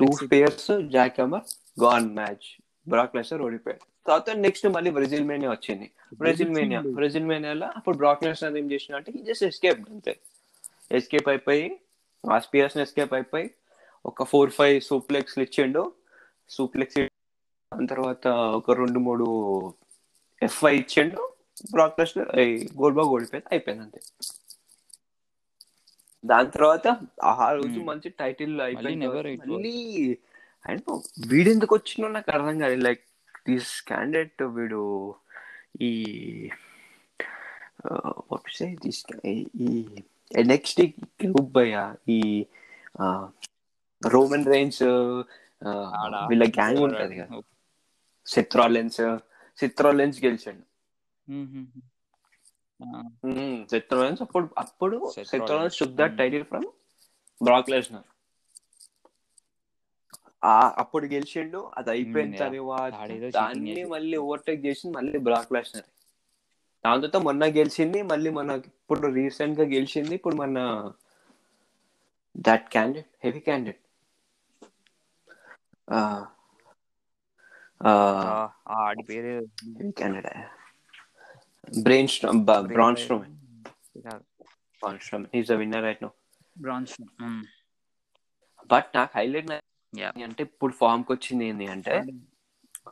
Speaker 4: two spears jackhammer gone match Brock Lesnar ఓడిపోయాడు తర్వాత next మళ్ళీ WrestleMania వచ్చింది బ్రెజిల్ మేనియా బ్రెజిల్ మేనియాలో అప్పుడు బ్రాక్ లెసర్ ఏం చేసిన అంటే జస్ట్ ఎస్కేప్ అంతే ఎస్కేప్ అయిపోయి ఆ స్పియర్స్ ఎస్కేప్ అయిపోయి ఒక ఫోర్ ఫైవ్ సూప్లెక్స్ ఇచ్చిండు సూప్లెక్స్ దాని తర్వాత ఒక రెండు మూడు ఎఫ్ఐ ఇచ్చిండు బ్రాక్ లెస్నర్ గోల్బాగ్ ఓడిపోయింది అయిపోయింది అంతే దాని తర్వాత ఆ రోజు మంచి టైటిల్ మళ్ళీ అండ్ వీడు ఎందుకు వచ్చిందో నాకు అర్థం కాదు లైక్ దిస్ క్యాండిడేట్ వీడు ఈ దిస్ ఈ నెక్స్ట్ గ్రూప్ అయ్యా ఈ రోమన్ రేంజ్ వీళ్ళ గ్యాంగ్ ఉంటది కదా సిత్రాలెన్స్ సిత్రాలెన్స్ గెలిచాడు సెట్ అప్పుడు అప్పుడు Seth Rollins that title from Brock Lesnar అప్పుడు గెలిచిండు అది అయిపోయిన తర్వాత దాన్ని మళ్ళీ ఓవర్టేక్ చేసి మళ్ళీ బ్రాక్ లెస్నర్ దాని తర్వాత మొన్న గెలిచింది మళ్ళీ మన ఇప్పుడు రీసెంట్ గా గెలిచింది ఇప్పుడు మన దట్ క్యాండిడేట్ హెవీ క్యాండిడేట్ ఆడి పేరు heavy candidate Brain Storm, Braun Strowman. Yeah. Braun Strowman. He's the winner right now. Braun Strowman. But mm. నాకు హైలైట్ అంటే ఇప్పుడు ఫామ్ కి వచ్చింది ఏంటి అంటే mm.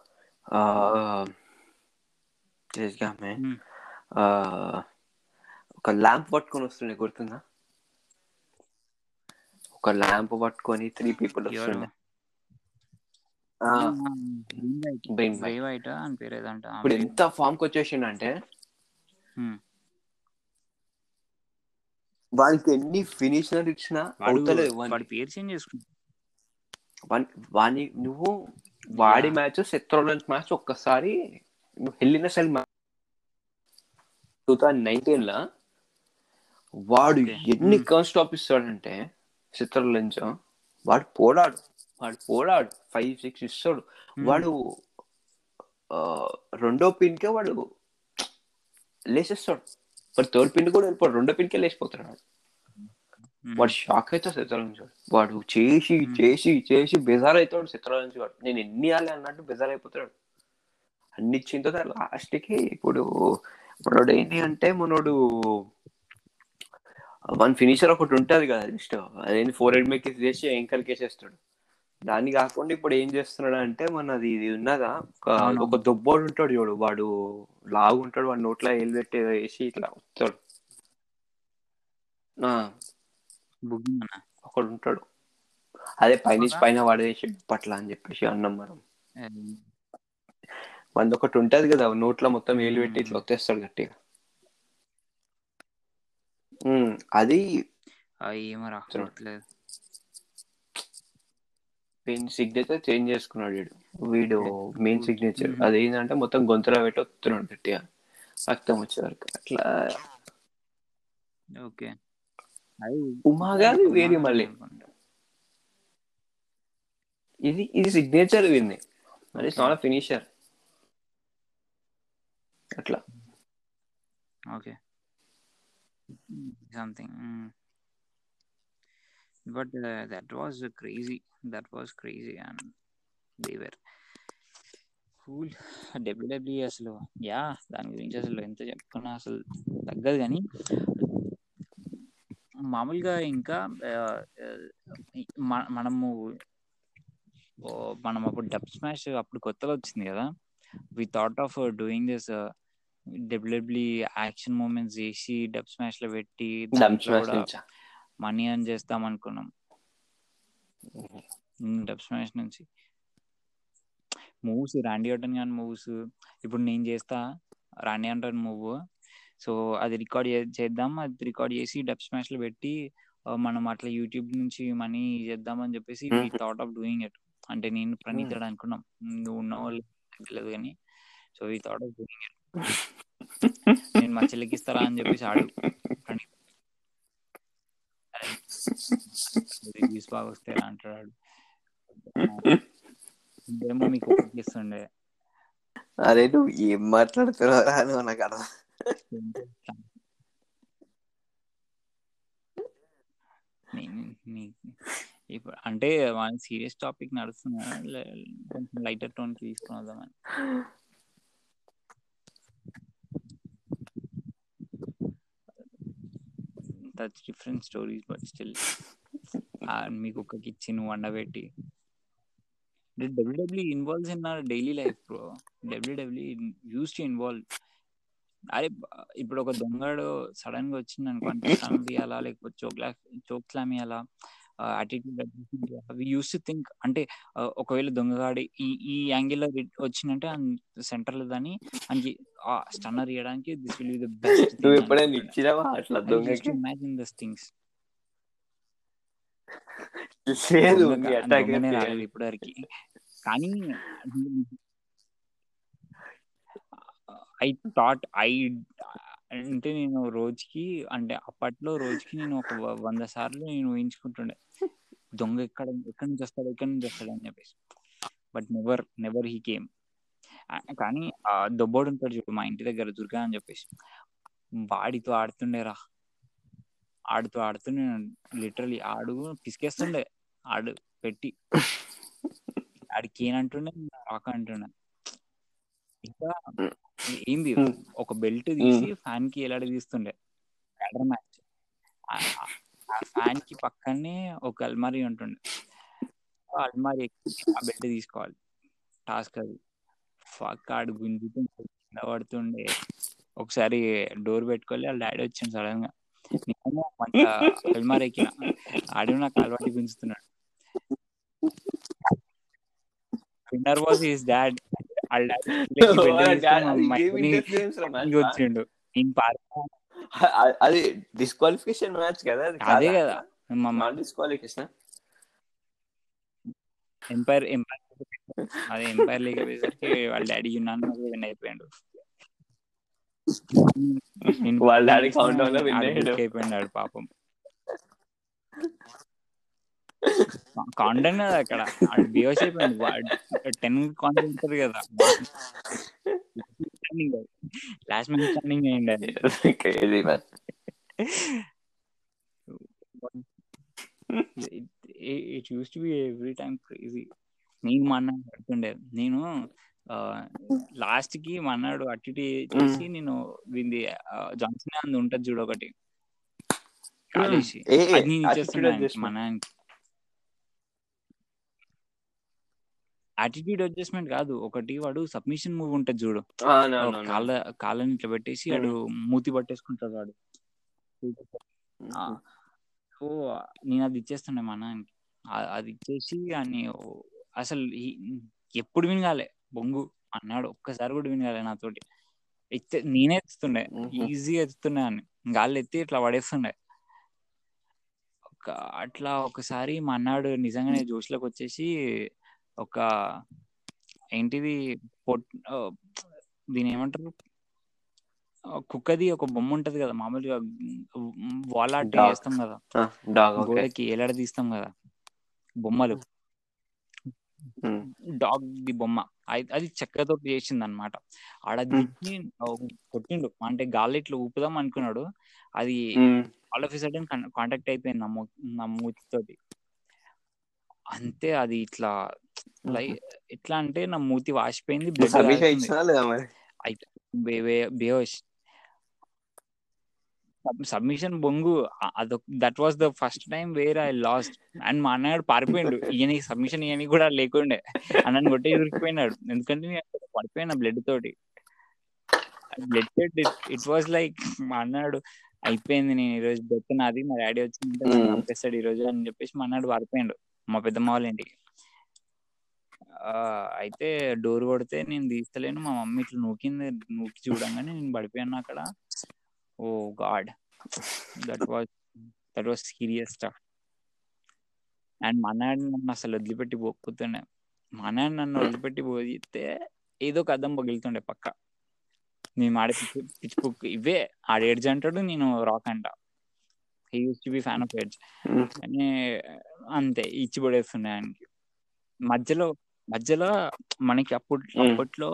Speaker 4: ఒక ల్యాంప్ పట్టుకొని వస్తుండే గుర్తుందా ఒక ల్యాంప్ పట్టుకొని త్రీ పీపుల్ వస్తుండే ఇప్పుడు ఎంత ఫామ్ కి వచ్చేసిండు అంటే Hmm. వానికి ఎన్ని ఫినిష్ ఇచ్చినా అవుతలేదు వాడి పేరు చేంజ్ చేసుకుంటా వాని నువ్వు వాడి మ్యాచ్ శత్రువుల మ్యాచ్ ఒక్కసారి వెళ్ళిన cell match two thousand nineteen లా వాడు ఎన్ని hmm. కర్న్ స్టాప్ ఇస్తాడంటే చిత్రలంచ వాడు పోరాడు వాడు పోరాడు ఫైవ్ సిక్స్ ఇస్తాడు hmm. వాడు రెండో పిన్కే వాడు లేచేస్తాడు మరి థర్డ్ పిన్ కూడా వెళ్ళిపోడు రెండో పిన్కే లేచిపోతున్నాడు వాడు షాక్ hmm. అయితే శత్రురాజు వాడు వాడు చేసి hmm. చేసి చేసి బెజార్ అవుతాడు శత్రురాజు వాడు నేను ఎన్ని ఆలే అన్నట్టు బెజార్ అయిపోతాడు అన్ని ఇచ్చిన తర్వాత లాస్ట్కి ఇప్పుడు మనోడు ఏంటి అంటే మనోడు వన్ ఫినిషర్ ఒకటి ఉంటుంది కదా జస్ట్ అదేంటి ఫోర్ హెడ్ మేక్ చేసి ఎంకల్ కేసేస్తాడు దాన్ని కాకుండా ఇప్పుడు ఏం చేస్తున్నాడు అంటే మనది ఇది ఉన్నదా ఒక దొబ్బోడు ఉంటాడు చూడు వాడు లాగు ఉంటాడు వాడు నోట్లో ఏలు పెట్టి వేసి ఇట్లా వస్తాడు ఒకడు ఉంటాడు అదే పైనుంచి పైన వాడు వేసి పట్ల అని చెప్పేసి అన్నం మనం వంద ఒకటి ఉంటది కదా నోట్లో మొత్తం ఏలు పెట్టి ఇట్లా వచ్చేస్తాడు గట్టిగా అది ఏమో రాలేదు పెయిన్ సిగ్నేచర్ చేంజ్ చేసుకున్నాడు వీడు వీడు మెయిన్ సిగ్నేచర్ అది ఏంటంటే మొత్తం గొంతులో పెట్టి వస్తున్నాడు గట్టిగా
Speaker 3: రక్తం వచ్చే వరకు అట్లా ఓకే గారు వేరే
Speaker 4: మళ్ళీ ఇది ఇది సిగ్నేచర్ వింది మరి చాలా ఫినిషర్ అట్లా okay something but uh, that was uh, crazy
Speaker 3: that was crazy and they were cool WW e అసలు యా దాని గురించి అసలు ఎంత చెప్పుకున్నా అసలు తగ్గదు కానీ మామూలుగా ఇంకా మనము మనం అప్పుడు డబ్ స్మాష్ అప్పుడు కొత్తగా వచ్చింది కదా we thought of doing this WW action moments చేసి డబ్ స్మాష్ లో పెట్టి మనీ అని చేస్తాం అనుకున్నాం డబ్ స్మాష్ నుంచి మూవ్స్ రాండి ఆటన్ కానీ మూవ్స్ ఇప్పుడు నేను చేస్తా రాండి ఆటన్ మూవ్ సో అది రికార్డ్ చేద్దాం అది రికార్డ్ చేసి డబ్ స్మాష్ లో పెట్టి మనం అట్లా యూట్యూబ్ నుంచి మనీ చేద్దామని చెప్పేసి థాట్ ఆఫ్ డూయింగ్ ఇట్ అంటే నేను ప్రణీతాడు అనుకున్నాం నువ్వు ఉన్న వాళ్ళు తెలియదు కానీ సో ఈ థాట్ ఆఫ్ డూయింగ్ ఇట్ నేను మా చెల్లికి ఇస్తారా అని చెప్పేసి ఆడు ప్రణీత్ రివ్యూస్ బాగా వస్తాయి అంటాడు ఇద్దరేమో మీకు ఇస్తుండే
Speaker 4: అరే నువ్వు ఏం మాట్లాడుతున్నావు నాకు
Speaker 3: అర్థం ఇప్పుడు అంటే వాళ్ళ సీరియస్ టాపిక్ నడుస్తున్నా కొంచెం లైటర్ టోన్ కి వద్దామని that's different stories but still మీకు ఒక కిచెన్ వండబెట్టి WW involves in our daily life bro WW use to involve అరే ఇప్పుడు ఒక దొంగడు సడన్ గా వచ్చింది అనుకోండి అలా లేకపోతే చోక్ చోక్ అలా attitude we use to think అంటే ఒకవేళ దొంగగాడి ఈ ఈ యాంగిల్ లో వచ్చిందంటే సెంటర్ లో దాని అని స్టన్నర్ ఇయడానికి this will be the best నువ్వు ఎప్పుడైనా ఇచ్చినావా అట్లా దొంగకి ఇమేజిన్ దిస్ థింగ్స్ లేదు రాలేదు ఇప్పటివరకు కానీ ఐ థాట్ ఐ అంటే నేను రోజుకి అంటే అప్పట్లో రోజుకి నేను ఒక వంద సార్లు నేను ఊహించుకుంటుండే దొంగ ఎక్కడ ఎక్కడి నుంచి వస్తాడు ఎక్కడి నుంచి వస్తాడు అని చెప్పేసి but never never he came కానీ దొబ్బోడు ఉంటాడు చూడు మా ఇంటి దగ్గర దుర్గా అని చెప్పేసి వాడితో ఆడుతుండేరా ఆడుతూ ఆడుతుండే లిటరలీ ఆడు పిసికేస్తుండే ఆడు పెట్టి ఆడికి ఏనంటుండే రాక అంటుండే ఇంకా ఏంది ఒక బెల్ట్ తీసి ఫ్యాన్ కి ఎలాడ తీస్తుండే మ్యాచ్ ఆ ఫ్యాన్ కి పక్కనే ఒక అల్మారీ ఉంటుండే అల్మారీ ఆ బెల్ట్ తీసుకోవాలి టాస్క్ అది ఫక్ ఆడు కింద పడుతుండే ఒకసారి డోర్ పెట్టుకోవాలి వాళ్ళ డాడీ వచ్చింది సడన్ గా నేను మంట ఎక్కిన ఆడి నాకు అలవాటు గుంజుతున్నాడు
Speaker 4: విన్నర్ వాజ్ ఈస్ డాడ్ వచ్చిండు అది డిస్క్వాలిఫికేషన్ మ్యాచ్ కదా
Speaker 3: అదే కదా మా డిస్క్వాలిఫికేషన్ ఎంపైర్ ఎంపైర్ అదే ఎంపైర్ లీగ్ వేసరికి వాళ్ళ డాడీ యునాన్
Speaker 4: విన్ అయిపోయాడు వాళ్ళ డాడీ కౌంట్ డౌన్ లో విన్ అయిపోయాడు పాపం
Speaker 3: కాంటెంట్ కదా అక్కడ టెన్ కాంటెంట్ కదా లాస్ట్ మంత్ స్టాండింగ్ అయ్యండి it use to be every time crazy నేను మా అన్న పెడుతుండే నేను లాస్ట్ కి మన్నాడు అట్టి చేసి hmm. నేను దీన్ని జాన్సన్ ఉంటది చూడు ఒకటి hmm. కాలేసి యాటిట్యూడ్ అడ్జస్ట్మెంట్ కాదు ఒకటి వాడు సబ్మిషన్ మూవ్ ఉంటది చూడు కాళ్ళ కాళ్ళని ఇట్లా పెట్టేసి వాడు hmm. మూతి పట్టేసుకుంటాడు వాడు hmm. సో నేను అది ఇచ్చేస్తుండే మా నాన్నకి అది ఇచ్చేసి అని అసలు ఎప్పుడు వినగాలే బొంగు అన్నాడు ఒక్కసారి కూడా వినగాలే నాతోటి ఎత్తే నేనే ఎత్తుండే ఈజీగా hmm. ఎత్తుండే అని గాలి ఎత్తి ఇట్లా పడేస్తుండే అట్లా ఒకసారి మా అన్నాడు నిజంగానే జోష్లోకి వచ్చేసి ఒక ఏంటిది దీని ఏమంటారు కుక్కది ఒక బొమ్మ ఉంటది కదా మామూలుగా
Speaker 4: వాల్ ఆర్ట్ చేస్తాం కదా గోడకి ఏలాడ తీస్తాం
Speaker 3: కదా బొమ్మలు డాగ్ ది బొమ్మ అది చెక్కతో చేసింది అనమాట ఆడ కొట్టిండు అంటే గాలి ఇట్లా ఊపుదాం అనుకున్నాడు అది ఆల్ ఆఫ్ సడన్ కాంటాక్ట్ అయిపోయింది నా మూతితోటి అంతే అది ఇట్లా లైక్ ఎట్లా అంటే నా మూతి వాసిపోయింది సబ్మిషన్ బొంగు అదొక that was the first time where I lost and మా అన్నగాడు పారిపోయిండు ఈయన సబ్మిషన్ ఇవన్నీ కూడా లేకుండే అన్నని కొట్టే దొరికిపోయినాడు ఎందుకంటే నేను పడిపోయినా బ్లడ్ తోటి బ్లడ్ తోటి ఇట్ వాస్ లైక్ మా అన్నాడు అయిపోయింది నేను రోజు బెత్త నాది మా డాడీ వచ్చి ఈ రోజు అని చెప్పేసి మా అన్నాడు పారిపోయాడు మా పెద్దమ్మ వాళ్ళ ఇంటికి ఆ అయితే డోర్ కొడితే నేను తీస్తలేను మా మమ్మీ ఇట్లా నూకింది నూకి చూడంగానే నేను పడిపోయాను అక్కడ oh god that was that was serious stuff and మా నాన్న నన్ను అసలు వదిలిపెట్టి పోతుండే మా నాన్న నన్ను వదిలిపెట్టి పోతే ఏదో ఒక అద్దం పగిలుతుండే పక్క మేము ఆడే పిచ్చి పిచ్చి కుక్ ఇవే ఏడ్జ్ అంటాడు నేను రాక్ అంట he use to be fan of Edge అని అంతే ఇచ్చి పడేస్తున్నాయి ఆయనకి మధ్యలో మధ్యలో మనకి అప్పుడు అప్పట్లో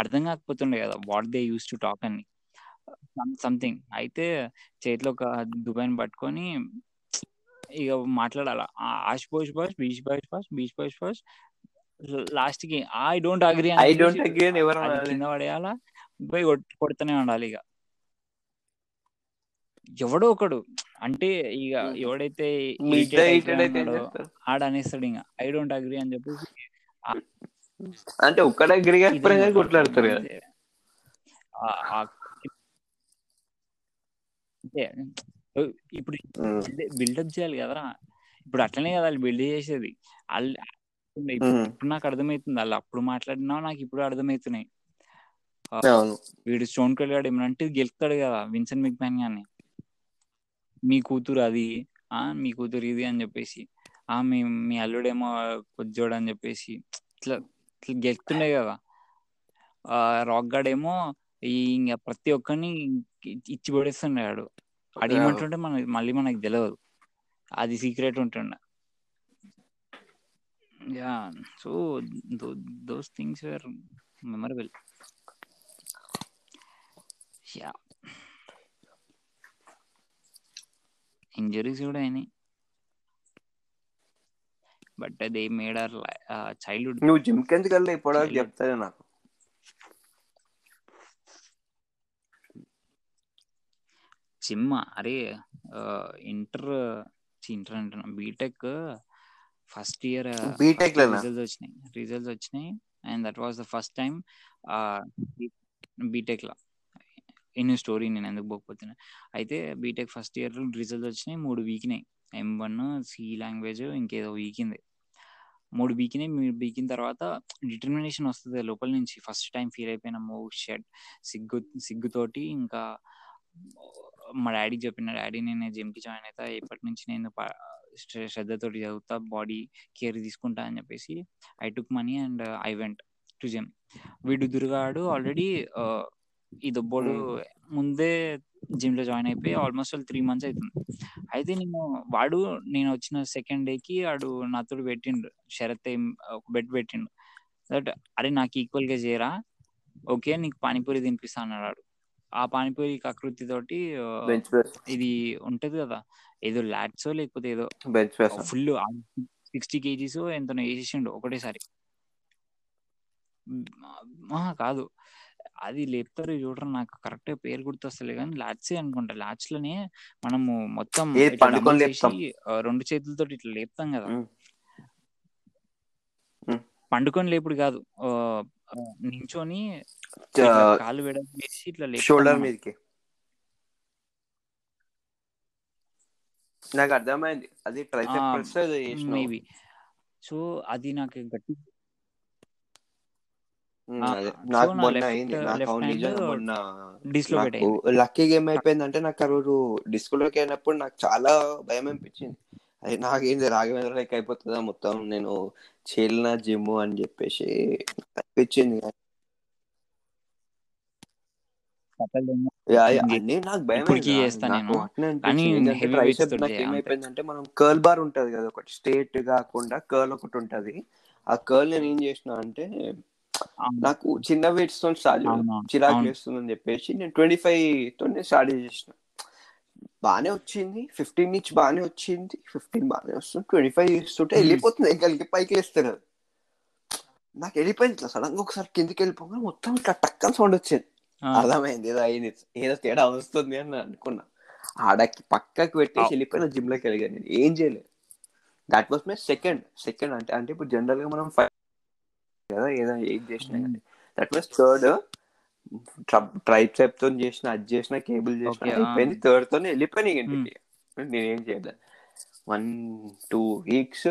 Speaker 3: అర్థం కాకపోతుండే కదా what they use to talk అని సంథింగ్ అయితే చేతిలో ఒక దుబాయ్ని పట్టుకొని ఇక మాట్లాడాల ఆష్ బోష్ బాష్ బీచ్ బాష్ బాష్ బీచ్ బాష్ బాష్ లాస్ట్ కి I don't agree I don't agree కింద పడేయాలా పోయి కొడుతూనే ఉండాలి ఇక ఎవడో ఒకడు అంటే ఇక ఎవడైతే ఆడ అనేస్తాడు ఇంకా ఐ డోంట్ అగ్రీ అని చెప్పేసి అంటే ఒక్కడ గిరిగారి కొట్లాడతారు ఇప్పుడు బిల్డప్ చేయాలి కదరా ఇప్పుడు అట్లనే కదా వాళ్ళు బిల్డ్ చేసేది ఇప్పుడు నాకు అర్థమవుతుంది వాళ్ళు అప్పుడు మాట్లాడినా నాకు ఇప్పుడు అర్థమవుతున్నాయి వీడు స్టోన్ వెళ్ళాడు ఏమంటే గెలుస్తాడు కదా విన్సెంట్ మిగ్ మ్యాన్ గాని మీ కూతురు అది మీ కూతురు ఇది అని చెప్పేసి ఆ మీ మీ అల్లుడేమో కొద్దిజోడు అని చెప్పేసి ఇట్లా ఇట్లా గెలుతుండే కదా రాక్ గార్డ్ ఏమో ఇంకా ప్రతి ఒక్కరిని ఇచ్చి పడేస్తుండే వాడు అడిగినట్టుంటే మన మళ్ళీ మనకి తెలియదు అది సీక్రెట్ ఉంటుండే yeah so those things were memorable yeah injuries కూడా అయినాయి but they made our childhood నువ్వు జిమ్ కెందుకు వెళ్ళి ఇప్పుడు చెప్తానే నాకు జిమ్ అరే ఇంటర్ ఇంటర్ అంటున్నా BTech first year BTech results వచ్చినాయి రిజల్ట్స్ వచ్చినాయి and that was the first time BTech లో ఇన్ స్టోరీ నేను ఎందుకు పోకపోతున్నా అయితే బీటెక్ ఫస్ట్ ఇయర్ రిజల్ట్స్ వచ్చినాయి మూడు వీక్నాయి ఎం వన్ సి లాంగ్వేజ్ ఇంకేదో వీకింది మూడు బీకినాయి మీరు బీకిన తర్వాత డిటర్మినేషన్ వస్తుంది లోపల నుంచి ఫస్ట్ టైం ఫీల్ అయిపోయిన మూ షెడ్ సిగ్గు సిగ్గుతోటి ఇంకా మా డాడీ చెప్పిన డాడీ నేను జిమ్కి జాయిన్ అవుతా ఎప్పటి నుంచి నేను శ్రద్ధతోటి చదువుతా బాడీ కేర్ తీసుకుంటా అని చెప్పేసి I took money and I went to gym వీడు దుర్గాడు ఆల్రెడీ uh, ఈ దుబ్బోడు hmm. ముందే జిమ్ లో జాయిన్ అయిపోయి ఆల్మోస్ట్ వాళ్ళు త్రీ మంత్స్ అవుతుంది అయితే నేను వాడు నేను వచ్చిన సెకండ్ డేకి వాడు నాతో పెట్టిండు శరత్ ఒక బెడ్ పెట్టిండు దట్ అరే నాకు ఈక్వల్ గా చేయరా ఓకే నీకు పానీపూరి తినిపిస్తా అన్నాడు ఆ పానీపూరి ఆకృతి తోటి uh, ఇది ఉంటది కదా ఏదో లాట్స్ లేకపోతే ఏదో ఫుల్ సిక్స్టీ కేజీస్ ఎంత వేసేసిండు ఒకటేసారి కాదు అది లేపుతారు చూడరు నాకు కరెక్ట్ గా పేరు గుర్తొస్తలే కానీ లాచ్ అనుకుంటా లాచ్ లోనే మనము మొత్తం రెండు చేతులతో ఇట్లా లేపుతాం కదా పండుకొని లేపుడు కాదు నించొని
Speaker 4: కాలు వేడలు వేసి ఇట్లా షోల్డర్ మీదకి నాకు అర్థమైంది అది ట్రైసెప్ మేబీ
Speaker 3: సో అది నాకు గట్టి
Speaker 4: నాకు లక్కీ గేమ్ అంటే నాకు ఆ రోజు లోకి అయినప్పుడు నాకు చాలా భయం అనిపించింది అది నాకేంది రాఘవేంద్ర లైక్ అయిపోతుందా మొత్తం నేను చేలిన జిమ్ అని చెప్పేసి అనిపించింది నాకు భయం అయిపోయిందంటే మనం కర్ల్ బార్ ఉంటది కదా ఒకటి స్ట్రేట్ కాకుండా కర్ల్ ఒకటి ఉంటది ఆ కర్ల్ నేను ఏం చేసిన అంటే నాకు చిన్న వెయిట్స్ తో స్టార్ట్ చిరాకు అని చెప్పేసి నేను ట్వంటీ ఫైవ్ తో స్టార్ట్ చేసిన బాగానే వచ్చింది ఫిఫ్టీన్ నుంచి బాగానే వచ్చింది ఫిఫ్టీన్ బాగానే వస్తుంది ట్వంటీ ఫైవ్ చేస్తుంటే వెళ్ళిపోతుంది ఇంకా పైకి వేస్తారు నాకు వెళ్ళిపోయింది ఇట్లా సడన్ గా ఒకసారి కిందికి వెళ్ళిపోగా మొత్తం ఇట్లా టక్కని సౌండ్ వచ్చింది అర్థమైంది ఏదో అయింది ఏదో తేడా వస్తుంది అని అనుకున్నా ఆడకి పక్కకి పెట్టేసి వెళ్ళిపోయిన జిమ్ లోకి వెళ్ళగా నేను ఏం చేయలేదు that was my second second అంటే అంటే ఇప్పుడు జనరల్ గా మనం ఫైవ్ కదా ఏదో ఏం చేసిన దట్ మీన్స్ థర్డ్ ట్రైప్ సెప్ తో చేసిన అది చేసిన కేబుల్ చేసిన అయిపోయింది థర్డ్ తో వెళ్ళిపోయినా ఇంటికి నేనేం చేయలేదు వన్ టూ వీక్స్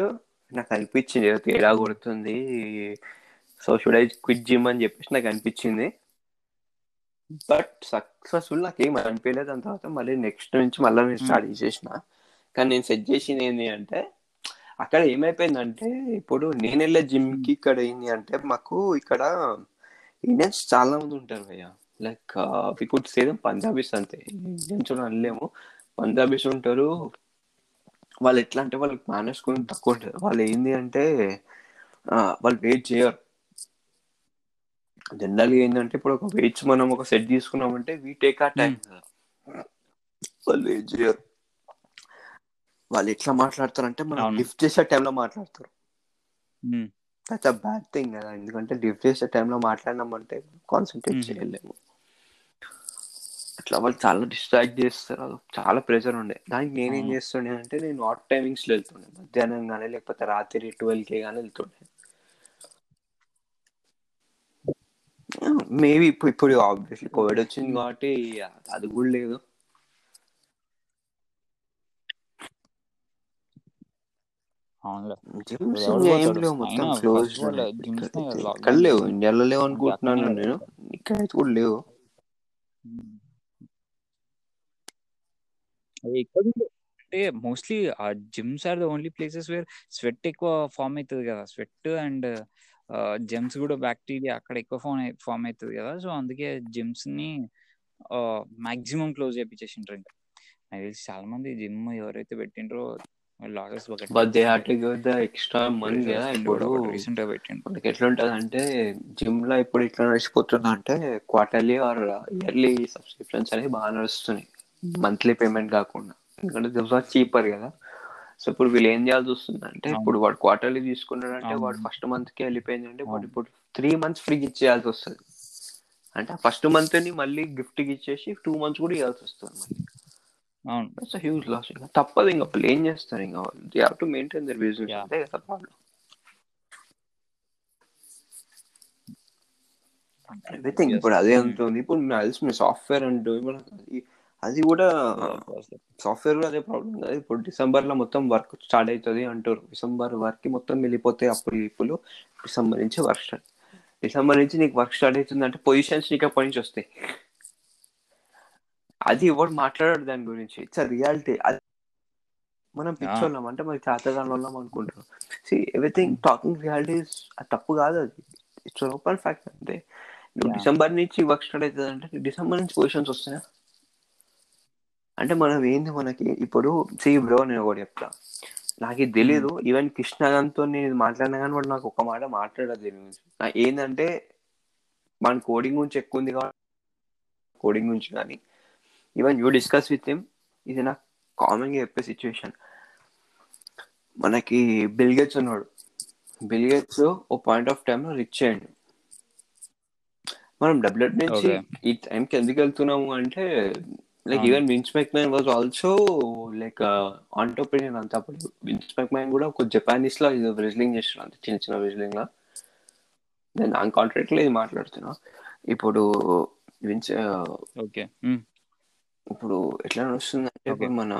Speaker 4: నాకు అనిపించింది తేడా కొడుతుంది so should I quit gym అని చెప్పేసి నాకు అనిపించింది బట్ సక్సెస్ఫుల్ నాకు ఏం అనిపించలేదు దాని తర్వాత మళ్ళీ నెక్స్ట్ నుంచి మళ్ళీ నేను స్టార్ట్ చేసిన కానీ నేను సెట్ చేసింది ఏంటి అంటే అక్కడ ఏమైపోయిందంటే ఇప్పుడు నేను వెళ్ళే జిమ్ కి ఇక్కడ ఏంది అంటే మాకు ఇక్కడ ఇండియన్స్ చాలా మంది ఉంటారు అయ్యా లైక్ ఇప్పుడు సేదం పంజాబీస్ అంతే ఇండియన్స్ అనలేము పంజాబీస్ ఉంటారు వాళ్ళు ఎట్లా అంటే వాళ్ళకి మేనేజ్ కొంచెం తక్కువ ఉంటారు వాళ్ళు ఏంది అంటే వాళ్ళు వెయిట్ చేయరు జనరల్గా ఏంటంటే ఇప్పుడు ఒక వెయిట్స్ మనం ఒక సెట్ తీసుకున్నామంటే వీ టేక్ ఆ టైం వాళ్ళు వెయిట్ చేయరు వాళ్ళు ఎట్లా మాట్లాడతారంటే మనం లిఫ్ట్ చేసే టైంలో మాట్లాడతారు దట్స్ అ బ్యాడ్ థింగ్ కదా ఎందుకంటే లిఫ్ట్ చేసే టైంలో మాట్లాడినామంటే కాన్సన్ట్రేట్ చేయలేము అట్లా వాళ్ళు చాలా డిస్ట్రాక్ట్ చేస్తారు చాలా ప్రెషర్ ఉండే దానికి నేనేం చేస్తుండే అంటే నేను ఆట్ లో వెళ్తుండే మధ్యాహ్నం కానీ లేకపోతే రాత్రి కే కానీ వెళ్తుండే మేబీ ఇప్పుడు ఇప్పుడు ఆబ్వియస్లీ కోవిడ్ వచ్చింది కాబట్టి అది కూడా లేదు లేవు ఇక్కడ
Speaker 3: లేవు ఇండియాలో లేవు అనుకుంటున్నాను నేను ఇక్కడ కూడా లేవు అంటే మోస్ట్లీ ఆ gyms are the only places where sweat ఎక్కువ ఫామ్ అవుతుంది కదా స్వెట్ అండ్ జిమ్స్ కూడా బ్యాక్టీరియా అక్కడ ఎక్కువ ఫామ్ ఫామ్ అవుతుంది కదా సో అందుకే జిమ్స్ ని మాక్సిమం క్లోజ్ చేపించేసిండ్రు ఇంకా చాలా మంది జిమ్ ఎవరైతే పెట్టిండ్రో
Speaker 4: లాగర్స్ but they have to give the extra money కదా ఇప్పుడు రీసెంట్ గా పెట్టిండు ఎట్లా ఉంటది అంటే జిమ్ లో ఇప్పుడు ఇట్లా నడిచిపోతుంది అంటే క్వార్టర్లీ ఆర్ ఇయర్లీ సబ్స్క్రిప్షన్స్ అనేవి బాగా నడుస్తున్నాయి మంత్లీ hmm. పేమెంట్ కాకుండా ఎందుకంటే దిస్ ఆర్ చీపర్ కదా సో ఇప్పుడు వీళ్ళు ఏం చేయాల్సి వస్తుంది అంటే ఇప్పుడు వాడు క్వార్టర్లీ తీసుకున్నాడు అంటే వాడు ఫస్ట్ మంత్ కి వెళ్ళిపోయింది అంటే వాడు ఇప్పుడు త్రీ మంత్స్ ఫ్రీ ఇచ్చేయాల్సి వస్తుంది అంటే ఫస్ట్ మంత్ ని మళ్ళీ గిఫ్ట్ ఇచ్చేసి టూ మంత్స్ కూడా ఇవ్వాల్సి వస్తుంది మళ్ళీ అవును దట్స్ హ్యూజ్ లాస్ ఇంకా తప్పదు ఇంకా అప్పుడు ఏం చేస్తారు ఇంకా they have to maintain their business అంతే కదా వాళ్ళు ఎవ్రీథింగ్ ఇప్పుడు అదే అంటుంది ఇప్పుడు నాకు తెలిసి మీ సాఫ్ట్వేర్ అంటూ ఇప్పుడు అది కూడా సాఫ్ట్వేర్ కూడా అదే ప్రాబ్లం కదా ఇప్పుడు డిసెంబర్ లో మొత్తం వర్క్ స్టార్ట్ అవుతుంది అంటారు డిసెంబర్ వర్క్ మొత్తం వెళ్ళిపోతాయి అప్పుడు ఇప్పుడు డిసెంబర్ నుంచి వర్క్ స్టార్ట్ డిసెంబర్ నుంచి నీకు వర్క్ స్టార్ట్ అవుతుంది అంటే పొజిషన్స్ నీకు అప్పటి నుంచి వస్తాయి అది ఎవరు మాట్లాడారు దాని గురించి ఇట్స్ రియాలిటీ అది మనం పిచ్చోళ్ళం అంటే మనకి చేతగాని ఉన్నాం అనుకుంటున్నాం సి ఎవ్రీథింగ్ టాకింగ్ రియాలిటీస్ తప్పు కాదు అది ఇట్స్ ఓపెన్ ఫ్యాక్ట్ అంటే నువ్వు డిసెంబర్ నుంచి వర్క్ స్టార్ట్ అవుతుంది అంటే డిసెంబర్ నుంచి పొజిషన్స్ వస్తాయా అంటే మనం ఏంది మనకి ఇప్పుడు సి బ్రో నేను కూడా చెప్తా నాకు ఇది తెలియదు ఈవెన్ కృష్ణగంతో నేను మాట్లాడినా కానీ వాడు నాకు ఒక మాట మాట్లాడదు దీని గురించి ఏంటంటే మన కోడింగ్ గురించి ఎక్కువ ఉంది కాబట్టి కోడింగ్ గురించి కానీ even you discuss with him ఇది నా కామన్గా చెప్పే సిచ్యువేషన్ మనకి బిల్గెట్స్ ఉన్నాడు Bill Gates oh point of time rich అయ్యండి మనం డబ్లెట్ నుంచి ఈ టైంకి ఎందుకు వెళ్తున్నాము అంటే like even wins man was also like entrepreneur అంత అప్పుడు విన్స్ మ్యాన్ కూడా ఒక జపానీస్ లో ఇది రెజ్లింగ్ చేస్తున్నాడు అంత చిన్న చిన్న రిజిలింగ్ లో నేను ఆ కాంట్రాక్ట్ లో ఇది మాట్లాడుతున్నా ఇప్పుడు విన్స్ ఓకే hmm. ఇప్పుడు ఎట్లా నడుస్తుంది అంటే మన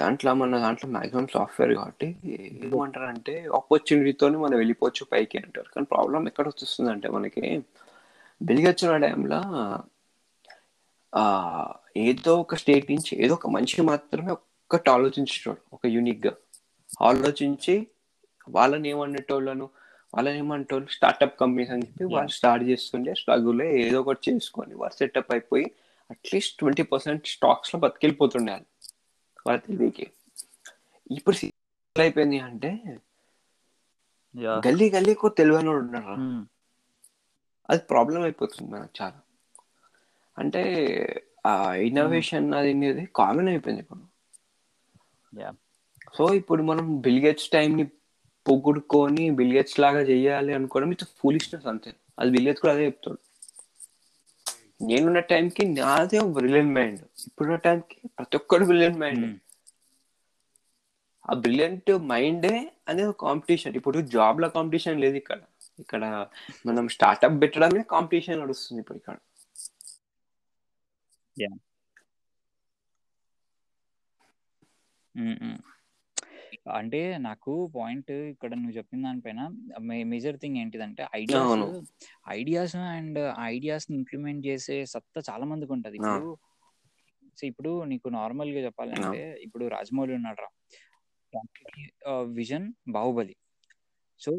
Speaker 4: దాంట్లో మన దాంట్లో మాక్సిమం సాఫ్ట్వేర్ కాబట్టి ఏమంటారు అంటే ఆపర్చునిటీతో మనం వెళ్ళిపోవచ్చు పైకి అంటారు కానీ ప్రాబ్లం ఎక్కడ వస్తుంది అంటే మనకి వెలిగొచ్చిన టైంలో ఏదో ఒక స్టేట్ నుంచి ఏదో ఒక మనిషి మాత్రమే ఒక్కటి ఆలోచించేటోడు ఒక యూనిక్గా ఆలోచించి వాళ్ళని ఏమనేటోళ్ళను వాళ్ళని ఏమంటే స్టార్ట్అప్ కంపెనీస్ అని చెప్పి వాళ్ళు స్టార్ట్ చేస్తుండే స్ట్రగుల్ ఏదో ఒకటి చేసుకొని వాళ్ళు సెటప్ అయిపోయి అట్లీస్ట్ ట్వంటీ పర్సెంట్ స్టాక్స్ లో బతికెళ్ళిపోతుండే వాళ్ళ తెలివికి ఇప్పుడు అయిపోయింది అంటే గల్లీ గల్లీ గల్లీకు తెలివైన ఉన్నారా అది ప్రాబ్లం అయిపోతుంది మనకు చాలా అంటే ఆ ఇన్నోవేషన్ అది అనేది కామన్ అయిపోయింది ఇప్పుడు సో ఇప్పుడు మనం బిల్గేట్స్ ని పొగుడుకొని బిల్గెట్స్ లాగా చేయాలి అనుకోవడం ఇట్స్ ఫూలిష్నెస్ అంతే అది బిల్గెట్స్ కూడా అదే చెప్తాడు నేనున్న టైంకి నాదే బ్రిలియన్ మైండ్ ఇప్పుడున్న టైంకి ప్రతి ఒక్కరు బ్రిలియన్ మైండ్ ఆ బ్రిలియంట్ మైండే అనేది కాంపిటీషన్ ఇప్పుడు జాబ్ లో కాంపిటీషన్ లేదు ఇక్కడ ఇక్కడ మనం స్టార్ట్అప్ పెట్టడమే కాంపిటీషన్ నడుస్తుంది ఇప్పుడు ఇక్కడ
Speaker 3: hmm, hmm. అంటే నాకు పాయింట్ ఇక్కడ నువ్వు చెప్పిన దానిపైన మేజర్ థింగ్ ఏంటిదంటే ideas ideas and ideas implement చేసే సత్తా చాలా మందికి ఉంటది ఇప్పుడు సో ఇప్పుడు నీకు నార్మల్ గా చెప్పాలంటే ఇప్పుడు రాజమౌళి ఉన్నాడు రా విజన్ బాహుబలి సో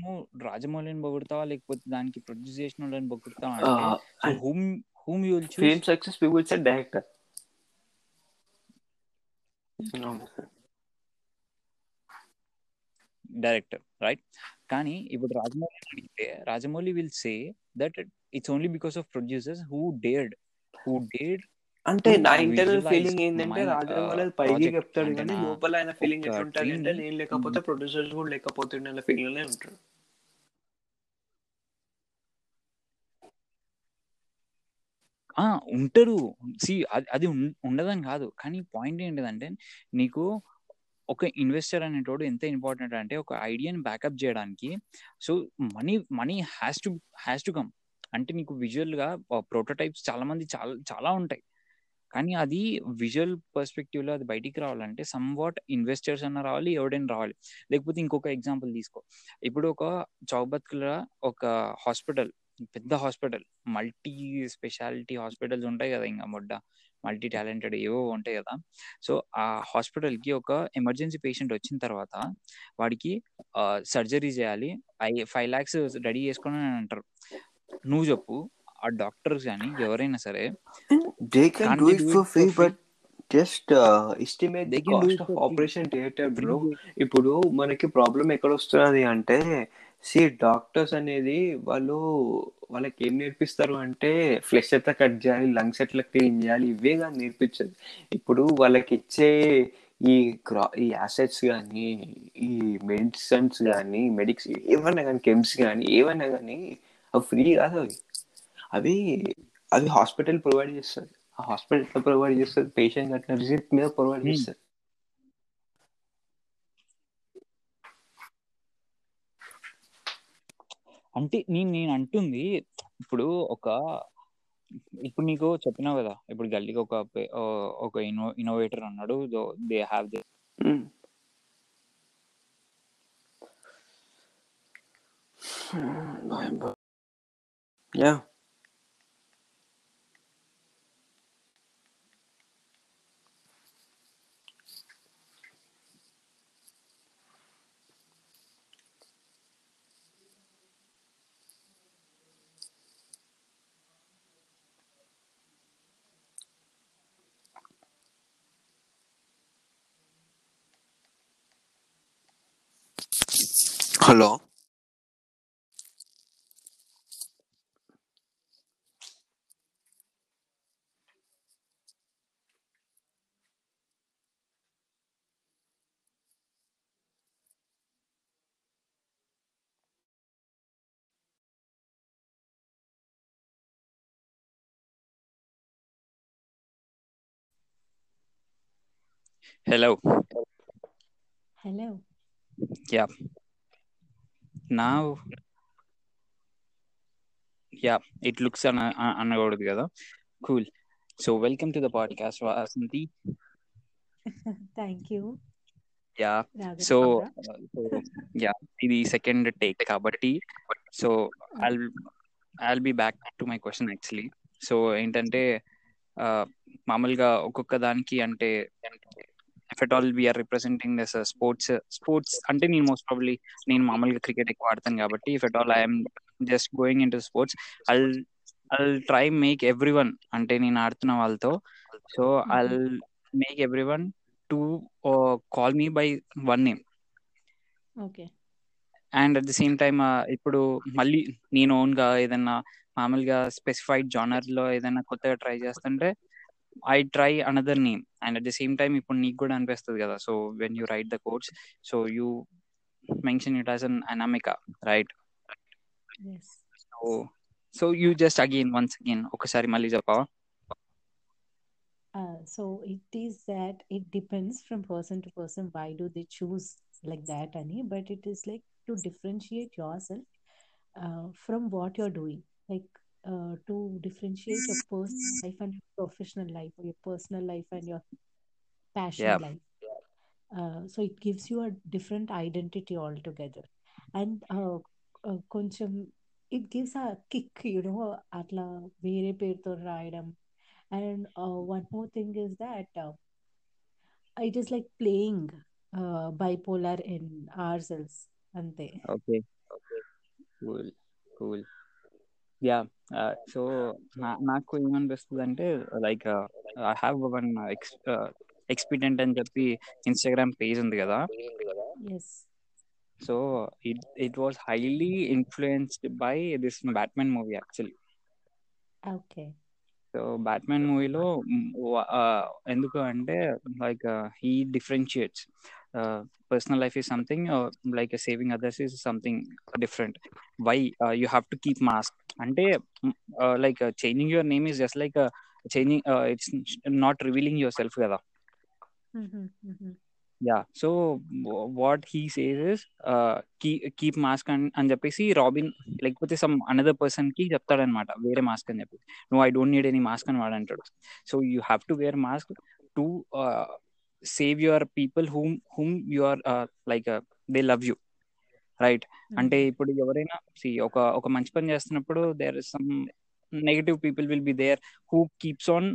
Speaker 3: నువ్వు రాజమౌళిని బొగుడతావా లేకపోతే దానికి ప్రొడ్యూస్ చేసిన వాళ్ళని బొగుడతావా whom whom you will success director director right కానీ ఇప్పుడు రాజమౌళి అడిగితే Rajamouli will say that it's only because of producers who dared
Speaker 4: who dared అంటే నా ఇంటర్నల్ ఫీలింగ్ ఏంటంటే రాజమౌళి uh, పైకి చెప్తాడు కానీ లోపల ఆయన ఫీలింగ్ ఎట్లా ఎట్లుంటది అంటే నేను లేకపోతే ప్రొడ్యూసర్స్ కూడా లేకపోతే అనే ఫీలింగ్ లోనే ఉంటాడు
Speaker 3: ఉంటారు సి అది ఉండదని కాదు కానీ పాయింట్ ఏంటిదంటే నీకు ఒక ఇన్వెస్టర్ అనేటోడు ఎంత ఇంపార్టెంట్ అంటే ఒక ఐడియాని బ్యాకప్ చేయడానికి so money money has to has to come అంటే నీకు విజువల్గా ప్రోటోటైప్స్ చాలా మంది చాలా చాలా ఉంటాయి కానీ అది విజువల్ పర్స్పెక్టివ్లో లో అది బయటికి రావాలంటే సమ్ వాట్ ఇన్వెస్టర్స్ అన్న రావాలి ఎవడైనా రావాలి లేకపోతే ఇంకొక ఎగ్జాంపుల్ తీసుకో ఇప్పుడు ఒక చౌబత్కుల ఒక హాస్పిటల్ పెద్ద హాస్పిటల్ మల్టీ స్పెషాలిటీ హాస్పిటల్స్ ఉంటాయి కదా ఇంకా మొడ్డ మల్టీ టాలెంటెడ్ ఏవో ఉంటాయి కదా సో ఆ హాస్పిటల్ కి ఒక ఎమర్జెన్సీ పేషెంట్ వచ్చిన తర్వాత వాడికి సర్జరీ చేయాలి ఐ ఫైవ్ ల్యాక్స్ రెడీ చేసుకుని అని అంటారు నువ్వు చెప్పు ఆ డాక్టర్స్ కానీ ఎవరైనా
Speaker 4: సరే just estimate the of operation theatre bro ఇప్పుడు మనకి ప్రాబ్లం ఎక్కడ వస్తున్నది అంటే సి డాక్టర్స్ అనేది వాళ్ళు వాళ్ళకి ఏం నేర్పిస్తారు అంటే ఫ్లెష్ ఎట్లా కట్ చేయాలి లంగ్స్ ఎట్లా క్లీన్ చేయాలి ఇవే కానీ నేర్పించదు ఇప్పుడు వాళ్ళకి ఇచ్చే ఈ క్రా ఈ యాసెట్స్ కానీ ఈ మెడిసిన్స్ కానీ మెడిక్స్ ఏమన్నా కానీ కెమ్స్ కానీ ఏమన్నా కానీ అవి ఫ్రీ కాదు అవి అవి అవి హాస్పిటల్ ప్రొవైడ్ చేస్తుంది ఆ హాస్పిటల్ ప్రొవైడ్ చేస్తుంది పేషెంట్ అట్లా రిసిప్ట్ మీద ప్రొవైడ్ చేస్తుంది
Speaker 3: అంటే నేను నేను అంటుంది ఇప్పుడు ఒక ఇప్పుడు నీకు చెప్పినావు కదా ఇప్పుడు గల్లీకి ఒక ఒక ఇన్నో ఇన్నోవేటర్ అన్నాడు they have the yeah
Speaker 4: Hello. Hello.
Speaker 3: Hello.
Speaker 4: Yeah. now yeah it looks అన అనకూడదు కదా cool so welcome to the podcast vasanti thank
Speaker 3: you yeah
Speaker 4: so yeah ఇది సెకండ్ టేక్ కాబట్టి so I'll I'll be back to my question actually so ఏంటంటే uh, మామూలుగా ఒక్కొక్క దానికి అంటే if at all we are representing this sports sports అంటే నేను most probably నేను మామూలుగా క్రికెట్ ఎక్కువ ఆడతాను కాబట్టి if at all I'm just going in to sports I'll I'll try make every one అంటే నేను ఆడుతున్న వాళ్ళతో so I make every one to call me
Speaker 3: by
Speaker 4: one name okay and at the same time ఇప్పుడు మళ్ళీ నేను ఓన్గా ఏదైనా మామూలుగా స్పెసిఫైడ్ జానర్లో ఏదైనా కొత్తగా ట్రై చేస్తుంటే I try another name. And at the same time, ఇప్పుడు నీకు కూడా అనిపిస్తుంది కదా so when you write the course so you mention it as an Anamika right
Speaker 3: so
Speaker 4: so you just again once again ఒకసారి మళ్ళీ చెప్పవా
Speaker 3: Uh, so it is that it depends from person to person why do they choose like that ani but it is like to differentiate yourself uh, from what you're doing like uh, to differentiate your personal life and your professional life, or your personal life and your passion life. Uh, so it gives you a different identity altogether. And uh, uh, it gives a kick, you know, atla vere perto raidam. And uh, one more thing is that uh, it is like playing uh, bipolar in ourselves. Ante.
Speaker 4: Okay. Okay. Cool. Cool. Yeah so నాకు ఏమనిపిస్తుంది అంటే like I have one ఎక్స్పీరియెంట్ అని చెప్పి Instagram page ఉంది కదా so it it was highly influenced by this Batman
Speaker 3: movie actually okay so
Speaker 4: Batman మూవీలో ఎందుకు అంటే like he differentiates Uh, personal life is something or like saving others is something different why uh, you have to keep mask and mm, uh, like uh, changing your name is just like a changing it's not revealing yourself rather mm-hmm, mm-hmm. yeah so what he says is keep, keep mask and and see robin like some another person ki and Mata wear a mask and no i don't need any mask and so you have to wear mask to save your people whom whom you are like they love you right అంటే ఇప్పుడు ఎవరైనా C ఒక ఒక మంచి పని చేస్తున్నప్పుడు there some negative people will be there who keeps on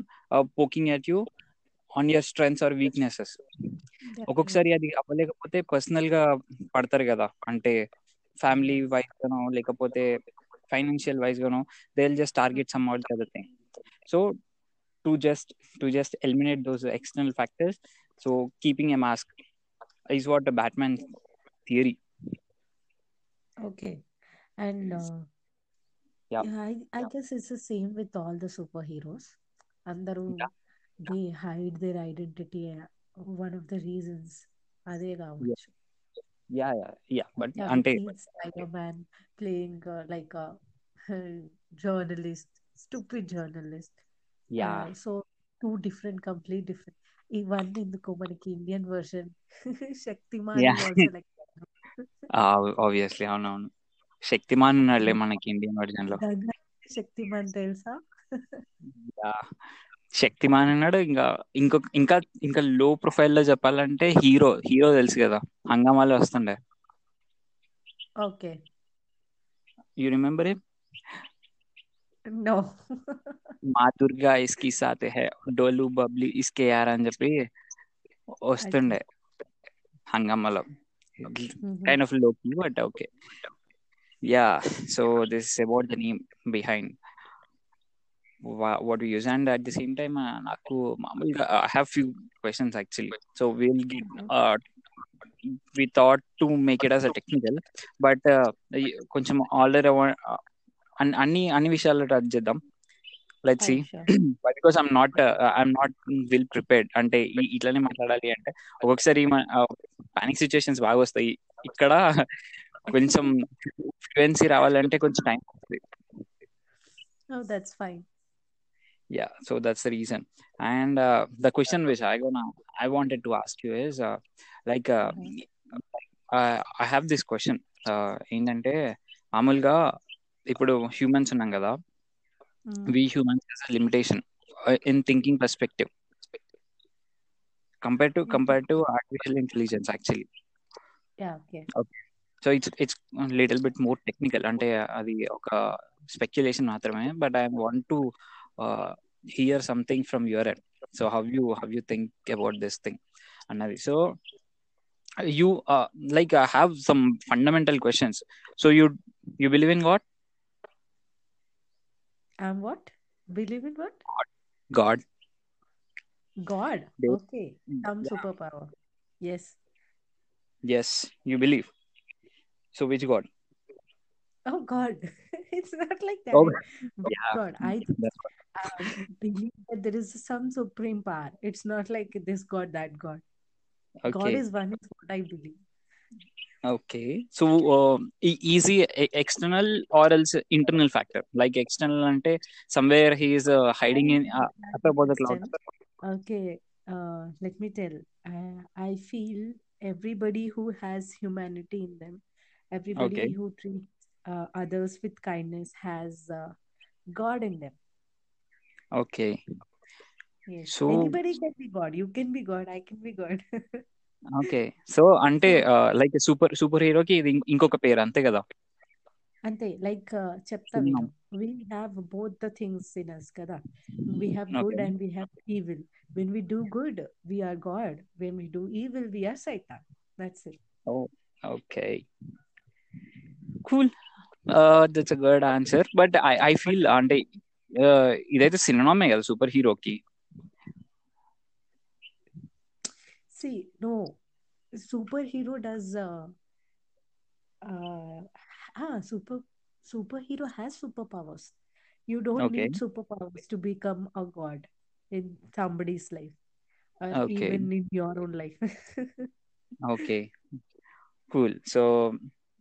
Speaker 4: poking at you on your strengths or weaknesses ఒక్కొక్కసారి అది అవ్వలేకపోతే పర్సనల్ గా పడతారు కదా అంటే ఫ్యామిలీ వైజ్ గానో లేకపోతే ఫైనాన్షియల్ వైజ్ గానో they just target some out other thing so to just to just eliminate those external factors So keeping a mask is what the Batman theory.
Speaker 3: Okay, and uh, yeah, I, I guess it's the same with all the superheroes. Andaru, they hide their identity. Uh, one of the reasons are they yeah.
Speaker 4: yeah, yeah, yeah. But yeah, until Spider
Speaker 3: Man playing uh, like a journalist, stupid journalist.
Speaker 4: Yeah.
Speaker 3: so two different, complete different ఇవన్నీ ఎందుకు మనకి Indian version
Speaker 4: Shaktimaan obviously అవునవును శక్తిమాన్ ఉన్నాడులే మనకి Indian version లో శక్తిమాన్ తెలుసా శక్తిమాన్ అన్నాడు ఇంకా ఇంకో ఇంకా ఇంకా లో ప్రొఫైల్ లో చెప్పాలంటే హీరో హీరో తెలుసు కదా హంగామాలో వస్తుండే okay you remember it no माँ दुर्गा इसकी साथ है डोलू बबली इसके यारान చెప్పి వస్తుండే హంగమలో కైండ్ ఆఫ్ లోకి but okay yeah so this is about the name behind what we use and at the same time uh, naku i have few questions actually so we'll get uh, we thought to make it as a technical but uh, కొంచెం all around అన్ని అన్ని విషయాలు touch చేద్దాం let see because I'm not I'm not will prepared అంటే ఇట్లానే మాట్లాడాలి అంటే ఒక్కొక్కసారి పానిక్ సిచ్యుయేషన్స్ బాగా వస్తాయి ఇక్కడ కొంచెం ఫ్లూయెన్సీ రావాలంటే కొంచెం టైం పడుతుంది that's fine yeah so that's the reason and the question which I gonna I wanted to ask you is like I have this question ఏంటంటే మామూలుగా ఇప్పుడు హ్యూమన్స్ ఉన్నాం కదా we humans limitation in thinking perspective compare to compare to artificial intelligence actually okay so it's it's little bit more technical అంటే అది ఒక speculation మాత్రమే but I want to hear something from your end so have you have you think about this thing అన్నది so you like I have some fundamental questions so you you believe in what
Speaker 3: I'm what? Believe in what? God. God. Okay. Some yeah. superpower. Yes.
Speaker 4: Yes, you believe. So which God?
Speaker 3: Oh God, it's not like that. Oh, yeah. God, I um, believe that there is some supreme power. It's not like this God, that God. Okay. God is one, is what I believe
Speaker 4: okay so uh, easy external or else internal factor like external ante somewhere he is uh, hiding in uh, up above the cloud
Speaker 3: okay uh, let me tell I, I feel everybody who has humanity in them everybody okay. who treats uh, others with kindness has uh, god in them
Speaker 4: okay
Speaker 3: yes so... anybody can be god you can be god i can be god
Speaker 4: okay so అంటే like super super హీరోకి ఇది ఇంకొక
Speaker 3: పేరు అంతే కదా అంతే like చెప్తాను we have both the things in us కదా we have good and we have evil when we do good we are god when we do evil we are సైతాన్ that's it
Speaker 4: okay cool that's a good answer but I I feel అంటే uh, ఇదైతే సినిమామే కదా super హీరోకి
Speaker 3: see no superhero does uh, uh ah, super superhero has superpowers you don't okay. need superpowers to become a god in somebody's life uh, okay. even in your own life
Speaker 4: okay cool so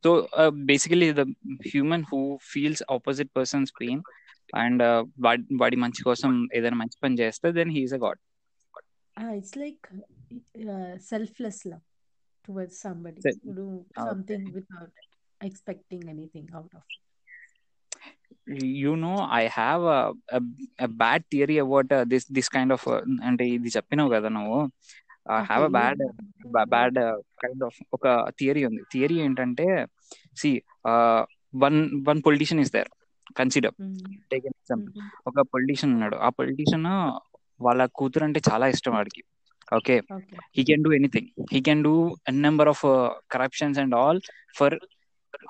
Speaker 4: so uh, basically the human who feels opposite person's pain and వాడి వాడి మంచి either ఏదైనా మంచి then he is a god.
Speaker 3: God ah, it's like. Selfless love towards somebody do something without expecting anything out of you know I have a
Speaker 4: bad theory about this
Speaker 3: this kind of అంటే ఇది చెప్పినావు
Speaker 4: కదా నువ్వు I have a bad bad kind of ఒక theory ఉంది theory ఏంటంటే see one one politician is there consider take example ఒక politician ఉన్నాడు ఆ పొలిటీషియన్ వాళ్ళ కూతురు అంటే చాలా ఇష్టం వాడికి
Speaker 3: okay
Speaker 4: okay. he do anything he he do n number of of and all for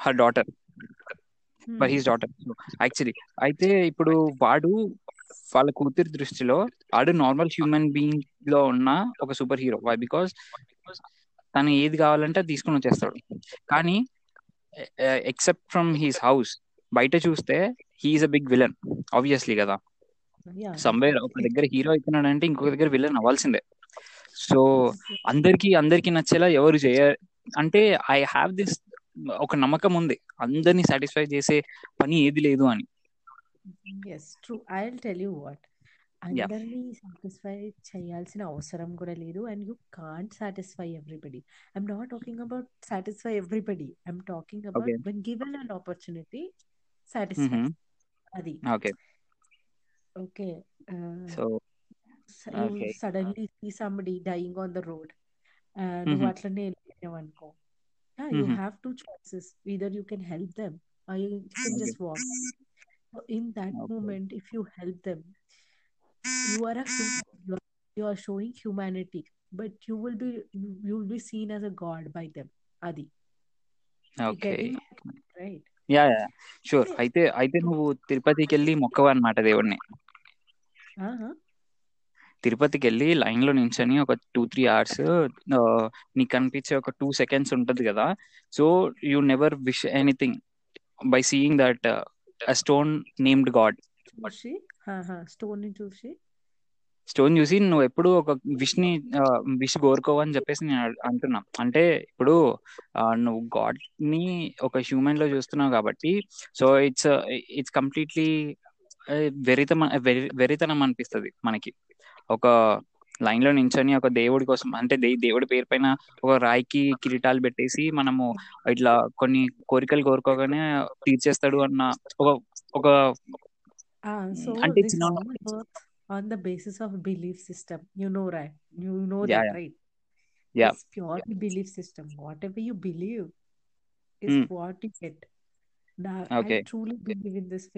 Speaker 4: her daughter for daughter daughter hmm. Actually అయితే ఇప్పుడు వాడు వాళ్ళ కూతురి దృష్టిలో వాడు నార్మల్ హ్యూమన్ బీయింగ్ లో ఉన్న ఒక సూపర్ హీరో వై బికాస్ తను ఏది కావాలంటే తీసుకుని వచ్చేస్తాడు కానీ ఎక్సెప్ట్ ఫ్రమ్ హీస్ హౌస్ బయట చూస్తే he's a big villain obviously కదా సమ్వేర్ ఒక దగ్గర హీరో అవుతున్నాడంటే ఇంకొక దగ్గర విలన్ అవ్వాల్సిందే సో అందరికి అందరికి నచ్చేలా ఎవరు చేయ అంటే ఐ హ్యావ్ దిస్ ఒక నమ్మకం ఉంది అందరినీ సాటిస్ఫై
Speaker 3: చేసే పని ఏది లేదు అని ఎస్ ట్రూ ఐ సాటిస్ఫై చేయాల్సిన అవసరం కూడా లేదు and you can't satisfy everybody I'm not talking about satisfy everybody I'm talking about when given and opportunity satisfy అది okay okay so okay. you suddenly see somebody dying on the road and mm-hmm. yeah you mm-hmm. have two choices either you can help them or you can just walk so in that okay. moment if you help them you are a you are, showing humanity but you will be you will be seen as a god by them adi
Speaker 4: okay right Yeah, yeah yeah sure అయితే kelli నువ్వు తిరుపతికి వెళ్ళి మొక్కవా Uh huh. తిరుపతికి వెళ్ళి line లో నించొని ఒక two three hours నీకు కనిపించే ఒక టూ సెకండ్స్ ఉంటది కదా so you never wish anything by seeing that stone named god stone చూసి స్టోన్ చూసి నువ్వు ఎప్పుడు ఒక విష్ ని విష్ కోరుకోవని చెప్పేసి నేను అంటున్నా అంటే ఇప్పుడు నువ్వు గాడ్ ని ఒక హ్యూమన్ లో చూస్తున్నావు కాబట్టి సో ఇట్స్ ఇట్స్ కంప్లీట్లీ వెరితమ వెరితనం అనిపిస్తుంది మనకి ఒక లైన్ లో నించొని ఒక దేవుడి కోసం అంటే దేవుడి పేరు పైన ఒక రాయికి కిరీటాలు పెట్టేసి మనము ఇట్లా కొన్ని కోరికలు కోరుకోగానే తీర్చేస్తాడు
Speaker 3: అన్న ఒక ఒక అంటే on the basis of belief system you know right belief system whatever you believe what you get I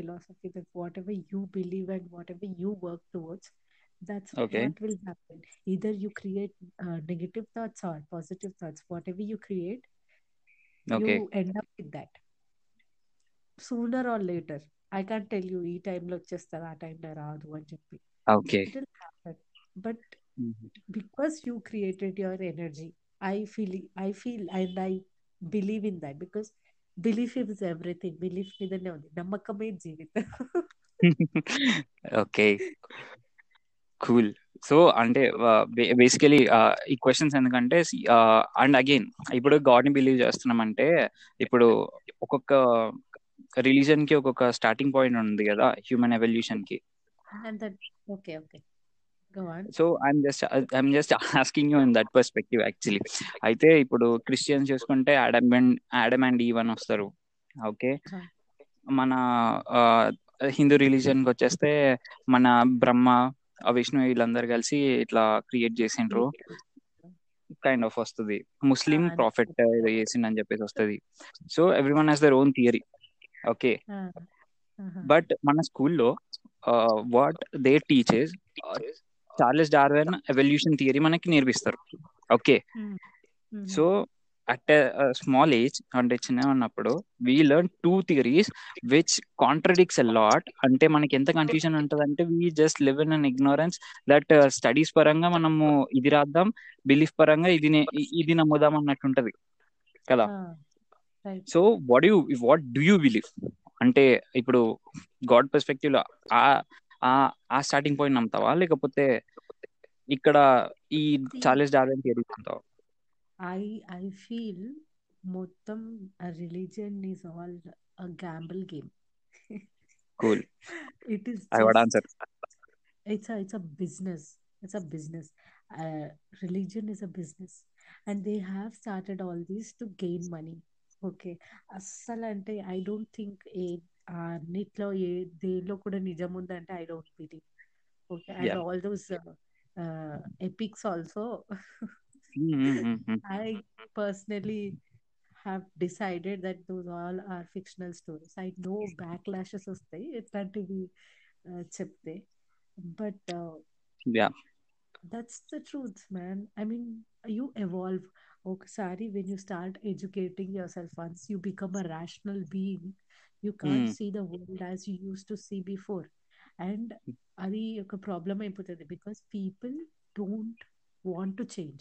Speaker 3: philosophy that ever you believe and whatever you work towards that's okay. what will happen either you create uh, negative thoughts or positive thoughts whatever you create okay. you end up with that sooner or later i can't tell you e time lo chestara time la raadu
Speaker 4: okay it will
Speaker 3: happen. but mm-hmm. because you created your energy i feel i feel and i believe in that because belief is everything Believe the belief
Speaker 4: Okay. Cool so అంటే basically ఈ questions ఎందుకంటే and again ఇప్పుడు ని believe చేస్తున్నామంటే ఇప్పుడు ఒక్కొక్క religion కి ఒక్కొక్క స్టార్టింగ్ పాయింట్ ఉంది కదా
Speaker 3: హ్యూమన్ ఎవల్యూషన్ కి so I'm just I'm just asking you in that perspective actually
Speaker 4: అయితే ఇప్పుడు క్రిస్టియన్స్ చూసుకుంటే Adam and Adam and even వస్తారు ఓకే మన హిందూ రిలీజన్ వచ్చేస్తే మన బ్రహ్మ ఆ విష్ణు వీళ్ళందరు కలిసి ఇట్లా క్రియేట్ చేసిండ్రు కైండ్ ఆఫ్ వస్తుంది ముస్లిం ప్రాఫిట్ చేసిండని చెప్పేసి వస్తుంది so every one has their own theory okay but మన స్కూల్లో what they teachers Charles Darwin evolution theory మనకి నేర్పిస్తారు okay so at small age అంటే చిన్న ఉన్నప్పుడు we learn two theories which contradicts a lot అంటే మనకి ఎంత కన్ఫ్యూజన్ ఉంటుంది అంటే we just live in an ignorance that studies పరంగా మనము ఇది రాద్దాం బిలీఫ్ పరంగా ఇది ఇది నమ్ముదాం అన్నట్టు ఉంటది కదా so what you what do you believe అంటే ఇప్పుడు గాడ్ పర్స్పెక్టివ్ లో ఆ స్టార్టింగ్ పాయింట్ నమ్ముతావా లేకపోతే ఇక్కడ ఈ Charles Darwin theory
Speaker 3: I I feel మొత్తం religion is all gamble game
Speaker 4: cool
Speaker 3: it is I what
Speaker 4: answer
Speaker 3: it's it's a business it's a business religion is a business and they have started all these to gain money okay అస్సలు అంటే I don't think ఏ అన్నిట్లో ఏ దేనిలో కూడా నిజం ఉందంటే I don't believe okay and all those epics also
Speaker 4: Mm-hmm, mm-hmm, mm-hmm.
Speaker 3: I personally have decided that those all are fictional stories. I know backlashes of the be uh, chipte, but uh, yeah, that's the truth, man. I mean, you evolve. Ok, Sorry, when you start educating yourself once you become a rational being, you can't mm. see the world as you used to see before. And mm. a problem I because people don't want to change.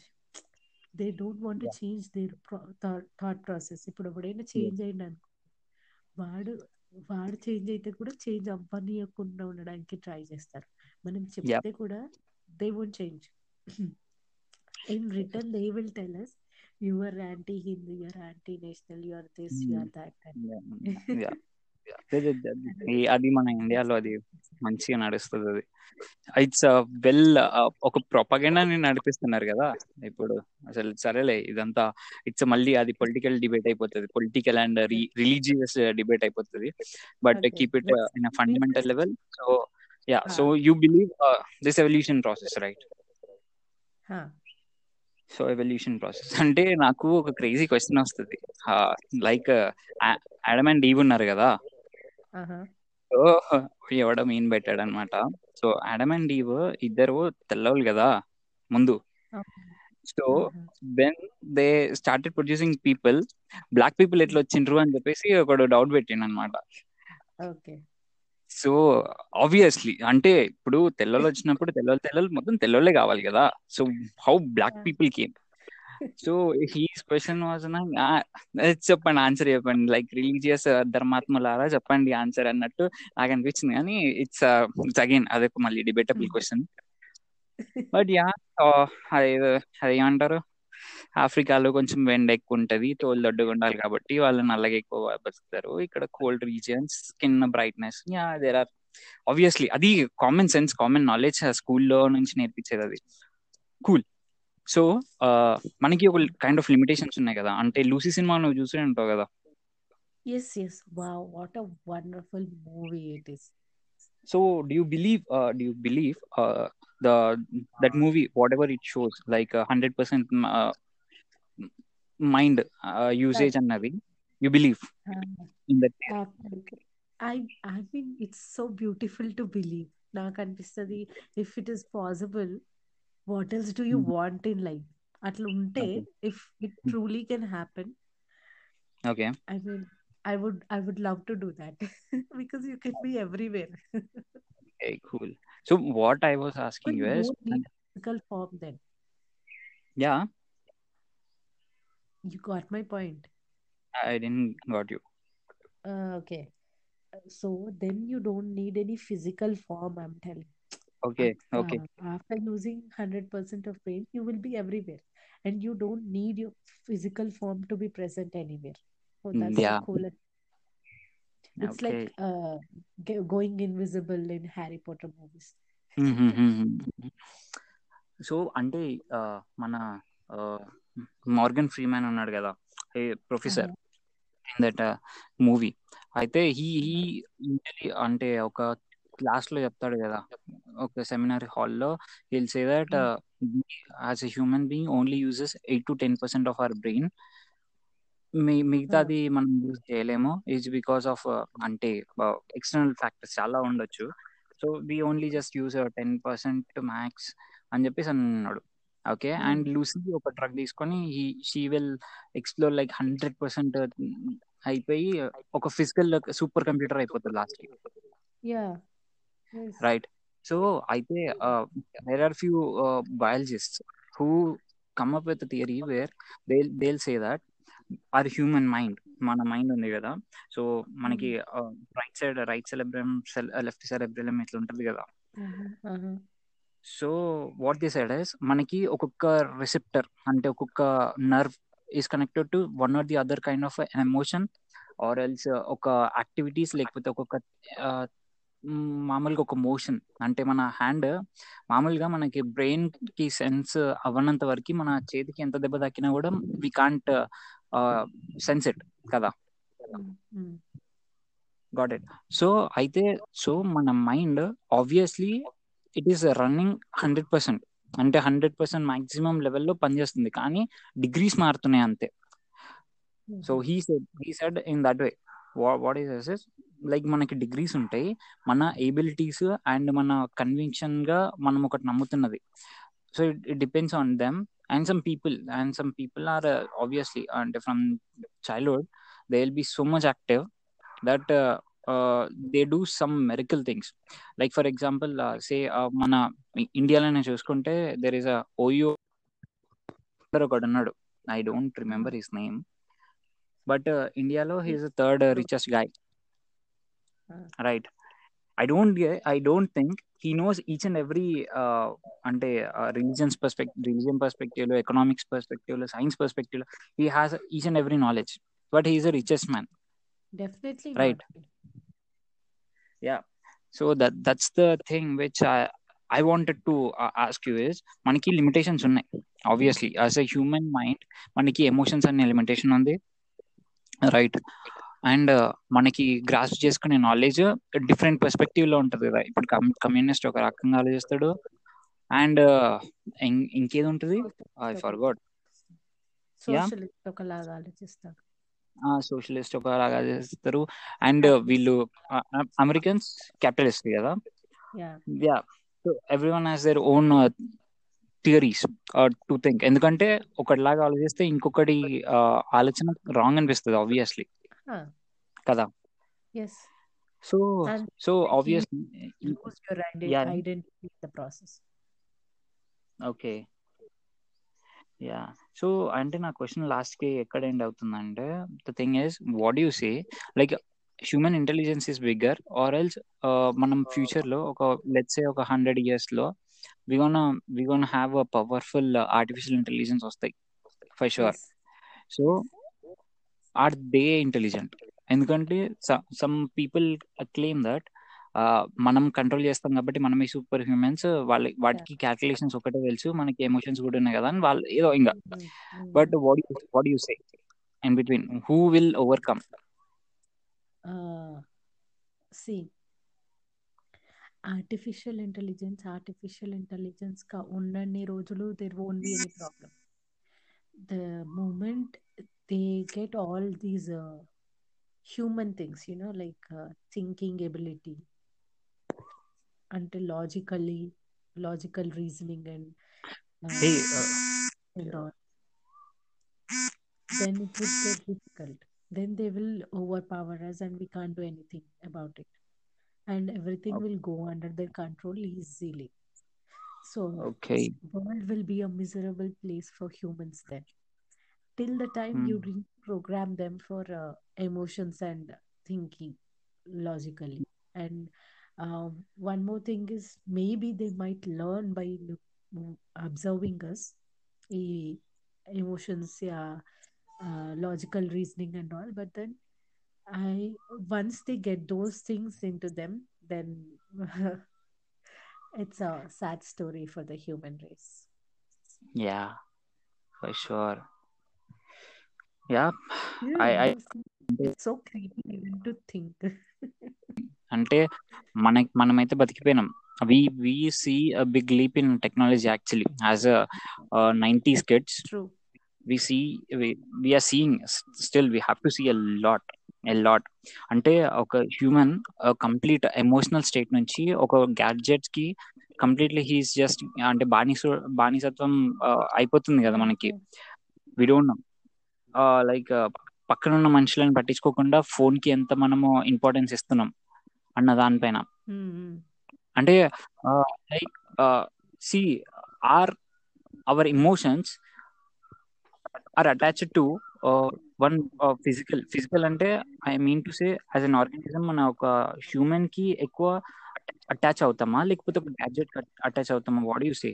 Speaker 3: They don't want to change their thought process ఇప్పుడు ఎవడైనా change అయ్యింది అనుకో వాడు వాడు change అయితే కూడా change అవ్వనీయకుండా ఉండడానికి try చేస్తారు మనం చెప్తే కూడా they won't change in return they will tell us your anti Hindu your anti national your this your that
Speaker 4: అది మన ఇండియాలో అది మంచిగా నడుస్తుంది అది ఇట్స్ వెల్ ఒక నేను నడిపిస్తున్నారు కదా ఇప్పుడు అసలు సరేలే ఇదంతా ఇట్స్ మళ్ళీ అది పొలిటికల్ డిబేట్ అయిపోతుంది పొలిటికల్ అండ్ రిలీజియస్ డిబేట్ అయిపోతుంది but keep it in fundamental level so yeah so you believe this evolution process right so evolution process అంటే నాకు ఒక క్రేజీ క్వశ్చన్ వస్తుంది లైక్ అడమ్ అండ్ డీవ్ ఉన్నారు కదా సో ఎవడో మీన్ పెట్టాడు అనమాట సో ఆడమ్ అండ్ ఈవ్ ఇద్దరు తెల్లవాళ్ళు కదా ముందు so then they started producing people black people ఎట్లా వచ్చిండ్రు అని చెప్పేసి ఒకడు డౌట్
Speaker 3: పెట్టిండు అనమాట సో ఆబ్వియస్లీ
Speaker 4: అంటే ఇప్పుడు తెల్లలు వచ్చినప్పుడు తెల్లలు తెల్లలు మొత్తం తెల్లలే కావాలి కదా so how black people came so his question was చెప్పండి ఆన్సర్ చెప్పండి లైక్ రిలీజియస్ uh, ధర్మాత్మలారా చెప్పండి ఆన్సర్ అన్నట్టు నాకు అనిపించింది కానీ ఇట్స్ ఇట్స్ అగైన్ అదొక మళ్ళీ డిబేటబుల్ క్వశ్చన్ బట్ యా అదేదో అదేమంటారు ఆఫ్రికాలో కొంచెం వెండ ఎక్కువ ఉంటది తోలు దొడ్డుగా ఉండాలి కాబట్టి వాళ్ళు నల్లగా ఎక్కువ బతుకుతారు ఇక్కడ cold regions skin brightness yeah there are obviously అది కామన్ సెన్స్ కామన్ నాలెడ్జ్ స్కూల్లో నుంచి నేర్పించేది అది కూల్ సో uh, మనకి ఒక కైండ్ ఆఫ్ లిమిటేషన్స్ ఉన్నాయి కదా అంటే లూసీ సినిమా నువ్వు చూసే ఉంటావు కదా
Speaker 3: yes yes wow what a wonderful movie it is
Speaker 4: so do you believe uh, do you believe uh, the that movie whatever it shows like a uh, 100% uh, mind uh, usage and అన్నది you believe in that
Speaker 3: I I mean it's so beautiful to believe నాకు అనిపిస్తుంది if it is possible what else do you hmm. want in life? At ఉంటే if it hmm. truly can happen,
Speaker 4: okay.
Speaker 3: I mean, I would I would love to do that because you can be everywhere.
Speaker 4: okay, cool. So what I was asking you is
Speaker 3: physical form then.
Speaker 4: Yeah.
Speaker 3: You got my point.
Speaker 4: I didn't got you.
Speaker 3: Uh, okay. So then you don't need any physical form, I'm telling
Speaker 4: okay uh, okay
Speaker 3: after using 100% of brain you will be everywhere and you don't need your physical form to be present anywhere oh that's yeah. cool it's okay. like uh, going invisible in harry potter movies
Speaker 4: so hmm, అంటే hmm, uh, మన Morgan uh, Freeman ఉన్నాడు కదా professor uh-huh. that that movie అయితే he he uh-huh. అంటే ఒక last లో చెప్తాడు కదా ఒక సెమినార్ హాల్లో he'll say that as a human being only uses eight to ten percent of our brain మీ మిగతాది hmm. మనం యూజ్ చేయలేము ఈజ్ బికాస్ ఆఫ్ అంటే ఎక్స్టర్నల్ uh, ఫ్యాక్టర్స్ చాలా ఉండొచ్చు so we only just use ten percent max అని చెప్పేసి అన్నాడు ఓకే అండ్ లూసీ ఒక డ్రగ్ తీసుకొని she will explore like hundred percent అయిపోయి ఒక ఫిజికల్ సూపర్ కంప్యూటర్ అయిపోతుంది last
Speaker 3: yes.
Speaker 4: right so i think uh, there are few uh, biologists who come up with a theory where they'll they'll say that our human mind మన mind ఉంది కదా so మనకి right side right cerebrum left cerebrum ఇట్లా ఉంటుంది కదా so what this side is మనకి ఒక్కొక్క receptor అంటే ఒక్కొక్క nerve is connected to one or the other kind of emotion or else ఒక యాక్టివిటీస్ లేకపోతే ఒక్కొక్క మామూలుగా ఒక మోషన్ అంటే మన హ్యాండ్ మామూలుగా మనకి బ్రెయిన్ కి సెన్స్ అవ్వనంత వరకు మన చేతికి ఎంత దెబ్బ తాకినా కూడా వి కాంట్ సెన్స్ ఇట్ కదా గాట్ ఇట్ సో అయితే సో మన mind obviously it is running hundred percent అంటే హండ్రెడ్ పర్సెంట్ మాక్సిమం లెవెల్లో పనిచేస్తుంది కానీ డిగ్రీస్ మారుతున్నాయి అంతే so he said he said in that way what is is like మనకి డిగ్రీస్ ఉంటాయి మన ఎబిలిటీస్ అండ్ మన కన్విక్షన్ గా మనం ఒకటి నమ్ముతున్నది so it depends on them and some people and some people are obviously అంటే from childhood they will be so much active that they do some miracle things like for example say మన ఇండియాలోనే చూసుకుంటే there is a ఒకటి ఉన్నాడు I don't remember his name but ఇండియాలో he's third richest guy right I don't I don't think he knows each and every అంటే religions perspect religion perspective లో economics perspective లో science perspective లో he has each and every knowledge but he's a richest
Speaker 3: man definitely
Speaker 4: right yeah so that that's the thing which I wanted to ask you is మనకి limitations ఉన్నాయి obviously as a human mind మనకి emotions అనే limitation ఉంది right and మనకి grasp చేసుకునే knowledge different perspective లో ఉంటది కదా ఇప్పుడు కమ్యూనిస్ట్ ఒక రకంగా
Speaker 3: ఆలోచిస్తాడు అండ్ ఇంకేది ఉంటది ఐ ఫర్ గాడ్ సోషలిస్ట్ ఒకలాగా లాగా ఆలోచిస్తారు అండ్ వీళ్ళు
Speaker 4: అమెరికన్స్ క్యాపిటలిస్ట్ కదా yeah every one has their own theories to think ఎందుకంటే ఒకటిలాగా ఆలోచిస్తే ఇంకొకటి uh, ఆలోచన రాంగ్ అనిపిస్తుంది ఆబ్వియస్లీ
Speaker 3: కదా yes so so okay yeah
Speaker 4: so అంటే నా క్వశ్చన్ లాస్ట్ కి ఎక్కడ ఎండ్ అవుతుందంటే the thing is what you say like human intelligence is bigger or else మనం ఫ్యూచర్ oh. లో ఒక లెట్స్ ఒక హండ్రెడ్ ఇయర్స్ లో we gonna we gonna have a powerful artificial intelligence వస్తాయి for sure so are they intelligent ఎందుకంటే some people claim that మనం control చేస్తాం కాబట్టి మనమే సూపర్ హ్యూమన్స్ వాళ్ళ వాటికి క్యాల్కులేషన్స్ ఒకటే తెలుసు మనకి ఎమోషన్స్ కూడా ఉన్నాయి కదా అని వాళ్ళు ఏదో ఇంకా but what what you say in between who will overcome
Speaker 3: C artificial intelligence artificial intelligence కా ఉన్నన్ని రోజులు there own any problem the moment they get all these uh, human things, you know, like uh, thinking ability, until logically, logical reasoning, and
Speaker 4: uh, hey, uh, and all.
Speaker 3: Then it would get difficult. Then they will overpower us, and we can't do anything about it. And everything okay. will go under their control easily. So,
Speaker 4: okay,
Speaker 3: world will be a miserable place for humans then till the time mm. you hmm. reprogram them for uh, emotions and thinking logically and um, one more thing is maybe they might learn by look, mm, observing us e- emotions yeah uh, logical reasoning and all but then i once they get those things into them then it's a sad story for the human race
Speaker 4: yeah for sure
Speaker 3: yeah అంటే
Speaker 4: మనకి మనమైతే బతికిపోయినాం we we see a big leap in technology actually as a nineties kids we see we are seeing still we have to see a lot a lot అంటే ఒక human complete emotional state నుంచి ఒక gadgets కి completely he's just అంటే బానిస బానిసత్వం అయిపోతుంది కదా మనకి వి డోంట్ నో లైక్ పక్కన ఉన్న మనుషులను పట్టించుకోకుండా ఫోన్ కి ఎంత మనము ఇంపార్టెన్స్ ఇస్తున్నాం అన్న దానిపైన
Speaker 3: అంటే
Speaker 4: like see are our emotions are attached to one physical physical అంటే I mean to say as an organism మన ఒక హ్యూమన్ కి ఎక్కువ అటాచ్ అవుతామా లేకపోతే ఒక గ్యాడ్జెట్ అటాచ్ అవుతామా what you say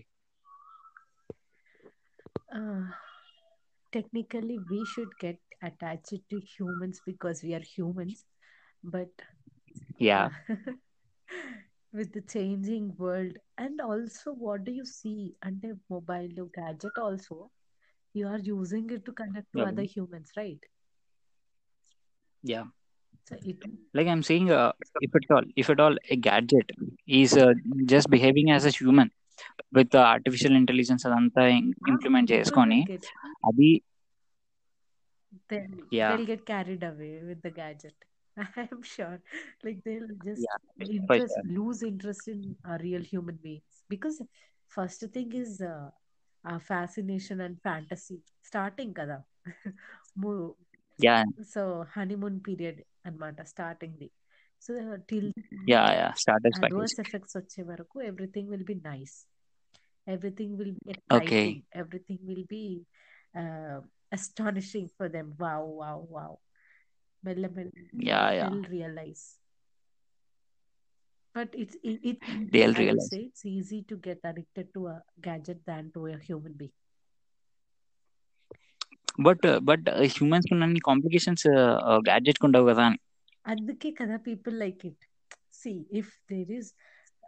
Speaker 3: technically we should get attached to humans because we are humans but
Speaker 4: yeah
Speaker 3: with the changing world and also what do you see under mobile gadget also you are using it to connect to yeah. other humans right
Speaker 4: yeah so it... like i'm saying uh, if at all if at all a gadget is uh, just behaving as a human with artificial intelligence అదంతా implement ah, చేసుకొని అది
Speaker 3: then yeah. they'll get carried away with the gadget. I'm sure, like they'll just lose interest in uh, real human beings because first thing is uh, fascination and fantasy starting kada. So honeymoon period అనమాట starting the so till
Speaker 4: yeah yeah start expect adverse effects వచ్చే
Speaker 3: వరకు everything will be nice everything will be exciting okay. everything will be uh, astonishing for them wow wow wow mella, mella, yeah yeah they'll realize but it's it, it they'll realize say it's easy to get addicted to a gadget than to a human being
Speaker 4: But but but humans ನನಗೆ complications gadget ಕೊಂಡು ಹೋಗೋದಾನೆ ಅದಕ್ಕೆ ಕದಾ
Speaker 3: people people like it, see if there is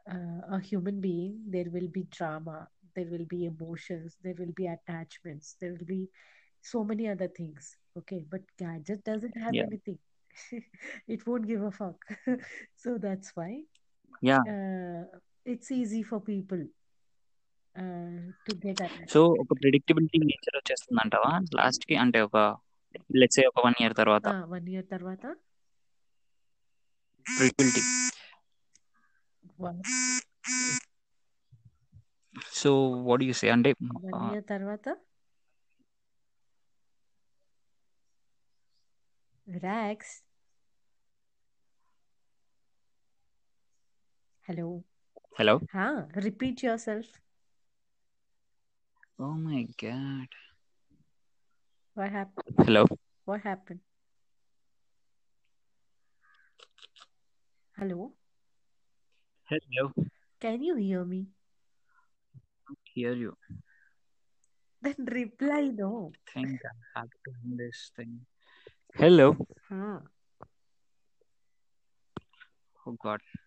Speaker 3: uh, a human being, there will be drama, there will be emotions, there will be attachments, there will be so many other things. Okay, but gadget doesn't have yeah. anything. it won't give a fuck. so that's why.
Speaker 4: Yeah. Uh,
Speaker 3: it's easy for people to get
Speaker 4: so ఒక predictability nature వచ్చేస్తుంది అంటావా last కి అంటే ఒక let's
Speaker 3: say ఒక one year తర్వాత
Speaker 4: one ah, year తర్వాత predictability one so what you say అంటే వన్ ఇయర్ తర్వాత
Speaker 3: రిలాక్స్
Speaker 4: హలో హలో
Speaker 3: హా repeat yourself
Speaker 4: oh my God
Speaker 3: what happen
Speaker 4: hello
Speaker 3: what happen hello
Speaker 4: Hello.
Speaker 3: Can you hear me?
Speaker 4: Hear you.
Speaker 3: Then reply no.
Speaker 4: I think I have to this thing. Hello.
Speaker 3: Huh.
Speaker 4: Oh God.